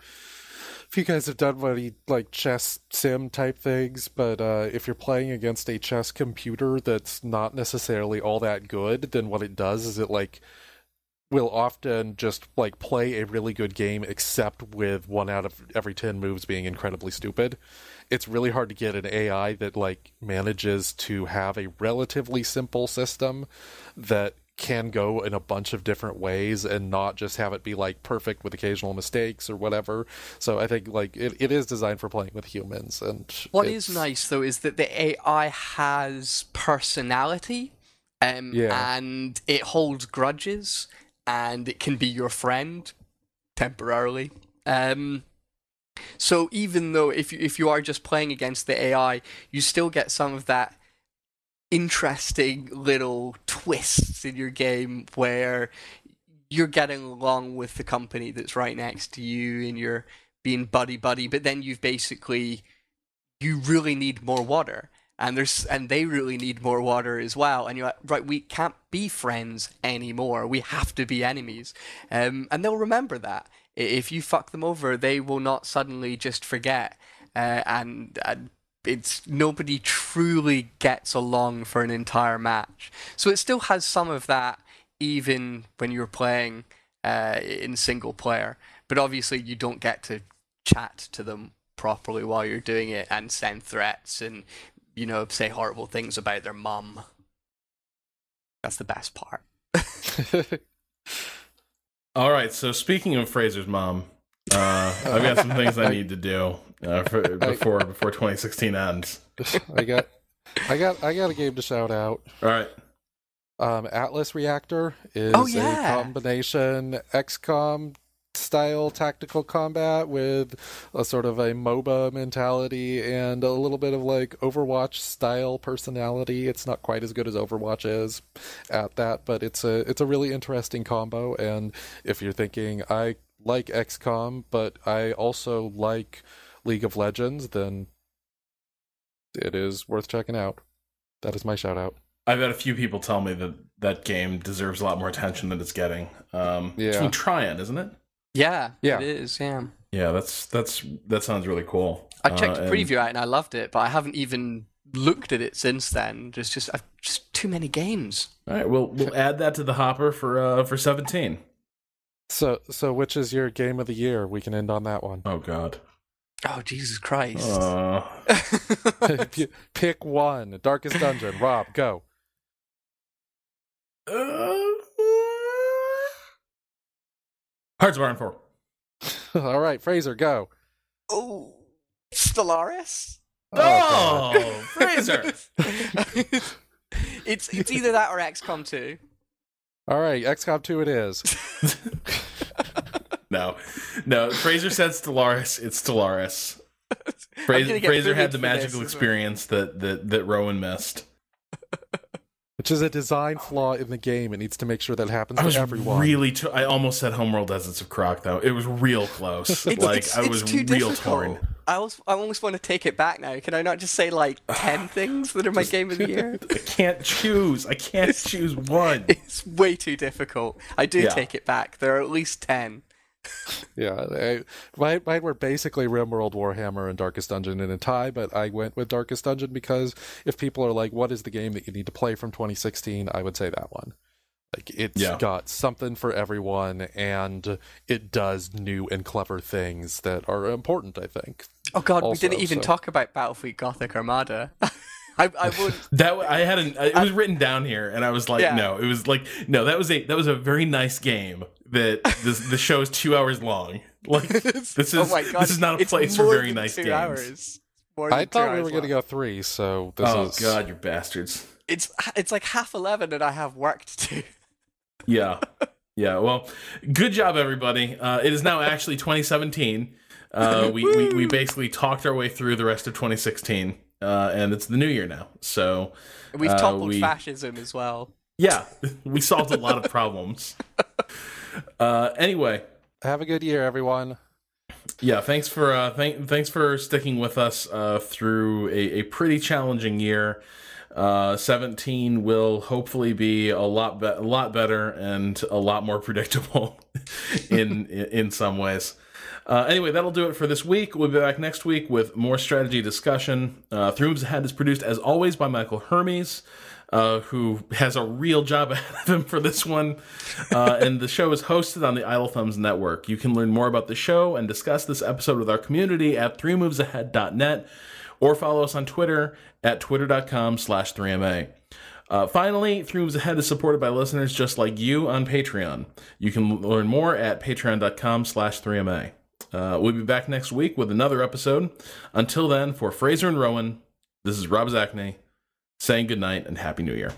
if you guys have done any like chess sim type things, but uh, if you're playing against a chess computer that's not necessarily all that good, then what it does is it like will often just like play a really good game except with one out of every 10 moves being incredibly stupid. It's really hard to get an AI that like manages to have a relatively simple system that can go in a bunch of different ways and not just have it be like perfect with occasional mistakes or whatever. So I think like it, it is designed for playing with humans and what is nice though is that the AI has personality, um, Yeah. and it holds grudges, and it can be your friend temporarily. Um, so even though if you if you are just playing against the AI, you still get some of that interesting little twists in your game where you're getting along with the company that's right next to you and you're being buddy buddy, but then you've basically you really need more water. And there's and they really need more water as well. And you're like right we can't be friends anymore. We have to be enemies. Um, and they'll remember that. If you fuck them over they will not suddenly just forget. Uh, and, and it's nobody truly gets along for an entire match. So it still has some of that even when you're playing uh, in single player. But obviously you don't get to chat to them properly while you're doing it and send threats and you know say horrible things about their mum. That's the best part. <laughs> All right. So speaking of Fraser's mom, uh, I've got some things I need to do uh, for, <laughs> before before 2016 ends. <laughs> I got, I got, I got a game to shout out. All right. Um, Atlas Reactor is Oh, yeah. a combination XCOM style tactical combat with a sort of a MOBA mentality and a little bit of like Overwatch style personality. It's not quite as good as Overwatch is at that, but it's a it's a really interesting combo. And if you're thinking I like XCOM, but I also like League of Legends, then it is worth checking out. That is my shout out. I've had a few people tell me that that game deserves a lot more attention than it's getting. Um, Yeah. It's from Trion, isn't it? yeah Yeah. it is yeah Yeah, that's that's that sounds really cool. i checked Uh, the and- preview out and i loved it but i haven't even looked at it since then there's just I've, just too many games All right, we'll we'll add that to the hopper for uh, for 17. So, so which is your game of the year? We can end on that one. Oh God. oh jesus christ Uh, <laughs> <laughs> Pick one. Darkest Dungeon. Rob, go. Hearts of Iron 4. <laughs> All right, Fraser, go. oh stellaris Oh, God. Fraser. it's it's either that or XCOM 2. All right, XCOM 2 it is. <laughs> No, no. Fraser said Stellaris. It's Stellaris. Fraser, Fraser had the magical this experience that, that that Rowan missed. Which is a design flaw in the game. It needs to make sure that happens I to was everyone. really. T- I almost said Homeworld Deserts of Kharak though. It was real close. <laughs> It's, like it's, I it's was too real difficult. torn. I almost, I almost want to take it back now. Can I not just say like <sighs> ten things that are my game of the year? <laughs> I can't choose. I can't choose one. <laughs> It's way too difficult. I do Yeah. take it back. There are at least ten. Yeah, I, mine, mine were basically RimWorld, Warhammer, and Darkest Dungeon in a tie, but I went with Darkest Dungeon because if people are like, what is the game that you need to play from 2016, I would say that one. Like, it's Yeah. got something for everyone, and it does new and clever things that are important, I think. Oh god, we didn't even so- talk about Battlefleet Gothic Armada. <laughs> I, I would. <laughs> That I had an. It was written down here, and I was like, Yeah. no. It was like, no. That was a that was a very nice game. That this the show is two hours long. <laughs> Like <laughs> this is oh my god, this is not a it's place for very than nice two games. Hours. I thought we hours were going to go three, so this Oh is. god, you bastards. It's it's like half eleven, and I have work to do. Yeah. Yeah. Well, good job, everybody. Uh, it is now actually 2017. Uh, we, we, we basically talked our way through the rest of 2016, uh, and it's the new year now. So, We've Uh, toppled we- fascism as well. yeah, <laughs> we solved a lot of problems. <laughs> Uh, anyway, Have a good year, everyone. yeah, thanks for uh, thank, thanks for sticking with us uh, through a, a pretty challenging year. Uh, 17 will hopefully be a lot be- a lot better and a lot more predictable in <laughs> in, in some ways. Uh, anyway, that'll do it for this week. We'll be back next week with more strategy discussion. Uh, Three Moves Ahead is produced, as always, by Michael Hermes, uh, who has a real job <laughs> ahead of him for this one. Uh, and the show is hosted on the Idle Thumbs Network. You can learn more about the show and discuss this episode with our community at threemovesahead.net or follow us on Twitter at twitter.com slash 3ma. Uh, finally, Three Moves Ahead is supported by listeners just like you on Patreon. You can learn more at patreon.com slash 3ma. Uh, we'll be back next week with another episode. Until then, for Fraser and Rowan, this is Rob Zacny saying goodnight and Happy New Year.